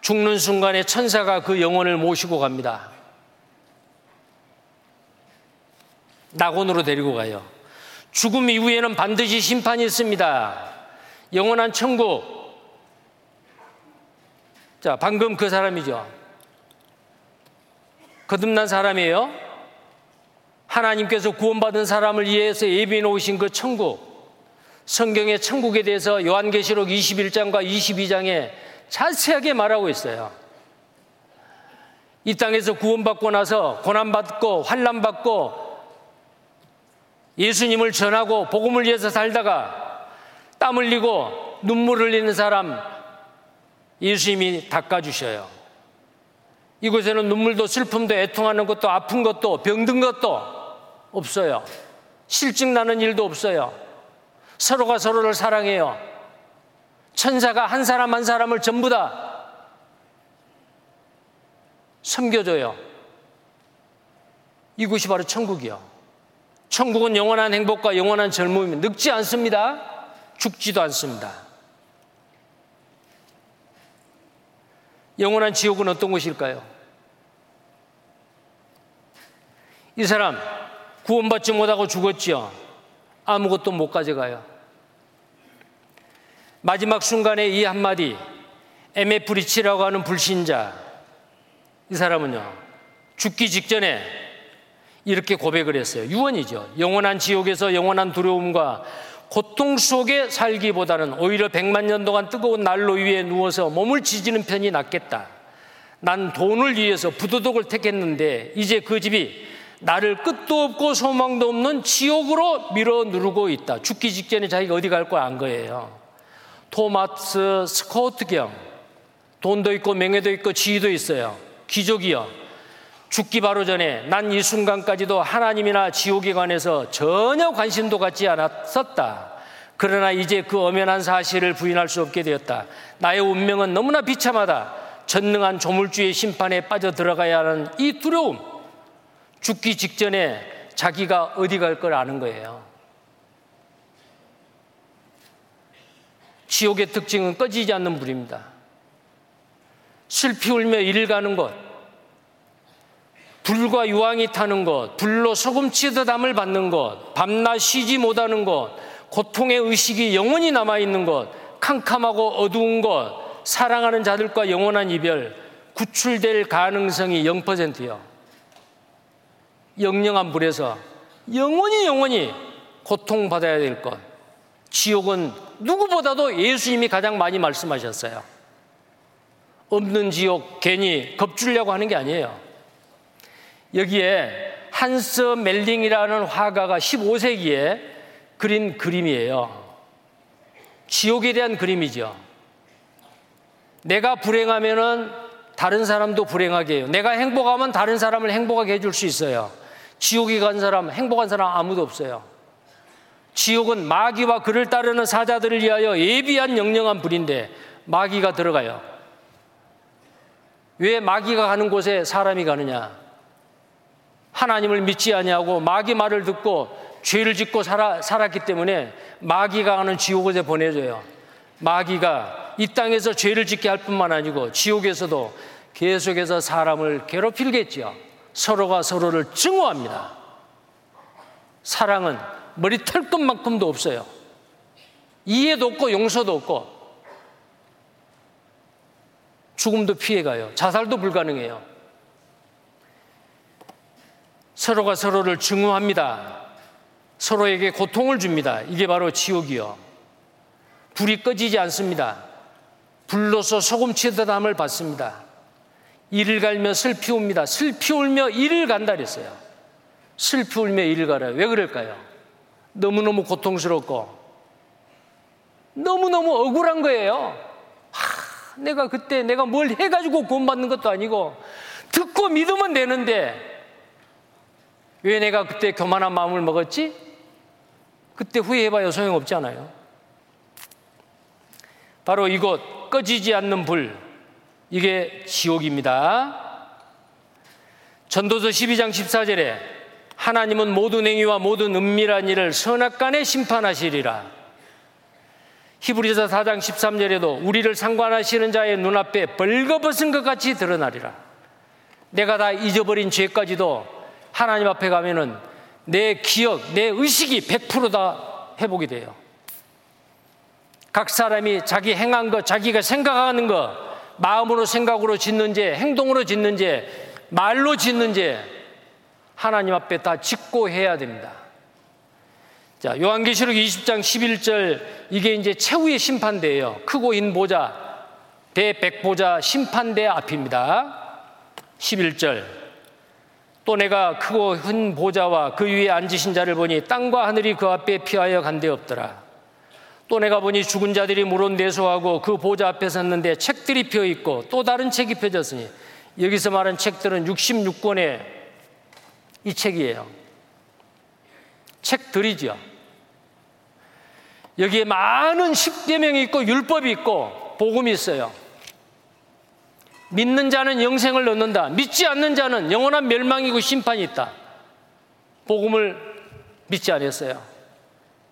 죽는 순간에 천사가 그 영혼을 모시고 갑니다. 낙원으로 데리고 가요. 죽음 이후에는 반드시 심판이 있습니다. 영원한 천국. 자, 방금 그 사람이죠. 거듭난 사람이에요. 하나님께서 구원받은 사람을 위해서 예비해 놓으신 그 천국. 성경의 천국에 대해서 요한계시록 21장과 22장에 자세하게 말하고 있어요. 이 땅에서 구원받고 나서 고난받고 환난받고 예수님을 전하고 복음을 위해서 살다가 땀 흘리고 눈물 흘리는 사람 예수님이 닦아주셔요. 이곳에는 눈물도 슬픔도 애통하는 것도 아픈 것도 병든 것도 없어요. 실증 나는 일도 없어요. 서로가 서로를 사랑해요. 천사가 한 사람 한 사람을 전부 다 섬겨줘요. 이곳이 바로 천국이요. 천국은 영원한 행복과 영원한 젊음이 늙지 않습니다. 죽지도 않습니다. 영원한 지옥은 어떤 곳일까요? 이 사람 구원받지 못하고 죽었지요. 아무것도 못 가져가요. 마지막 순간에 이 한마디 에메 프리치라고 하는 불신자 이 사람은요 죽기 직전에 이렇게 고백을 했어요. 유언이죠. 영원한 지옥에서 영원한 두려움과 고통 속에 살기보다는 오히려 백만 년 동안 뜨거운 난로 위에 누워서 몸을 지지는 편이 낫겠다. 난 돈을 위해서 부도덕을 택했는데 이제 그 집이 나를 끝도 없고 소망도 없는 지옥으로 밀어 누르고 있다. 죽기 직전에 자기가 어디 갈 거 안 거예요. 토마스 스코트경 돈도 있고 명예도 있고 지위도 있어요. 귀족이요. 죽기 바로 전에 난 이 순간까지도 하나님이나 지옥에 관해서 전혀 관심도 갖지 않았었다. 그러나 이제 그 엄연한 사실을 부인할 수 없게 되었다. 나의 운명은 너무나 비참하다. 전능한 조물주의 심판에 빠져 들어가야 하는 이 두려움. 죽기 직전에 자기가 어디 갈 걸 아는 거예요. 지옥의 특징은 꺼지지 않는 불입니다. 슬피 울며 이를 가는 것, 불과 유황이 타는 것, 불로 소금치듯 담을 받는 것, 밤낮 쉬지 못하는 것, 고통의 의식이 영원히 남아있는 것, 캄캄하고 어두운 것, 사랑하는 자들과 영원한 이별, 구출될 가능성이 0%요. 영영한 불에서 영원히 영원히 고통받아야 될 것. 지옥은 누구보다도 예수님이 가장 많이 말씀하셨어요. 없는 지옥 괜히 겁주려고 하는 게 아니에요. 여기에 한스 멜링이라는 화가가 15세기에 그린 그림이에요. 지옥에 대한 그림이죠. 내가 불행하면은 다른 사람도 불행하게 해요. 내가 행복하면 다른 사람을 행복하게 해줄 수 있어요. 지옥에 간 사람, 행복한 사람 아무도 없어요. 지옥은 마귀와 그를 따르는 사자들을 위하여 예비한 영영한 불인데 마귀가 들어가요. 왜 마귀가 가는 곳에 사람이 가느냐? 하나님을 믿지 아니하고 마귀 말을 듣고 죄를 짓고 살아, 살았기 때문에 마귀가 가는 지옥에 보내줘요. 마귀가 이 땅에서 죄를 짓게 할 뿐만 아니고 지옥에서도 계속해서 사람을 괴롭힐겠지요. 서로가 서로를 증오합니다. 사랑은 머리 털 것만큼도 없어요. 이해도 없고 용서도 없고 죽음도 피해가요. 자살도 불가능해요. 서로가 서로를 증오합니다. 서로에게 고통을 줍니다. 이게 바로 지옥이요. 불이 꺼지지 않습니다. 불로서 소금치듯 함을 받습니다. 이를 갈며 슬피 웁니다. 슬피 울며 이를 간다 그랬어요. 슬피 울며 이를 가라. 왜 그럴까요? 너무너무 고통스럽고 너무너무 억울한 거예요. 하, 내가 그때 내가 뭘 해가지고 구원받는 것도 아니고 듣고 믿으면 되는데 왜 내가 그때 교만한 마음을 먹었지? 그때 후회해봐야 소용없잖아요. 바로 이곳 꺼지지 않는 불, 이게 지옥입니다. 전도서 12장 14절에 하나님은 모든 행위와 모든 은밀한 일을 선악간에 심판하시리라. 히브리서 4장 13절에도 우리를 상관하시는 자의 눈앞에 벌거벗은 것 같이 드러나리라. 내가 다 잊어버린 죄까지도 하나님 앞에 가면은 내 기억, 내 의식이 100%다 회복이 돼요. 각 사람이 자기 행한 것, 자기가 생각하는 것, 마음으로 생각으로 짓는지, 행동으로 짓는지, 말로 짓는지, 하나님 앞에 다 짓고 해야 됩니다. 자, 요한계시록 20장 11절, 이게 이제 최후의 심판대예요. 크고 흰 보좌, 대백보좌 심판대 앞입니다. 11절. 또 내가 크고 큰 보좌와 그 위에 앉으신 자를 보니 땅과 하늘이 그 앞에 피하여 간데 없더라. 또 내가 보니 죽은 자들이 물론 내소하고 그 보좌 앞에 섰는데 책들이 펴 있고 또 다른 책이 펴졌으니 여기서 말한 책들은 66권의 이 책이에요. 책들이죠. 여기에 많은 십계명이 있고 율법이 있고 복음이 있어요. 믿는 자는 영생을 얻는다. 믿지 않는 자는 영원한 멸망이고 심판이 있다. 복음을 믿지 않았어요.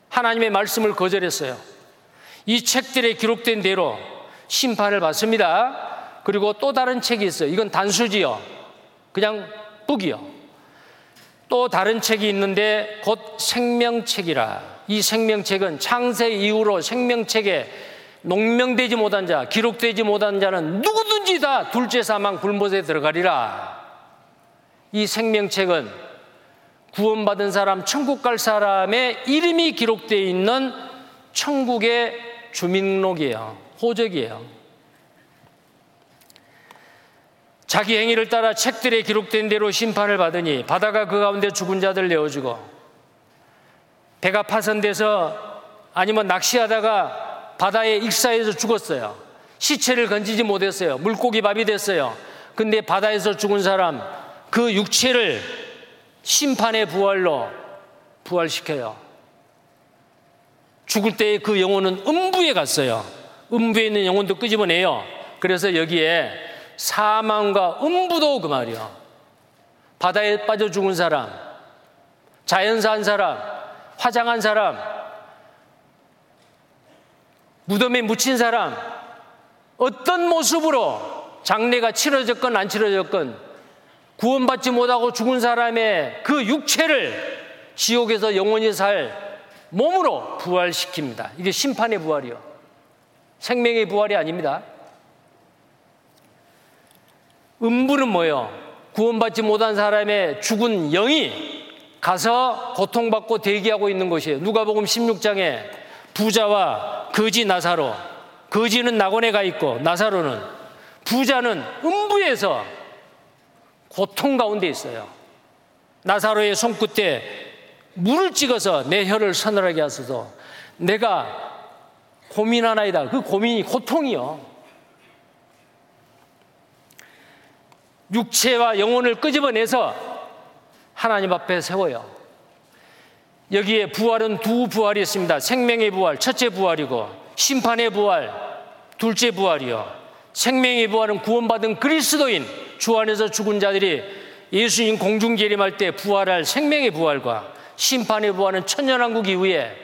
하나님의 말씀을 거절했어요. 이 책들에 기록된 대로 심판을 받습니다. 그리고 또 다른 책이 있어요. 이건 단수지요. 그냥 북이요. 또 다른 책이 있는데 곧 생명책이라. 이 생명책은 창세 이후로 생명책에 농명되지 못한 자, 기록되지 못한 자는 누구든지 다 둘째 사망 불못에 들어가리라. 이 생명책은 구원받은 사람, 천국 갈 사람의 이름이 기록되어 있는 천국의 주민록이에요. 호적이에요. 자기 행위를 따라 책들에 기록된 대로 심판을 받으니 바다가 그 가운데 죽은 자들 내어주고 배가 파손돼서 아니면 낚시하다가 바다에 익사해서 죽었어요. 시체를 건지지 못했어요. 물고기 밥이 됐어요. 근데 바다에서 죽은 사람 그 육체를 심판의 부활로 부활시켜요. 죽을 때의 그 영혼은 음부에 갔어요. 음부에 있는 영혼도 끄집어내요. 그래서 여기에 사망과 음부도 그 말이요. 바다에 빠져 죽은 사람, 자연사한 사람, 화장한 사람, 무덤에 묻힌 사람, 어떤 모습으로 장례가 치러졌건 안 치러졌건 구원받지 못하고 죽은 사람의 그 육체를 지옥에서 영원히 살 몸으로 부활시킵니다. 이게 심판의 부활이요. 생명의 부활이 아닙니다. 음부는 뭐예요? 구원받지 못한 사람의 죽은 영이 가서 고통받고 대기하고 있는 곳이에요. 누가복음 16장에 부자와 거지 나사로, 거지는 낙원에 가 있고 나사로는 부자는 음부에서 고통 가운데 있어요. 나사로의 손끝에 물을 찍어서 내 혀를 서늘하게 하소서. 내가 고민하나이다. 그 고민이 고통이요. 육체와 영혼을 끄집어내서 하나님 앞에 세워요. 여기에 부활은 두 부활이 있습니다. 생명의 부활, 첫째 부활이고, 심판의 부활, 둘째 부활이요. 생명의 부활은 구원받은 그리스도인, 주 안에서 죽은 자들이 예수님 공중 재림할 때 부활할 생명의 부활과 심판의 부활은 천년왕국 이후에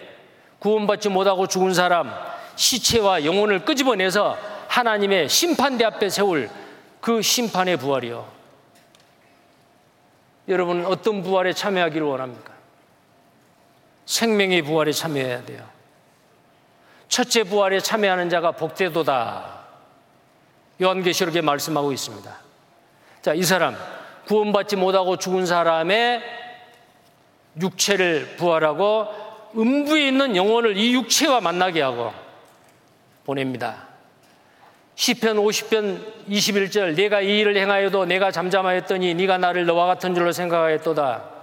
구원받지 못하고 죽은 사람, 시체와 영혼을 끄집어내서 하나님의 심판대 앞에 세울 그 심판의 부활이요. 여러분 어떤 부활에 참여하기를 원합니까? 생명의 부활에 참여해야 돼요. 첫째 부활에 참여하는 자가 복되도다. 요한계시록에 말씀하고 있습니다. 자, 이 사람 구원받지 못하고 죽은 사람의 육체를 부활하고 음부에 있는 영혼을 이 육체와 만나게 하고 보냅니다. 시편 50편 21절 내가 이 일을 행하여도 내가 잠잠하였더니 네가 나를 너와 같은 줄로 생각하였도다.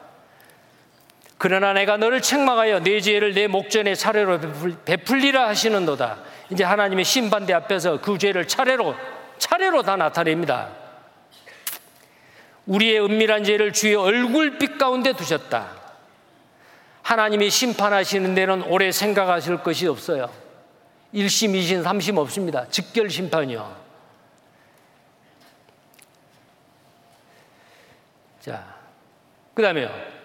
그러나 내가 너를 책망하여 내 죄를 내 목전에 차례로 베풀리라 하시는도다. 이제 하나님의 심판대 앞에서 그 죄를 차례로 차례로 다 나타냅니다. 우리의 은밀한 죄를 주의 얼굴빛 가운데 두셨다. 하나님이 심판하시는 데는 오래 생각하실 것이 없어요. 1심, 2심, 3심 없습니다. 직결 심판이요. 자, 그 다음에요.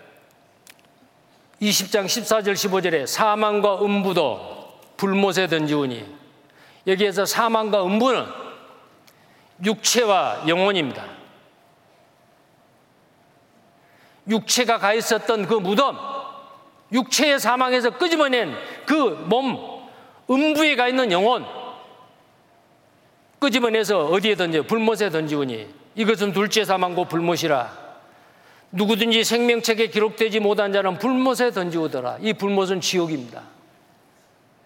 20장 14절 15절에 사망과 음부도 불못에 던지우니 여기에서 사망과 음부는 육체와 영혼입니다. 육체가 가 있었던 그 무덤, 육체의 사망에서 끄집어낸 그 몸, 음부에 가 있는 영혼 끄집어내서 어디에 던져 불못에 던지우니 이것은 둘째 사망고 불못이라 누구든지 생명책에 기록되지 못한 자는 불못에 던지우더라. 이 불못은 지옥입니다.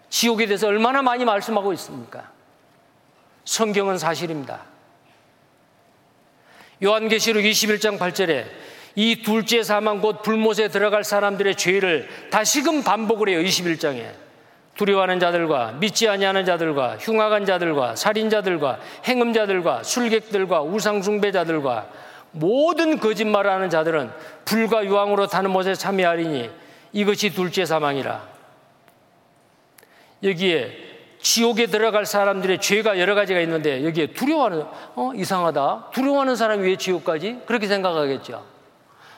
지옥에 대해서 얼마나 많이 말씀하고 있습니까? 성경은 사실입니다. 요한계시록 21장 8절에 이 둘째 사망 곧 불못에 들어갈 사람들의 죄를 다시금 반복을 해요 21장에. 두려워하는 자들과 믿지 아니하는 자들과 흉악한 자들과 살인자들과 행음자들과 술객들과 우상숭배자들과 모든 거짓말하는 자들은 불과 유황으로 타는 못에 참여하리니 이것이 둘째 사망이라. 여기에 지옥에 들어갈 사람들의 죄가 여러 가지가 있는데 여기에 두려워하는 어 이상하다. 두려워하는 사람이 왜 지옥까지? 그렇게 생각하겠죠.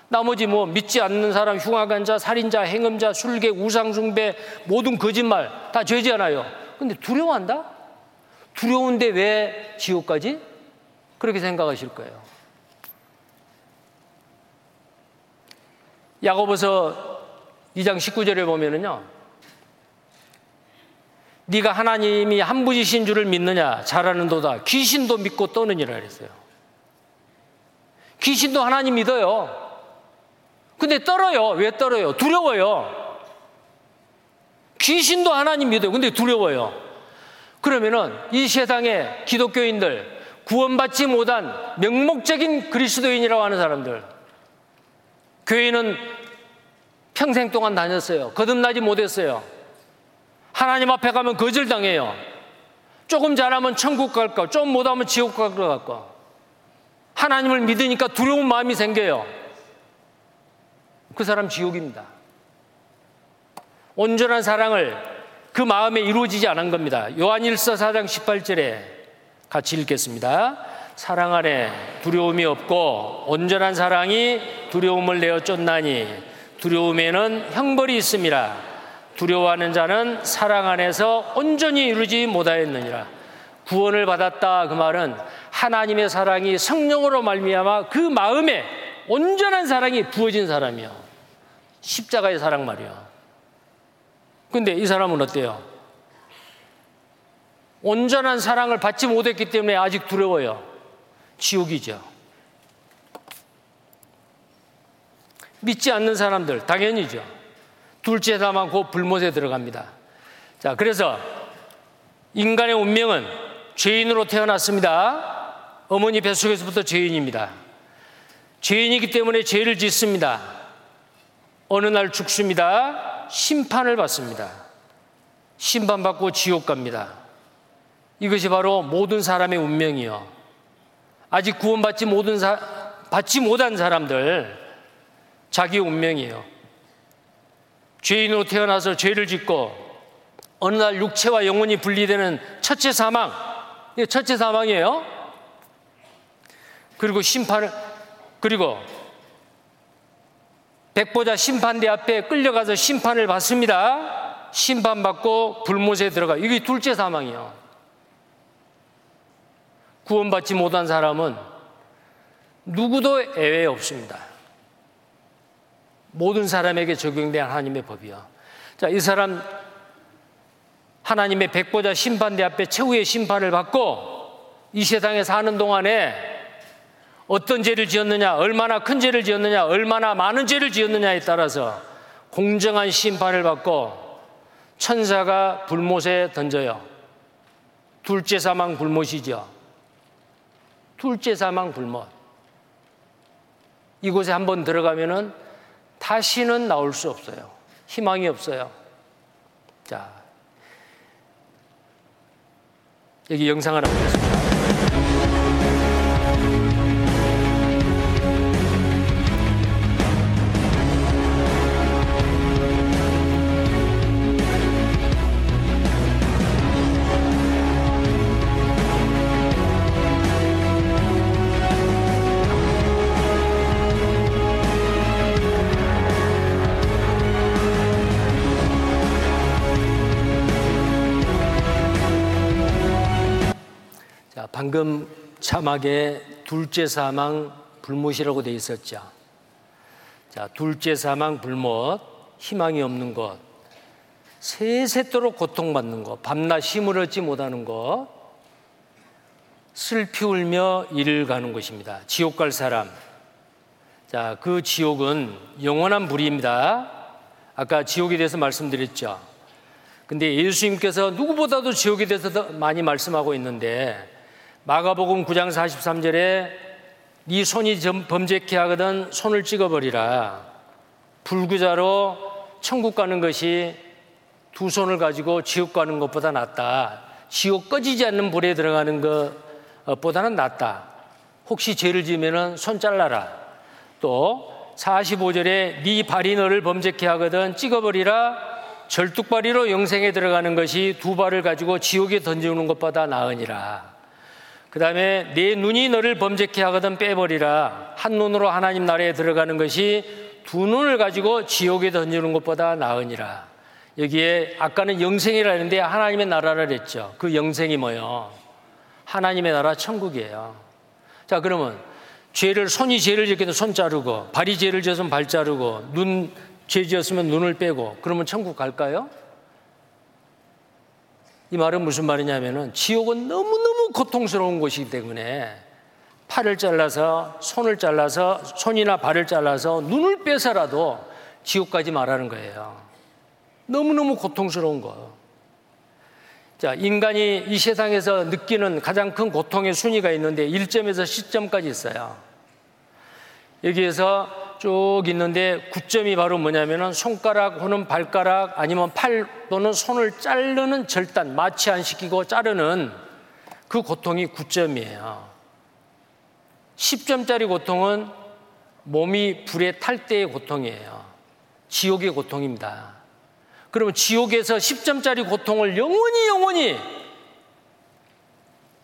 나머지 뭐 믿지 않는 사람, 흉악한 자, 살인자, 행음자, 술객, 우상숭배, 모든 거짓말 다 죄지않아요. 근데 두려워한다? 두려운데 왜 지옥까지? 그렇게 생각하실 거예요. 야고보서 2장 19절에 보면은요. 네가 하나님이 한 분이신 줄을 믿느냐? 잘하는도다. 귀신도 믿고 떠느니라 그랬어요. 귀신도 하나님 믿어요. 근데 떨어요. 왜 떨어요? 두려워요. 귀신도 하나님 믿어요. 근데 두려워요. 그러면은 이 세상의 기독교인들, 구원받지 못한 명목적인 그리스도인이라고 하는 사람들, 교회는 평생 동안 다녔어요. 거듭나지 못했어요. 하나님 앞에 가면 거절당해요. 조금 잘하면 천국 갈까, 좀 못하면 지옥 갈 것 같고. 하나님을 믿으니까 두려운 마음이 생겨요. 그 사람 지옥입니다. 온전한 사랑을 그 마음에 이루어지지 않은 겁니다. 요한일서 4장 18절에 같이 읽겠습니다. 사랑 안에 두려움이 없고 온전한 사랑이 두려움을 내어 쫓나니 두려움에는 형벌이 있습니다. 두려워하는 자는 사랑 안에서 온전히 이루지 못하였느니라. 구원을 받았다 그 말은 하나님의 사랑이 성령으로 말미암아 그 마음에 온전한 사랑이 부어진 사람이요. 십자가의 사랑 말이요. 근데 이 사람은 어때요? 온전한 사랑을 받지 못했기 때문에 아직 두려워요. 지옥이죠. 믿지 않는 사람들, 당연히죠. 둘째 사망 곧 불못에 들어갑니다. 자, 그래서 인간의 운명은 죄인으로 태어났습니다. 어머니 뱃속에서부터 죄인입니다. 죄인이기 때문에 죄를 짓습니다. 어느 날 죽습니다. 심판을 받습니다. 심판받고 지옥 갑니다. 이것이 바로 모든 사람의 운명이요. 아직 구원받지 못한 사, 받지 못한 사람들 자기 운명이에요. 죄인으로 태어나서 죄를 짓고 어느 날 육체와 영혼이 분리되는 첫째 사망, 첫째 사망이에요. 그리고 심판을 그리고 백보자 심판대 앞에 끌려가서 심판을 받습니다. 심판받고 불못에 들어가. 이게 둘째 사망이요. 구원받지 못한 사람은 누구도 예외 없습니다. 모든 사람에게 적용된 하나님의 법이요. 자, 이 사람 하나님의 백보자 심판대 앞에 최후의 심판을 받고 이 세상에 사는 동안에 어떤 죄를 지었느냐, 얼마나 큰 죄를 지었느냐, 얼마나 많은 죄를 지었느냐에 따라서 공정한 심판을 받고 천사가 불못에 던져요. 둘째 사망 불못이죠. 둘째 사망 불못. 이곳에 한번 들어가면은 다시는 나올 수 없어요. 희망이 없어요. 자, 여기 영상 하나 보겠습니다. 방금 자막에 둘째 사망 불못이라고 돼 있었죠. 자, 둘째 사망 불못, 희망이 없는 것, 세세토록 고통받는 것, 밤낮 힘을 얻지 못하는 것, 슬피 울며 이를 가는 것입니다. 지옥 갈 사람. 자, 그 지옥은 영원한 불입니다. 아까 지옥에 대해서 말씀드렸죠. 근데 예수님께서 누구보다도 지옥에 대해서 더 많이 말씀하고 있는데 마가복음 9장 43절에 네 손이 범죄케 하거든 손을 찍어버리라. 불구자로 천국 가는 것이 두 손을 가지고 지옥 가는 것보다 낫다. 지옥 꺼지지 않는 불에 들어가는 것보다는 낫다. 혹시 죄를 지으면 손 잘라라. 또 45절에 네 발이 너를 범죄케 하거든 찍어버리라. 절뚝발이로 영생에 들어가는 것이 두 발을 가지고 지옥에 던지는 것보다 나으니라. 그 다음에 내 눈이 너를 범죄케 하거든 빼버리라. 한 눈으로 하나님 나라에 들어가는 것이 두 눈을 가지고 지옥에 던지는 것보다 나으니라. 여기에 아까는 영생이라 했는데 하나님의 나라를 했죠. 그 영생이 뭐요? 하나님의 나라 천국이에요. 자, 그러면 죄를, 손이 죄를 지었기는 손 자르고, 발이 죄를 지었으면 발 자르고, 눈 죄 지었으면 눈을 빼고, 그러면 천국 갈까요? 이 말은 무슨 말이냐면은 지옥은 너무너무 고통스러운 곳이기 때문에 팔을 잘라서 손을 잘라서 손이나 발을 잘라서 눈을 빼서라도 지옥 가지 말라는 거예요. 너무너무 고통스러운 거. 자, 인간이 이 세상에서 느끼는 가장 큰 고통의 순위가 있는데 1점에서 10점까지 있어요. 여기에서 쭉 있는데 9점이 바로 뭐냐면은 손가락 혹은 발가락 아니면 팔 또는 손을 자르는 절단, 마취 안 시키고 자르는 그 고통이 9점이에요. 10점짜리 고통은 몸이 불에 탈 때의 고통이에요. 지옥의 고통입니다. 그러면 지옥에서 10점짜리 고통을 영원히 영원히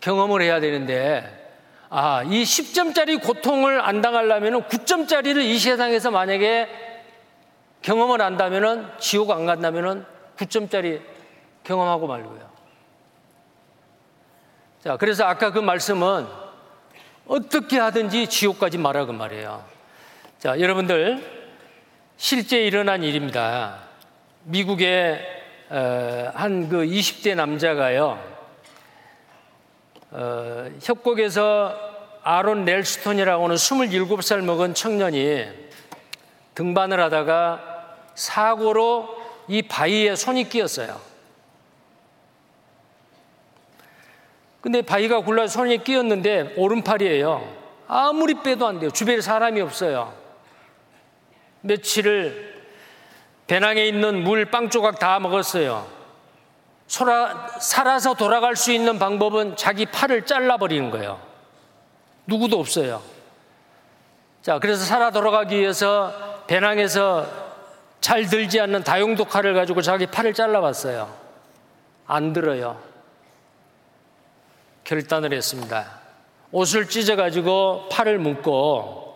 경험을 해야 되는데 아, 이 10점짜리 고통을 안 당하려면 9점짜리를 이 세상에서 만약에 경험을 한다면 지옥 안 간다면 9점짜리 경험하고 말고요. 자, 그래서 아까 그 말씀은 어떻게 하든지 지옥까지 말하고 말이에요. 자, 여러분들 실제 일어난 일입니다. 미국의 어, 한그 20대 남자가요, 어, 협곡에서 아론 넬스톤이라고 하는 27살 먹은 청년이 등반을 하다가 사고로 이 바위에 손이 끼었어요. 근데 바위가 굴러 손이 끼었는데 오른팔이에요. 아무리 빼도 안 돼요. 주변에 사람이 없어요. 며칠을 배낭에 있는 물 빵 조각 다 먹었어요. 살아서 돌아갈 수 있는 방법은 자기 팔을 잘라버리는 거예요. 누구도 없어요. 자, 그래서 살아 돌아가기 위해서 배낭에서 잘 들지 않는 다용도 칼을 가지고 자기 팔을 잘라봤어요. 안 들어요. 결단을 했습니다. 옷을 찢어가지고 팔을 묶고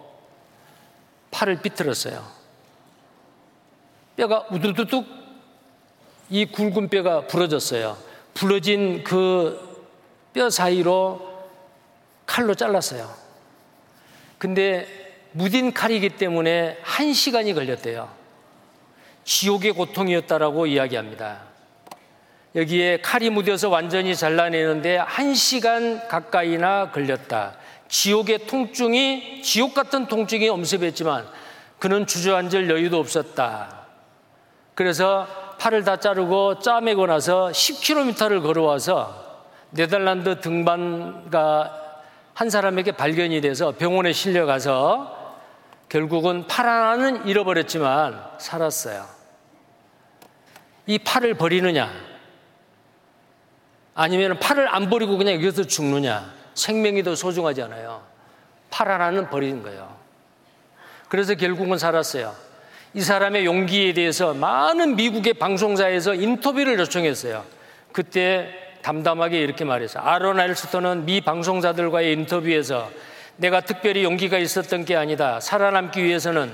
팔을 비틀었어요. 뼈가 우두두둑 이 굵은 뼈가 부러졌어요. 부러진 그 뼈 사이로 칼로 잘랐어요. 근데 무딘 칼이기 때문에 한 시간이 걸렸대요. 지옥의 고통이었다라고 이야기합니다. 여기에 칼이 묻어서 완전히 잘라내는데 한 시간 가까이나 걸렸다. 지옥의 통증이, 지옥 같은 통증이 엄습했지만 그는 주저앉을 여유도 없었다. 그래서 팔을 다 자르고 짜매고 나서 10km를 걸어와서 네덜란드 등반가 한 사람에게 발견이 돼서 병원에 실려가서 결국은 팔 하나는 잃어버렸지만 살았어요. 이 팔을 버리느냐? 아니면 팔을 안 버리고 그냥 여기서 죽느냐? 생명이 더 소중하지 않아요. 팔 하나는 버리는 거예요. 그래서 결국은 살았어요. 이 사람의 용기에 대해서 많은 미국의 방송사에서 인터뷰를 요청했어요. 그때 담담하게 이렇게 말했어요. 아론 알스턴은 미 방송사들과의 인터뷰에서 내가 특별히 용기가 있었던 게 아니다. 살아남기 위해서는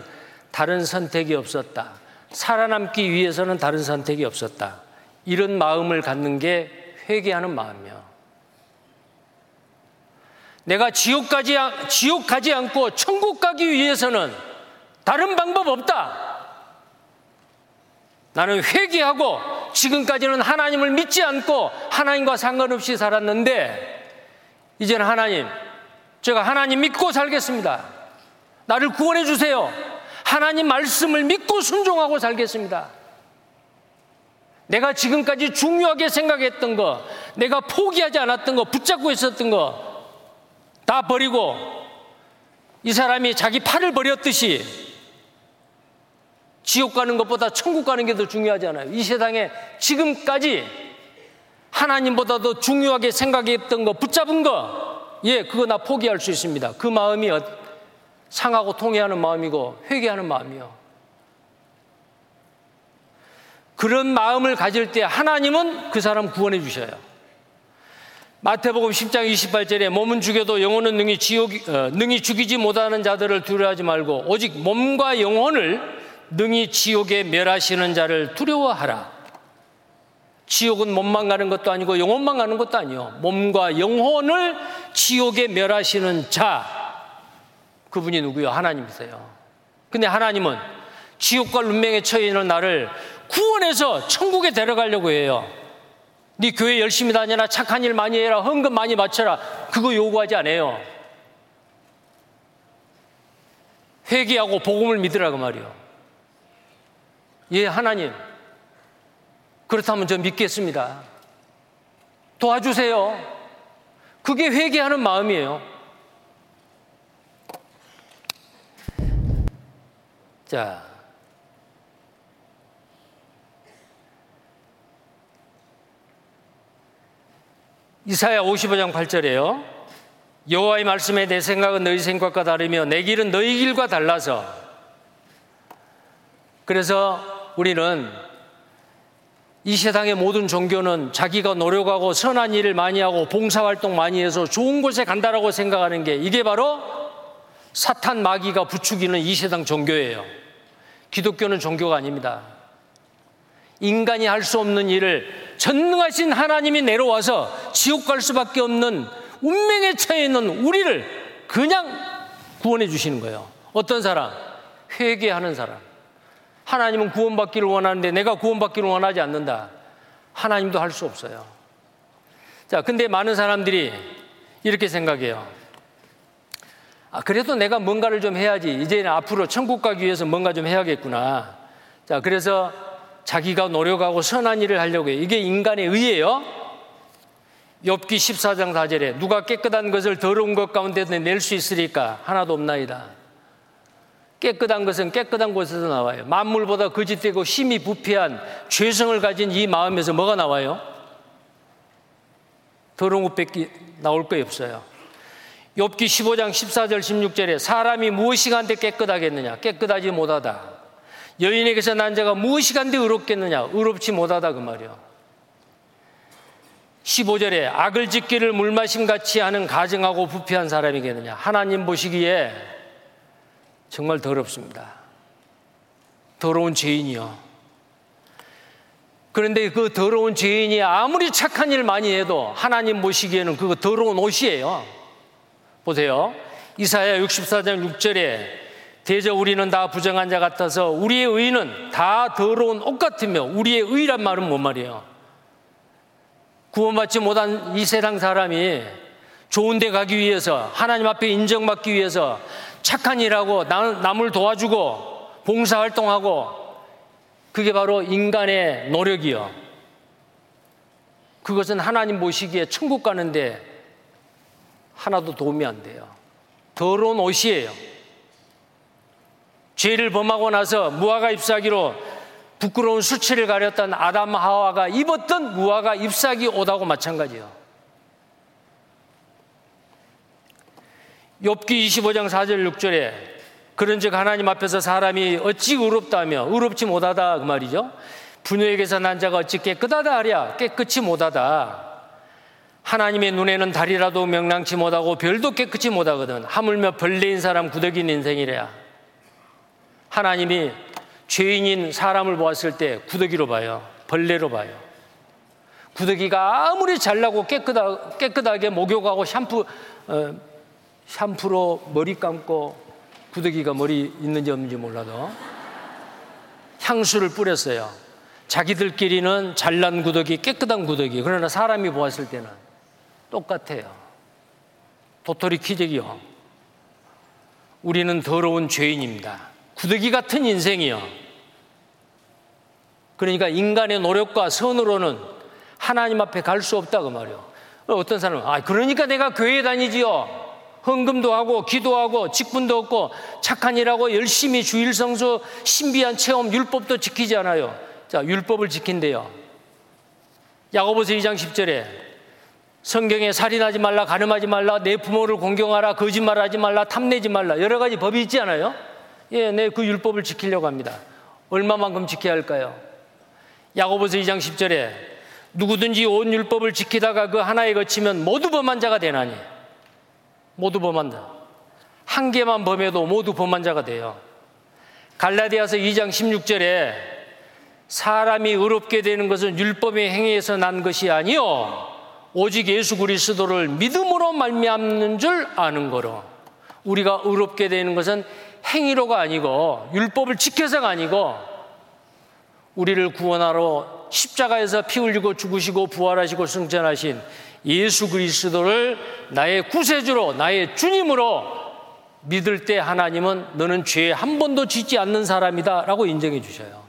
다른 선택이 없었다. 살아남기 위해서는 다른 선택이 없었다. 이런 마음을 갖는 게 회개하는 마음이요. 내가 지옥 가지, 지옥 가지 않고 천국 가기 위해서는 다른 방법 없다. 나는 회개하고 지금까지는 하나님을 믿지 않고 하나님과 상관없이 살았는데 이제는 하나님, 제가 하나님 믿고 살겠습니다. 나를 구원해 주세요. 하나님 말씀을 믿고 순종하고 살겠습니다. 내가 지금까지 중요하게 생각했던 거, 내가 포기하지 않았던 거, 붙잡고 있었던 거 다 버리고 이 사람이 자기 팔을 버렸듯이 지옥 가는 것보다 천국 가는 게 더 중요하잖아요. 이 세상에 지금까지 하나님보다 더 중요하게 생각했던 거, 붙잡은 거, 예, 그거 나 포기할 수 있습니다. 그 마음이 어, 상하고 통해하는 마음이고 회개하는 마음이요. 그런 마음을 가질 때 하나님은 그 사람 구원해 주셔요. 마태복음 10장 28절에 몸은 죽여도 영혼은 능히 지옥 어, 능히 죽이지 못하는 자들을 두려워하지 말고 오직 몸과 영혼을 능히 지옥에 멸하시는 자를 두려워하라. 지옥은 몸만 가는 것도 아니고 영혼만 가는 것도 아니요. 몸과 영혼을 지옥에 멸하시는 자 그분이 누구요? 하나님이세요. 근데 하나님은 지옥과 운명에 처해 있는 나를 구원해서 천국에 데려가려고 해요. 네 교회 열심히 다녀라, 착한 일 많이 해라, 헌금 많이 바쳐라. 그거 요구하지 않아요. 회개하고 복음을 믿으라고 말이요. 예, 하나님. 그렇다면 저 믿겠습니다. 도와주세요. 그게 회개하는 마음이에요. 자, 이사야 55장 8절에요. 여호와의 말씀에 내 생각은 너희 생각과 다르며 내 길은 너희 길과 달라서 그래서 우리는 이 세상의 모든 종교는 자기가 노력하고 선한 일을 많이 하고 봉사활동 많이 해서 좋은 곳에 간다라고 생각하는 게 이게 바로 사탄 마귀가 부추기는 이 세상 종교예요. 기독교는 종교가 아닙니다. 인간이 할 수 없는 일을 전능하신 하나님이 내려와서 지옥 갈 수밖에 없는 운명에 처해 있는 우리를 그냥 구원해 주시는 거예요. 어떤 사람? 회개하는 사람. 하나님은 구원받기를 원하는데 내가 구원받기를 원하지 않는다. 하나님도 할 수 없어요. 자, 근데 많은 사람들이 이렇게 생각해요. 아, 그래도 내가 뭔가를 좀 해야지. 이제는 앞으로 천국 가기 위해서 뭔가 좀 해야겠구나. 자, 그래서 자기가 노력하고 선한 일을 하려고 해요. 이게 인간의 의예요. 엽기 14장 4절에 누가 깨끗한 것을 더러운 것 가운데서 낼수 있으리까 하나도 없나이다. 깨끗한 것은 깨끗한 곳에서 나와요. 만물보다 거짓되고 힘이 부패한 죄성을 가진 이 마음에서 뭐가 나와요? 더러운 것밖에 나올 거 없어요. 욥기 15장 14절 16절에 사람이 무엇이 간데 깨끗하겠느냐? 깨끗하지 못하다. 여인에게서 난 자가 무엇이 간데 의롭겠느냐? 의롭지 못하다 그 말이요. 15절에 악을 짓기를 물마심 같이 하는 가증하고 부패한 사람이겠느냐? 하나님 보시기에 정말 더럽습니다. 더러운 죄인이요. 그런데 그 더러운 죄인이 아무리 착한 일 많이 해도 하나님 보시기에는 그거 더러운 옷이에요. 보세요. 이사야 64장 6절에 대저 우리는 다 부정한 자 같아서 우리의 의는 다 더러운 옷 같으며 우리의 의란 말은 뭔 말이에요? 구원받지 못한 이 세상 사람이 좋은 데 가기 위해서 하나님 앞에 인정받기 위해서 착한 일하고 남을 도와주고 봉사활동하고 그게 바로 인간의 노력이요. 그것은 하나님 보시기에 천국 가는데 하나도 도움이 안 돼요. 더러운 옷이에요. 죄를 범하고 나서 무화과 잎사귀로 부끄러운 수치를 가렸던 아담 하와가 입었던 무화과 잎사귀 옷하고 마찬가지예요. 욥기 25장 4절 6절에 그런즉 하나님 앞에서 사람이 어찌 의롭다며 의롭지 못하다 그 말이죠. 분유에게서 난 자가 어찌 깨끗하다 하랴 깨끗이 못하다. 하나님의 눈에는 달이라도 명랑치 못하고 별도 깨끗이 못하거든. 하물며 벌레인 사람 구덕인 인생이래야. 하나님이 죄인인 사람을 보았을 때 구더기로 봐요. 벌레로 봐요. 구더기가 아무리 잘나고 깨끗하, 깨끗하게 목욕하고 샴푸, 어, 샴푸로 머리 감고 구더기가 머리 있는지 없는지 몰라도 향수를 뿌렸어요. 자기들끼리는 잘난 구더기, 깨끗한 구더기. 그러나 사람이 보았을 때는 똑같아요. 도토리 키재기요. 우리는 더러운 죄인입니다. 구더기 같은 인생이요. 그러니까 인간의 노력과 선으로는 하나님 앞에 갈 수 없다 그 말이요. 어떤 사람은 아 그러니까 내가 교회 다니지요. 헌금도 하고 기도하고 직분도 얻고 착한 일하고 열심히 주일 성수 신비한 체험 율법도 지키지 않아요. 자 율법을 지킨대요. 야고보서 2장 10절에 성경에 살인하지 말라 가늠하지 말라 내 부모를 공경하라 거짓말하지 말라 탐내지 말라 여러 가지 법이 있지 않아요? 예, 내그 율법을 지키려고 합니다. 얼마만큼 지켜야 할까요? 야고보서 2장 10절에 누구든지 온 율법을 지키다가 그 하나에 거치면 모두 범한 자가 되나니 모두 범한 자. 한 개만 범해도 모두 범한 자가 돼요. 갈라디아서 2장 16절에 사람이 의롭게 되는 것은 율법의 행위에서 난 것이 아니요 오직 예수 그리스도를 믿음으로 말미암는 줄 아는 거로 우리가 의롭게 되는 것은 행위로가 아니고 율법을 지켜서가 아니고 우리를 구원하러 십자가에서 피 흘리고 죽으시고 부활하시고 승천하신 예수 그리스도를 나의 구세주로 나의 주님으로 믿을 때 하나님은 너는 죄 한 번도 짓지 않는 사람이다 라고 인정해 주셔요.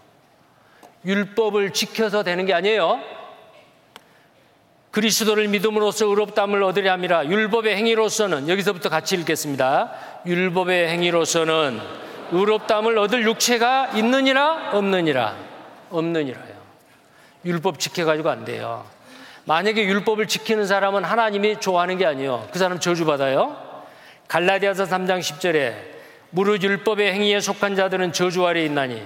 율법을 지켜서 되는 게 아니에요. 그리스도를 믿음으로써 의롭담을 얻으려 함이라 율법의 행위로서는 여기서부터 같이 읽겠습니다. 율법의 행위로서는 의롭담을 얻을 육체가 있느니라 없느니라 없느니라요. 율법 지켜가지고 안 돼요. 만약에 율법을 지키는 사람은 하나님이 좋아하는 게 아니에요. 그 사람 저주받아요. 갈라디아서 3장 10절에 무릇 율법의 행위에 속한 자들은 저주 아래 있나니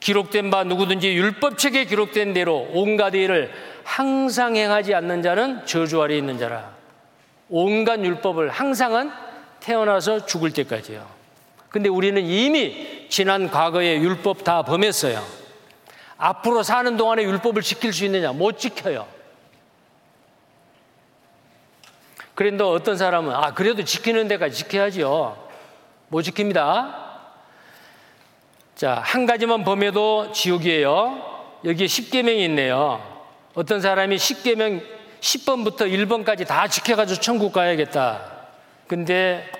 기록된 바 누구든지 율법책에 기록된 대로 온갖 일을 항상 행하지 않는 자는 저주 아래 있는 자라. 온갖 율법을 항상은 태어나서 죽을 때까지요. 근데 우리는 이미 지난 과거의 율법 다 범했어요. 앞으로 사는 동안에 율법을 지킬 수 있느냐? 못 지켜요. 그런데 어떤 사람은 아 그래도 지키는 데까지 지켜야지요. 못 지킵니다. 자, 한 가지만 범해도 지옥이에요. 여기에 10계명이 있네요. 어떤 사람이 10계명 10번부터 1번까지 다 지켜가지고 천국 가야겠다. 근데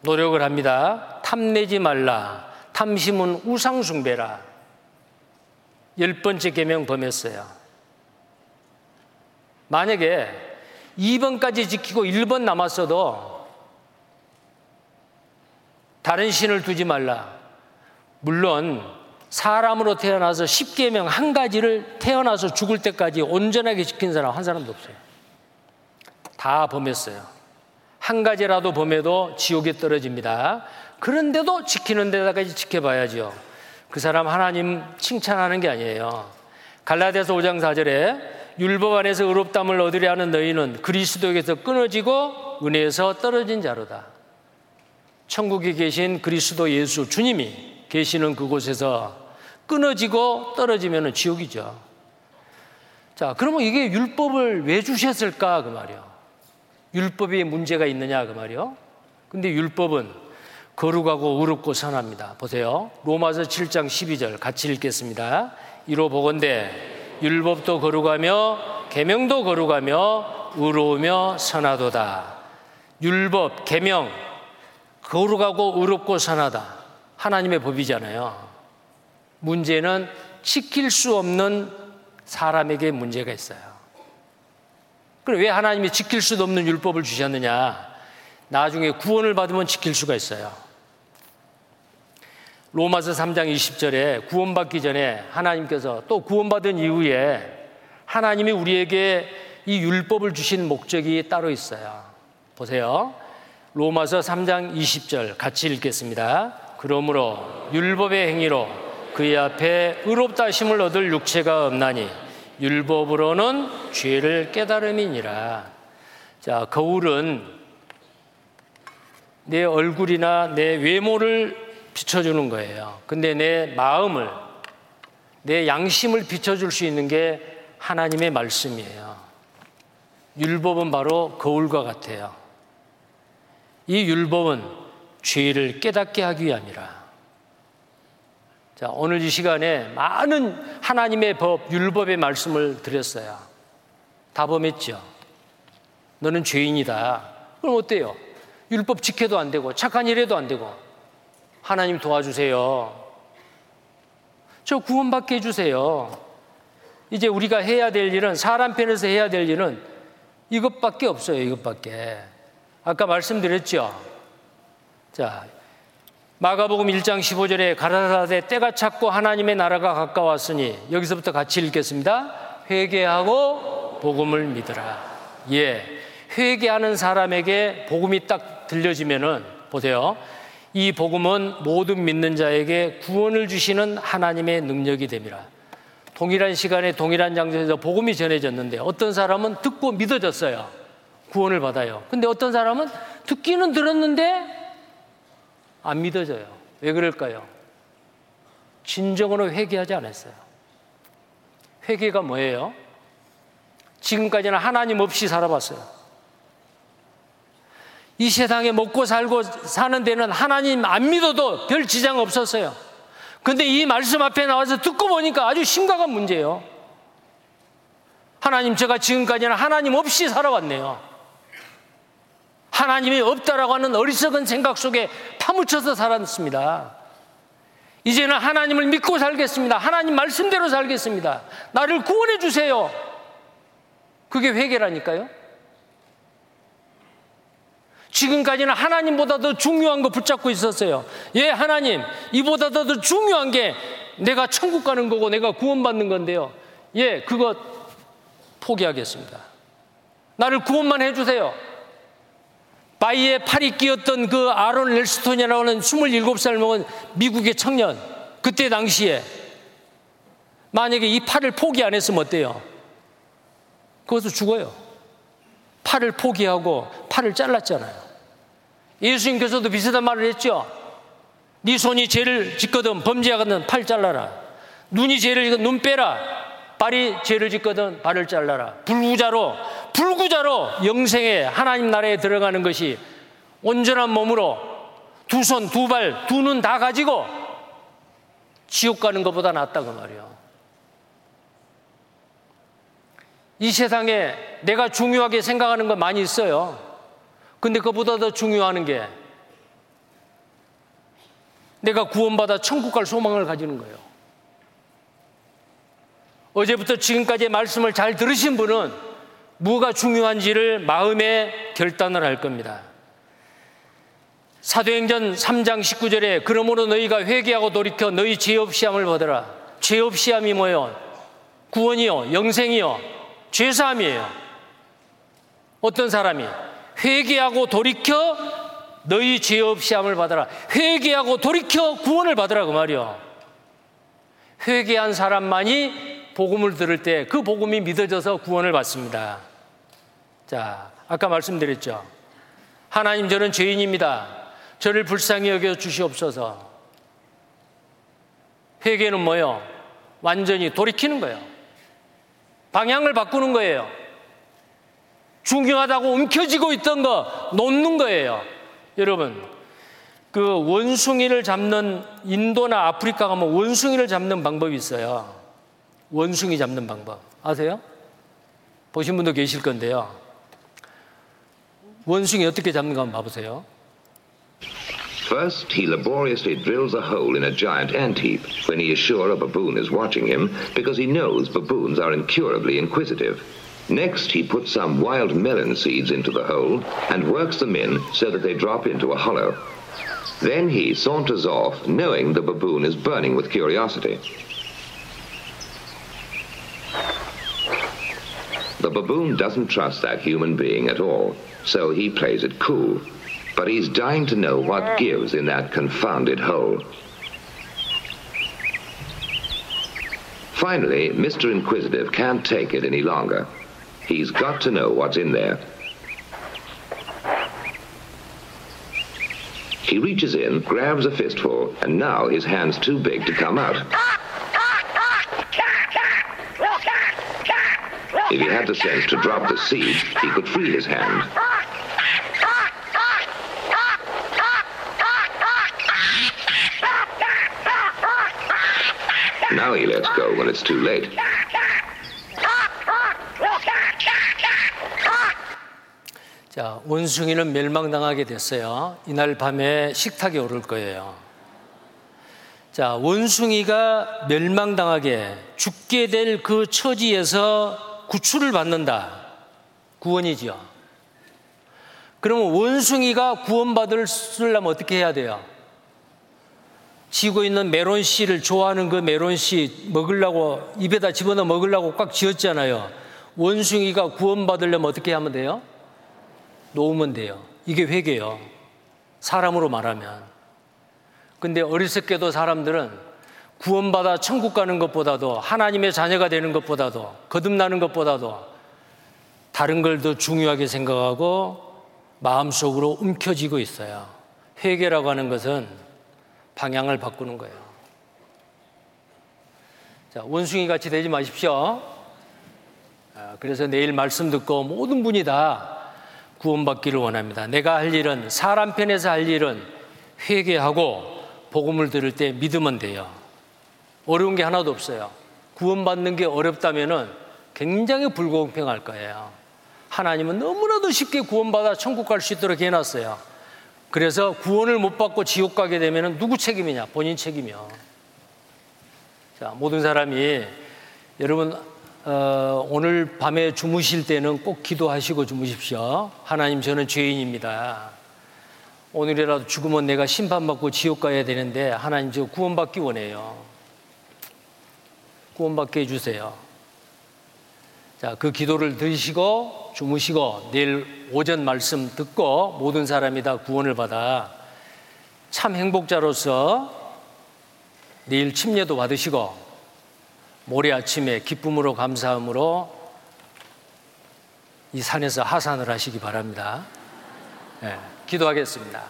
노력을 합니다. 탐내지 말라. 탐심은 우상숭배라. 열 번째 계명 범했어요. 만약에 2번까지 지키고 1번 남았어도 다른 신을 두지 말라. 물론 사람으로 태어나서 10계명 한 가지를 태어나서 죽을 때까지 온전하게 지킨 사람 한 사람도 없어요. 다 범했어요. 한 가지라도 범해도 지옥에 떨어집니다. 그런데도 지키는 데다까지 지켜봐야죠. 그 사람 하나님 칭찬하는 게 아니에요. 갈라디아서 5장 4절에 율법 안에서 의롭담을 얻으려 하는 너희는 그리스도에게서 끊어지고 은혜에서 떨어진 자로다. 천국에 계신 그리스도 예수 주님이 계시는 그곳에서 끊어지고 떨어지면 지옥이죠. 자, 그러면 이게 율법을 왜 주셨을까 그 말이요. 율법에 문제가 있느냐 그 말이요. 근데 율법은 거룩하고 의롭고 선합니다. 보세요. 로마서 7장 12절 같이 읽겠습니다. 이로 보건대 율법도 거룩하며 계명도 거룩하며 의로우며 선하도다. 율법, 계명 거룩하고 의롭고 선하다. 하나님의 법이잖아요. 문제는 지킬 수 없는 사람에게 문제가 있어요. 그럼 왜 하나님이 지킬 수도 없는 율법을 주셨느냐? 나중에 구원을 받으면 지킬 수가 있어요. 로마서 3장 20절에 구원받기 전에 하나님께서 또 구원받은 이후에 하나님이 우리에게 이 율법을 주신 목적이 따로 있어요. 보세요. 로마서 3장 20절 같이 읽겠습니다. 그러므로 율법의 행위로 그의 앞에 의롭다 심을 얻을 육체가 없나니 율법으로는 죄를 깨달음이니라. 자, 거울은 내 얼굴이나 내 외모를 비춰주는 거예요. 근데 내 마음을, 내 양심을 비춰줄 수 있는 게 하나님의 말씀이에요. 율법은 바로 거울과 같아요. 이 율법은 죄를 깨닫게 하기 위함이라. 자, 오늘 이 시간에 많은 하나님의 법, 율법의 말씀을 드렸어요. 다 범했죠. 너는 죄인이다. 그럼 어때요? 율법 지켜도 안 되고, 착한 일 해도 안 되고, 하나님 도와주세요. 저 구원받게 해주세요. 이제 우리가 해야 될 일은, 사람 편에서 해야 될 일은 이것밖에 없어요, 이것밖에. 아까 말씀드렸죠? 자, 마가복음 1장 15절에 가라사대 때가 찼고 하나님의 나라가 가까웠으니 여기서부터 같이 읽겠습니다. 회개하고 복음을 믿으라. 예. 회개하는 사람에게 복음이 딱 들려지면은 보세요. 이 복음은 모든 믿는 자에게 구원을 주시는 하나님의 능력이 됩니다. 동일한 시간에 동일한 장소에서 복음이 전해졌는데 어떤 사람은 듣고 믿어졌어요. 구원을 받아요. 근데 어떤 사람은 듣기는 들었는데 안 믿어져요. 왜 그럴까요? 진정으로 회개하지 않았어요. 회개가 뭐예요? 지금까지는 하나님 없이 살아봤어요. 이 세상에 먹고 살고 사는 데는 하나님 안 믿어도 별 지장 없었어요. 근데 이 말씀 앞에 나와서 듣고 보니까 아주 심각한 문제예요. 하나님, 제가 지금까지는 하나님 없이 살아왔네요. 하나님이 없다라고 하는 어리석은 생각 속에 파묻혀서 살았습니다. 이제는 하나님을 믿고 살겠습니다. 하나님 말씀대로 살겠습니다. 나를 구원해 주세요. 그게 회개라니까요. 지금까지는 하나님보다 더 중요한 거 붙잡고 있었어요. 예, 하나님, 이보다 더 중요한 게 내가 천국 가는 거고 내가 구원받는 건데요. 예, 그거 포기하겠습니다. 나를 구원만 해주세요. 바위에 팔이 끼었던 그 아론 렐스톤이라고 하는 27살 먹은 미국의 청년, 그때 당시에 만약에 이 팔을 포기 안 했으면 어때요? 그것도 죽어요. 팔을 포기하고 팔을 잘랐잖아요. 예수님께서도 비슷한 말을 했죠. 네 손이 죄를 짓거든 범죄하거든 팔 잘라라. 눈이 죄를 짓거든 눈 빼라. 발이 죄를 짓거든 발을 잘라라. 불구자로 불구자로 영생에 하나님 나라에 들어가는 것이 온전한 몸으로 두 손, 두 발, 두 눈 다 가지고 지옥 가는 것보다 낫다고 말이요. 이 세상에 내가 중요하게 생각하는 거 많이 있어요. 근데 그보다 더 중요한 게 내가 구원받아 천국 갈 소망을 가지는 거예요. 어제부터 지금까지 말씀을 잘 들으신 분은 뭐가 중요한지를 마음에 결단을 할 겁니다. 사도행전 3장 19절에 그러므로 너희가 회개하고 돌이켜 너희 죄 없이 함을 받으라. 죄 없이 함이 뭐예요? 구원이요, 영생이요, 죄사함이에요. 어떤 사람이 회개하고 돌이켜 너희 죄 없이 함을 받아라. 회개하고 돌이켜 구원을 받으라 그 말이요. 회개한 사람만이 복음을 들을 때 그 복음이 믿어져서 구원을 받습니다. 자, 아까 말씀드렸죠. 하나님 저는 죄인입니다. 저를 불쌍히 여겨 주시옵소서. 회개는 뭐요? 완전히 돌이키는 거예요. 방향을 바꾸는 거예요. 중요하다고 움켜쥐고 있던 거 놓는 거예요. 여러분, 그 원숭이를 잡는 인도나 아프리카 가면 원숭이를 잡는 방법이 있어요. 원숭이 잡는 방법. 아세요? 보신 분도 계실 건데요. 원숭이 어떻게 잡는가 한번 봐보세요. First, he laboriously drills a hole in a giant ant heap when he is sure a baboon is watching him because he knows baboons are incurably inquisitive. Next, he puts some wild melon seeds into the hole and works them in so that they drop into a hollow. Then he saunters off, knowing the baboon is burning with curiosity. The baboon doesn't trust that human being at all, so he plays it cool. But he's dying to know what gives in that confounded hole. Finally, Mr. Inquisitive can't take it any longer. He's got to know what's in there. He reaches in, grabs a fistful, and now his hand's too big to come out. If he had the sense to drop the seed, he could free his hand. Now he lets go when it's too late. 자, 원숭이는 멸망당하게 됐어요. 이날 밤에 식탁에 오를 거예요. 자, 원숭이가 멸망당하게 죽게 될 그 처지에서 구출을 받는다. 구원이지요. 그러면 원숭이가 구원받을 쓰려면 어떻게 해야 돼요? 지고 있는 메론 씨를 좋아하는 그 메론 씨 먹으려고 입에다 집어넣어 먹으려고 꽉 쥐었잖아요. 원숭이가 구원받으려면 어떻게 하면 돼요? 놓으면 돼요. 이게 회개요. 사람으로 말하면. 근데 어리석게도 사람들은 구원받아 천국 가는 것보다도 하나님의 자녀가 되는 것보다도 거듭나는 것보다도 다른 걸 더 중요하게 생각하고 마음속으로 움켜쥐고 있어요. 회개라고 하는 것은 방향을 바꾸는 거예요. 자, 원숭이 같이 되지 마십시오. 아, 그래서 내일 말씀 듣고 모든 분이 다 구원받기를 원합니다. 내가 할 일은 사람 편에서 할 일은 회개하고 복음을 들을 때 믿으면 돼요. 어려운 게 하나도 없어요. 구원받는 게 어렵다면은 굉장히 불공평할 거예요. 하나님은 너무나도 쉽게 구원받아 천국 갈 수 있도록 해놨어요. 그래서 구원을 못 받고 지옥 가게 되면 누구 책임이냐? 본인 책임이요. 자, 모든 사람이 여러분 어, 오늘 밤에 주무실 때는 꼭 기도하시고 주무십시오. 하나님 저는 죄인입니다. 오늘이라도 죽으면 내가 심판받고 지옥 가야 되는데 하나님 저 구원받기 원해요. 구원받게 해주세요. 자, 그 기도를 드시고 주무시고 내일 오전 말씀 듣고 모든 사람이 다 구원을 받아 참 행복자로서 내일 침례도 받으시고 모레 아침에 기쁨으로 감사함으로 이 산에서 하산을 하시기 바랍니다. 네, 기도하겠습니다.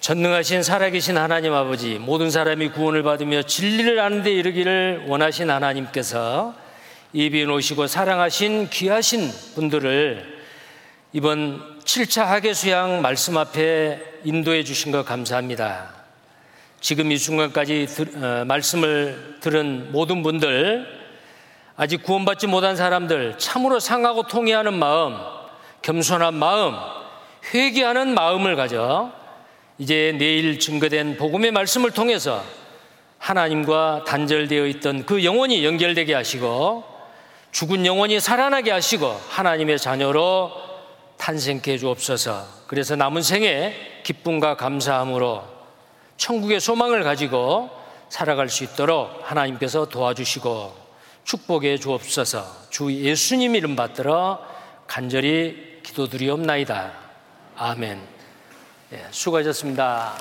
전능하신 살아계신 하나님 아버지, 모든 사람이 구원을 받으며 진리를 아는 데 이르기를 원하신 하나님께서 이비인 오시고 사랑하신 귀하신 분들을 이번 7차 하계 수양 말씀 앞에 인도해 주신 것 감사합니다. 지금 이 순간까지 들, 어, 말씀을 들은 모든 분들, 아직 구원받지 못한 사람들, 참으로 상하고 통회하는 마음, 겸손한 마음, 회개하는 마음을 가져 이제 내일 증거된 복음의 말씀을 통해서 하나님과 단절되어 있던 그 영혼이 연결되게 하시고 죽은 영혼이 살아나게 하시고 하나님의 자녀로 탄생케 해 주옵소서. 그래서 남은 생에 기쁨과 감사함으로 천국의 소망을 가지고 살아갈 수 있도록 하나님께서 도와주시고 축복해 주옵소서. 주 예수님 이름 받들어 간절히 기도드리옵나이다. 아멘. 예, 수고하셨습니다.